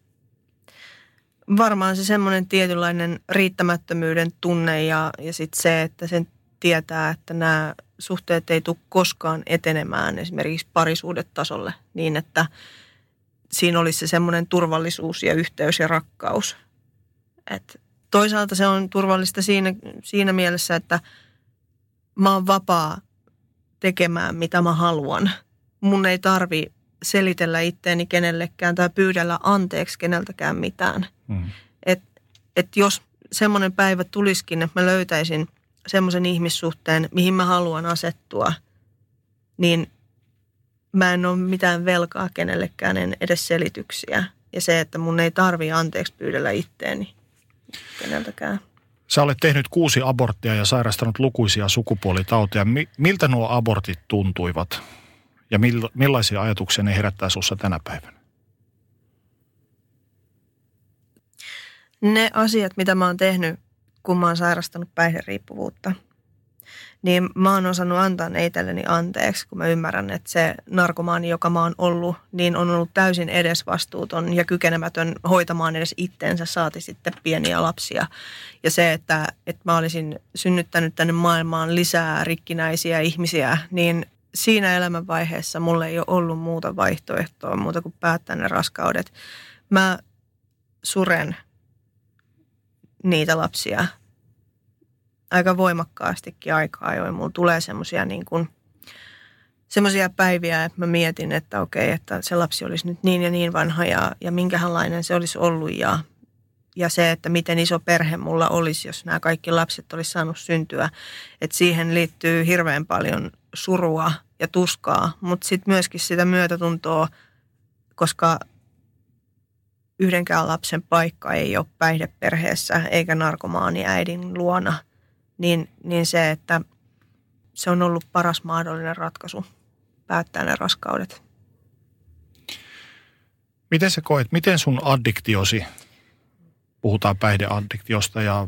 Varmaan se semmoinen tietynlainen riittämättömyyden tunne ja, ja sitten se, että sen tietää, että nämä suhteet ei tule koskaan etenemään esimerkiksi parisuudetasolle niin, että siinä olisi se semmoinen turvallisuus ja yhteys ja rakkaus. Et toisaalta se on turvallista siinä, siinä mielessä, että mä oon vapaa tekemään mitä mä haluan. Mun ei tarvi selitellä itteeni kenellekään tai pyydellä anteeksi keneltäkään mitään. Mm. Et, et jos semmoinen päivä tulisikin, että mä löytäisin semmoisen ihmissuhteen, mihin mä haluan asettua, niin mä en ole mitään velkaa kenellekään, en edes selityksiä. Ja se, että mun ei tarvi anteeksi pyydellä itteeni keneltäkään. Sä olet tehnyt kuusi aborttia ja sairastanut lukuisia sukupuolitauteja. Miltä nuo abortit tuntuivat? Ja millaisia ajatuksia ne herättää sinussa tänä päivänä? Ne asiat, mitä mä oon tehnyt, kun mä oon sairastanut päihderiippuvuutta, niin mä oon osannut antaa ne itselleni anteeksi, kun mä ymmärrän, että se narkomaani, joka mä oon ollut, niin on ollut täysin edesvastuuton ja kykenemätön hoitamaan edes itteensä, saati sitten pieniä lapsia. Ja se, että, että mä olisin synnyttänyt tänne maailmaan lisää rikkinäisiä ihmisiä, niin siinä elämänvaiheessa mulle ei ole ollut muuta vaihtoehtoa muuta kuin päättää ne raskaudet. Mä suren niitä lapsia aika voimakkaastikin aikaa ajoin. Mulla tulee semmoisia niin kuin, semmoisia päiviä, että mä mietin, että okei, että se lapsi olisi nyt niin ja niin vanha ja, ja minkälainen se olisi ollut ja, ja se, että miten iso perhe mulla olisi, jos nämä kaikki lapset olisi saanut syntyä. Että siihen liittyy hirveän paljon surua ja tuskaa, mutta sitten myöskin sitä myötätuntoa, koska yhdenkään lapsen paikka ei ole päihdeperheessä eikä narkomaani äidin luona, niin, niin se, että se on ollut paras mahdollinen ratkaisu päättää ne raskaudet. Miten sä koet, miten sun addiktiosi, puhutaan päihdeaddiktiosta ja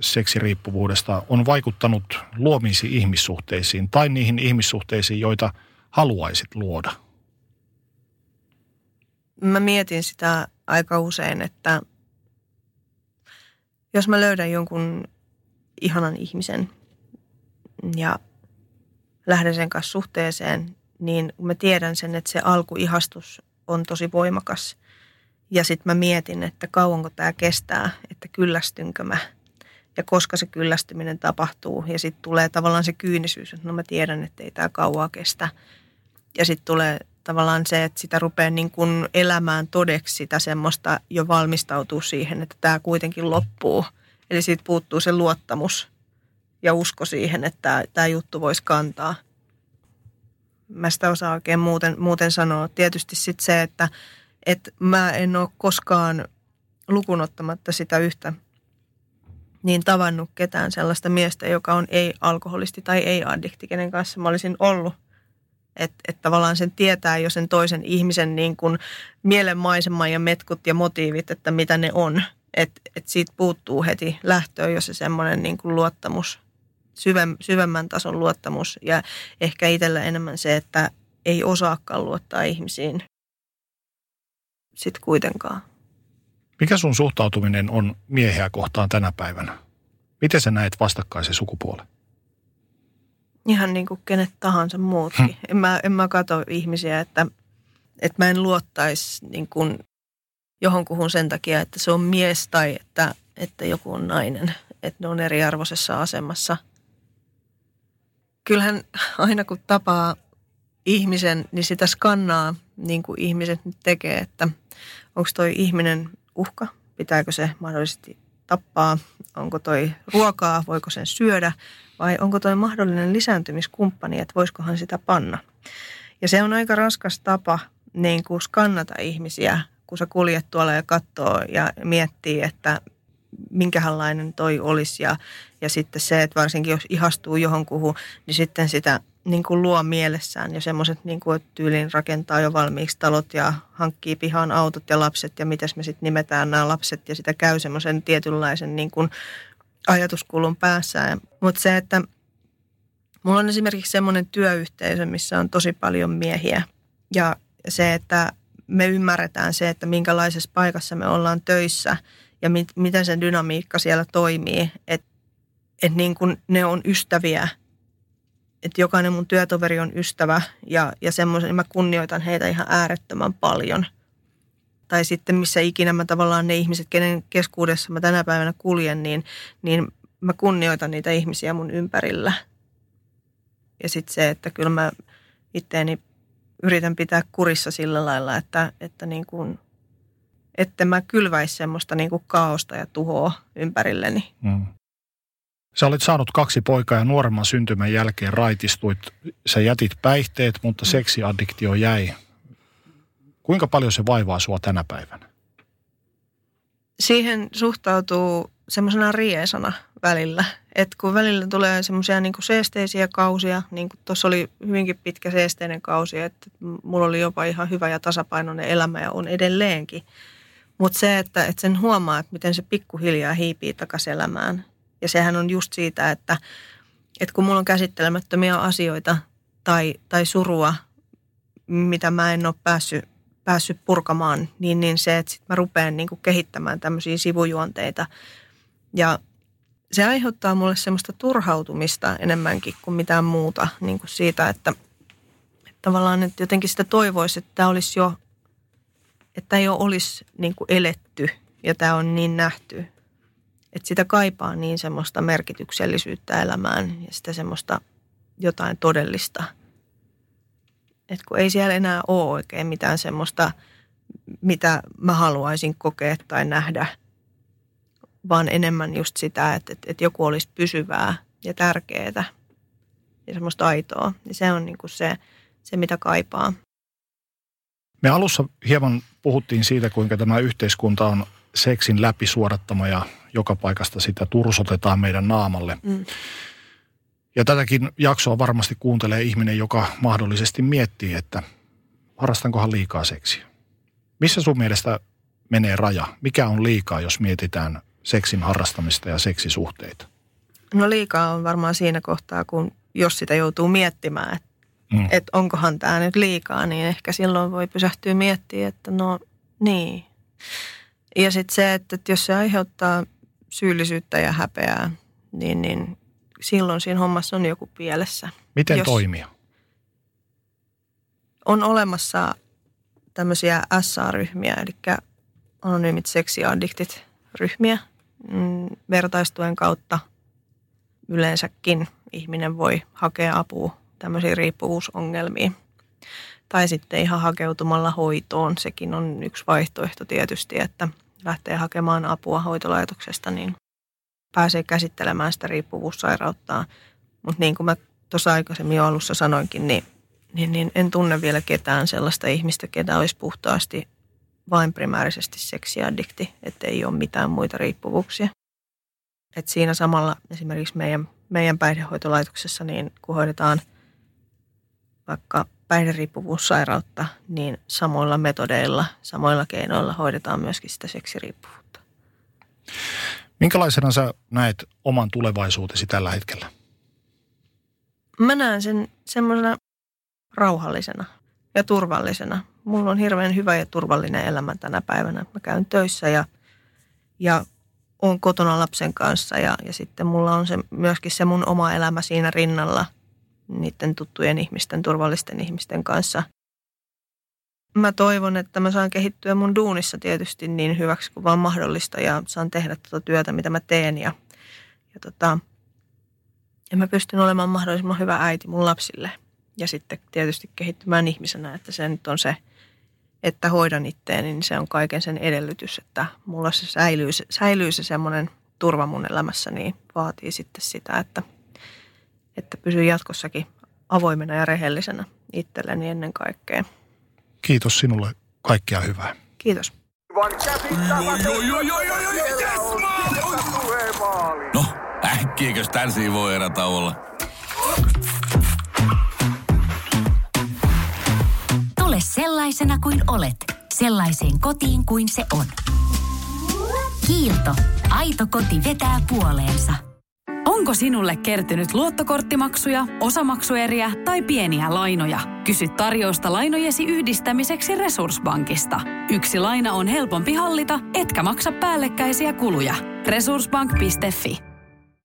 seksiriippuvuudesta on vaikuttanut luomisi ihmissuhteisiin tai niihin ihmissuhteisiin, joita haluaisit luoda? Mä mietin sitä aika usein, että jos mä löydän jonkun ihanan ihmisen ja lähden sen kanssa suhteeseen, niin mä tiedän sen, että se alkuihastus on tosi voimakas. Ja sitten mä mietin, että kauanko tämä kestää, että kyllästynkö mä – ja koska se kyllästyminen tapahtuu. Ja sitten tulee tavallaan se kyynisyys, että no mä tiedän, että ei tämä kauaa kestä. Ja sitten tulee tavallaan se, että sitä rupeaa niin kuin elämään todeksi sitä semmoista jo valmistautuu siihen, että tämä kuitenkin loppuu. Eli siitä puuttuu se luottamus ja usko siihen, että tämä juttu voisi kantaa. Mä sitä osaa oikein muuten, muuten sanoa. Tietysti sitten se, että, että mä en ole koskaan lukunottamatta sitä yhtä niin tavannut ketään sellaista miestä, joka on ei-alkoholisti tai ei-addikti, kenen kanssa mä olisin ollut. Että et tavallaan sen tietää jo sen toisen ihmisen niin kuin mielenmaiseman ja metkut ja motiivit, että mitä ne on. Että et siitä puuttuu heti lähtöön jo se semmoinen niin kuin luottamus, syvem, syvemmän tason luottamus. Ja ehkä itsellä enemmän se, että ei osaakaan luottaa ihmisiin sitten kuitenkaan. Mikä sun suhtautuminen on miehiä kohtaan tänä päivänä? Miten sä näet vastakkaisen sukupuolen? Ihan niin kuin kenet tahansa muutkin. Hmm. En, mä, en mä katso ihmisiä, että, että mä en luottaisi niin kuin johonkuhun sen takia, että se on mies tai että, että joku on nainen. Että ne on eriarvoisessa asemassa. Kyllähän aina kun tapaa ihmisen, niin sitä skannaa niin kuin ihmiset nyt tekee, että onko toi ihminen uhka, pitääkö se mahdollisesti tappaa, onko toi ruokaa, voiko sen syödä vai onko toi mahdollinen lisääntymiskumppani, että voisikohan sitä panna. Ja se on aika raskas tapa niin kuin skannata ihmisiä, kun sä kuljet tuolla ja katsoo ja miettii, että minkälainen toi olisi. Ja, ja sitten se, että varsinkin jos ihastuu johonkuhun, niin sitten sitä niin kuin luo mielessään ja semmoiset niin tyyliin rakentaa jo valmiiksi talot ja hankkii pihaan autot ja lapset ja mitäs me sitten nimetään nämä lapset ja sitä käy semmoisen tietynlaisen niin kuin ajatuskulun päässä. Mutta se, että mulla on esimerkiksi semmoinen työyhteisö, missä on tosi paljon miehiä ja se, että me ymmärretään se, että minkälaisessa paikassa me ollaan töissä ja mit, miten se dynamiikka siellä toimii, että et niin ne on ystäviä – että jokainen mun työtoveri on ystävä ja, ja semmoisen, mä kunnioitan heitä ihan äärettömän paljon. Tai sitten missä ikinä mä tavallaan ne ihmiset, kenen keskuudessa mä tänä päivänä kuljen, niin, niin mä kunnioitan niitä ihmisiä mun ympärillä. Ja sitten se, että kyllä mä itteeni yritän pitää kurissa sillä lailla, että, että niin kuin, että mä kylväisi semmoista niin kuin kaaosta ja tuhoa ympärilleni. Mm. Sä olit saanut kaksi poikaa ja nuoremman syntymän jälkeen raitistuit. Sä jätit päihteet, mutta mm. seksiaddiktio jäi. Kuinka paljon se vaivaa sua tänä päivänä? Siihen suhtautuu semmoisena riesana välillä. Että kun välillä tulee semmoisia niin seesteisiä kausia, niin tuossa oli hyvinkin pitkä seesteinen kausi, että mulla oli jopa ihan hyvä ja tasapainoinen elämä ja on edelleenkin. Mutta se, että, että sen huomaa, että miten se pikkuhiljaa hiipii takaisin elämään – ja sehän on just siitä, että, että kun mulla on käsittelemättömiä asioita tai, tai surua, mitä mä en ole päässyt, päässyt purkamaan, niin, niin se, että sit mä rupean niin kuin kehittämään tämmöisiä sivujuonteita. Ja se aiheuttaa mulle semmoista turhautumista enemmänkin kuin mitään muuta niin kuin siitä, että, että tavallaan että jotenkin sitä toivoisi, että tämä olisi jo, että ei ole olisi niin kuin eletty ja tämä on niin nähty että sitä kaipaa niin semmoista merkityksellisyyttä elämään ja sitä semmoista jotain todellista. Että kun ei siellä enää ole oikein mitään semmoista, mitä mä haluaisin kokea tai nähdä, vaan enemmän just sitä, että, että, että joku olisi pysyvää ja tärkeää ja semmoista aitoa. Ja se on niin kuin se, se, mitä kaipaa. Me alussa hieman puhuttiin siitä, kuinka tämä yhteiskunta on seksin läpisuodattama ja joka paikasta sitä tursotetaan meidän naamalle. Mm. Ja tätäkin jaksoa varmasti kuuntelee ihminen, joka mahdollisesti miettii, että harrastankohan liikaa seksiä. Missä sun mielestä menee raja? Mikä on liikaa, jos mietitään seksin harrastamista ja seksisuhteita? No liikaa on varmaan siinä kohtaa, kun jos sitä joutuu miettimään, että mm. et onkohan tämä nyt liikaa, niin ehkä silloin voi pysähtyä miettimään, että no niin. Ja sitten se, että jos se aiheuttaa syyllisyyttä ja häpeää, niin, niin silloin siinä hommassa on joku pielessä. Miten Jos toimia? On olemassa tämmöisiä SA-ryhmiä, eli anonyymit seksiaddiktit ryhmiä. Mm, vertaistuen kautta yleensäkin ihminen voi hakea apua tämmöisiin riippuvuusongelmiin. Tai sitten ihan hakeutumalla hoitoon. Sekin on yksi vaihtoehto tietysti, että – lähtee hakemaan apua hoitolaitoksesta, niin pääsee käsittelemään sitä riippuvuussairauttaa. Mutta niin kuin mä tuossa aikaisemmin jo alussa sanoinkin, niin, niin, niin en tunne vielä ketään sellaista ihmistä, ketä olisi puhtaasti vain primäärisesti seksiaddikti, että ei ole mitään muita riippuvuuksia. Et siinä samalla esimerkiksi meidän, meidän päihdehoitolaitoksessa, niin kun hoidetaan vaikka päihderiippuvuussairautta, niin samoilla metodeilla, samoilla keinoilla hoidetaan myöskin sitä seksiriippuvuutta. Minkälaisena sä näet oman tulevaisuutesi tällä hetkellä? Mä näen sen semmoisena rauhallisena ja turvallisena. Mulla on hirveän hyvä ja turvallinen elämä tänä päivänä. Mä käyn töissä ja, ja on kotona lapsen kanssa ja, ja sitten mulla on se, myöskin se mun oma elämä siinä rinnalla – niiden tuttujen ihmisten, turvallisten ihmisten kanssa. Mä toivon, että mä saan kehittyä mun duunissa tietysti niin hyväksi kuin vaan mahdollista ja saan tehdä tuota työtä, mitä mä teen. Ja, ja, tota, ja mä pystyn olemaan mahdollisimman hyvä äiti mun lapsille. ja sitten tietysti kehittymään ihmisenä, että se nyt on se, että hoidan itteeni, niin se on kaiken sen edellytys, että mulla se säilyy, säilyy se semmoinen turva mun elämässä, niin vaatii sitten sitä, että, että pysyy jatkossakin avoimena ja rehellisenä itselleni ennen kaikkea. Kiitos sinulle. Kaikkea hyvää. Kiitos. No, äkkiäkös tän voi erätauolla? Tule sellaisena kuin olet, sellaiseen kotiin kuin se on. Kiilto. Aito koti vetää puoleensa. Onko sinulle kertynyt luottokorttimaksuja, osamaksueriä tai pieniä lainoja? Kysy tarjousta lainojesi yhdistämiseksi Resurssbankista. Yksi laina on helpompi hallita, etkä maksa päällekkäisiä kuluja. Resurssbank.fi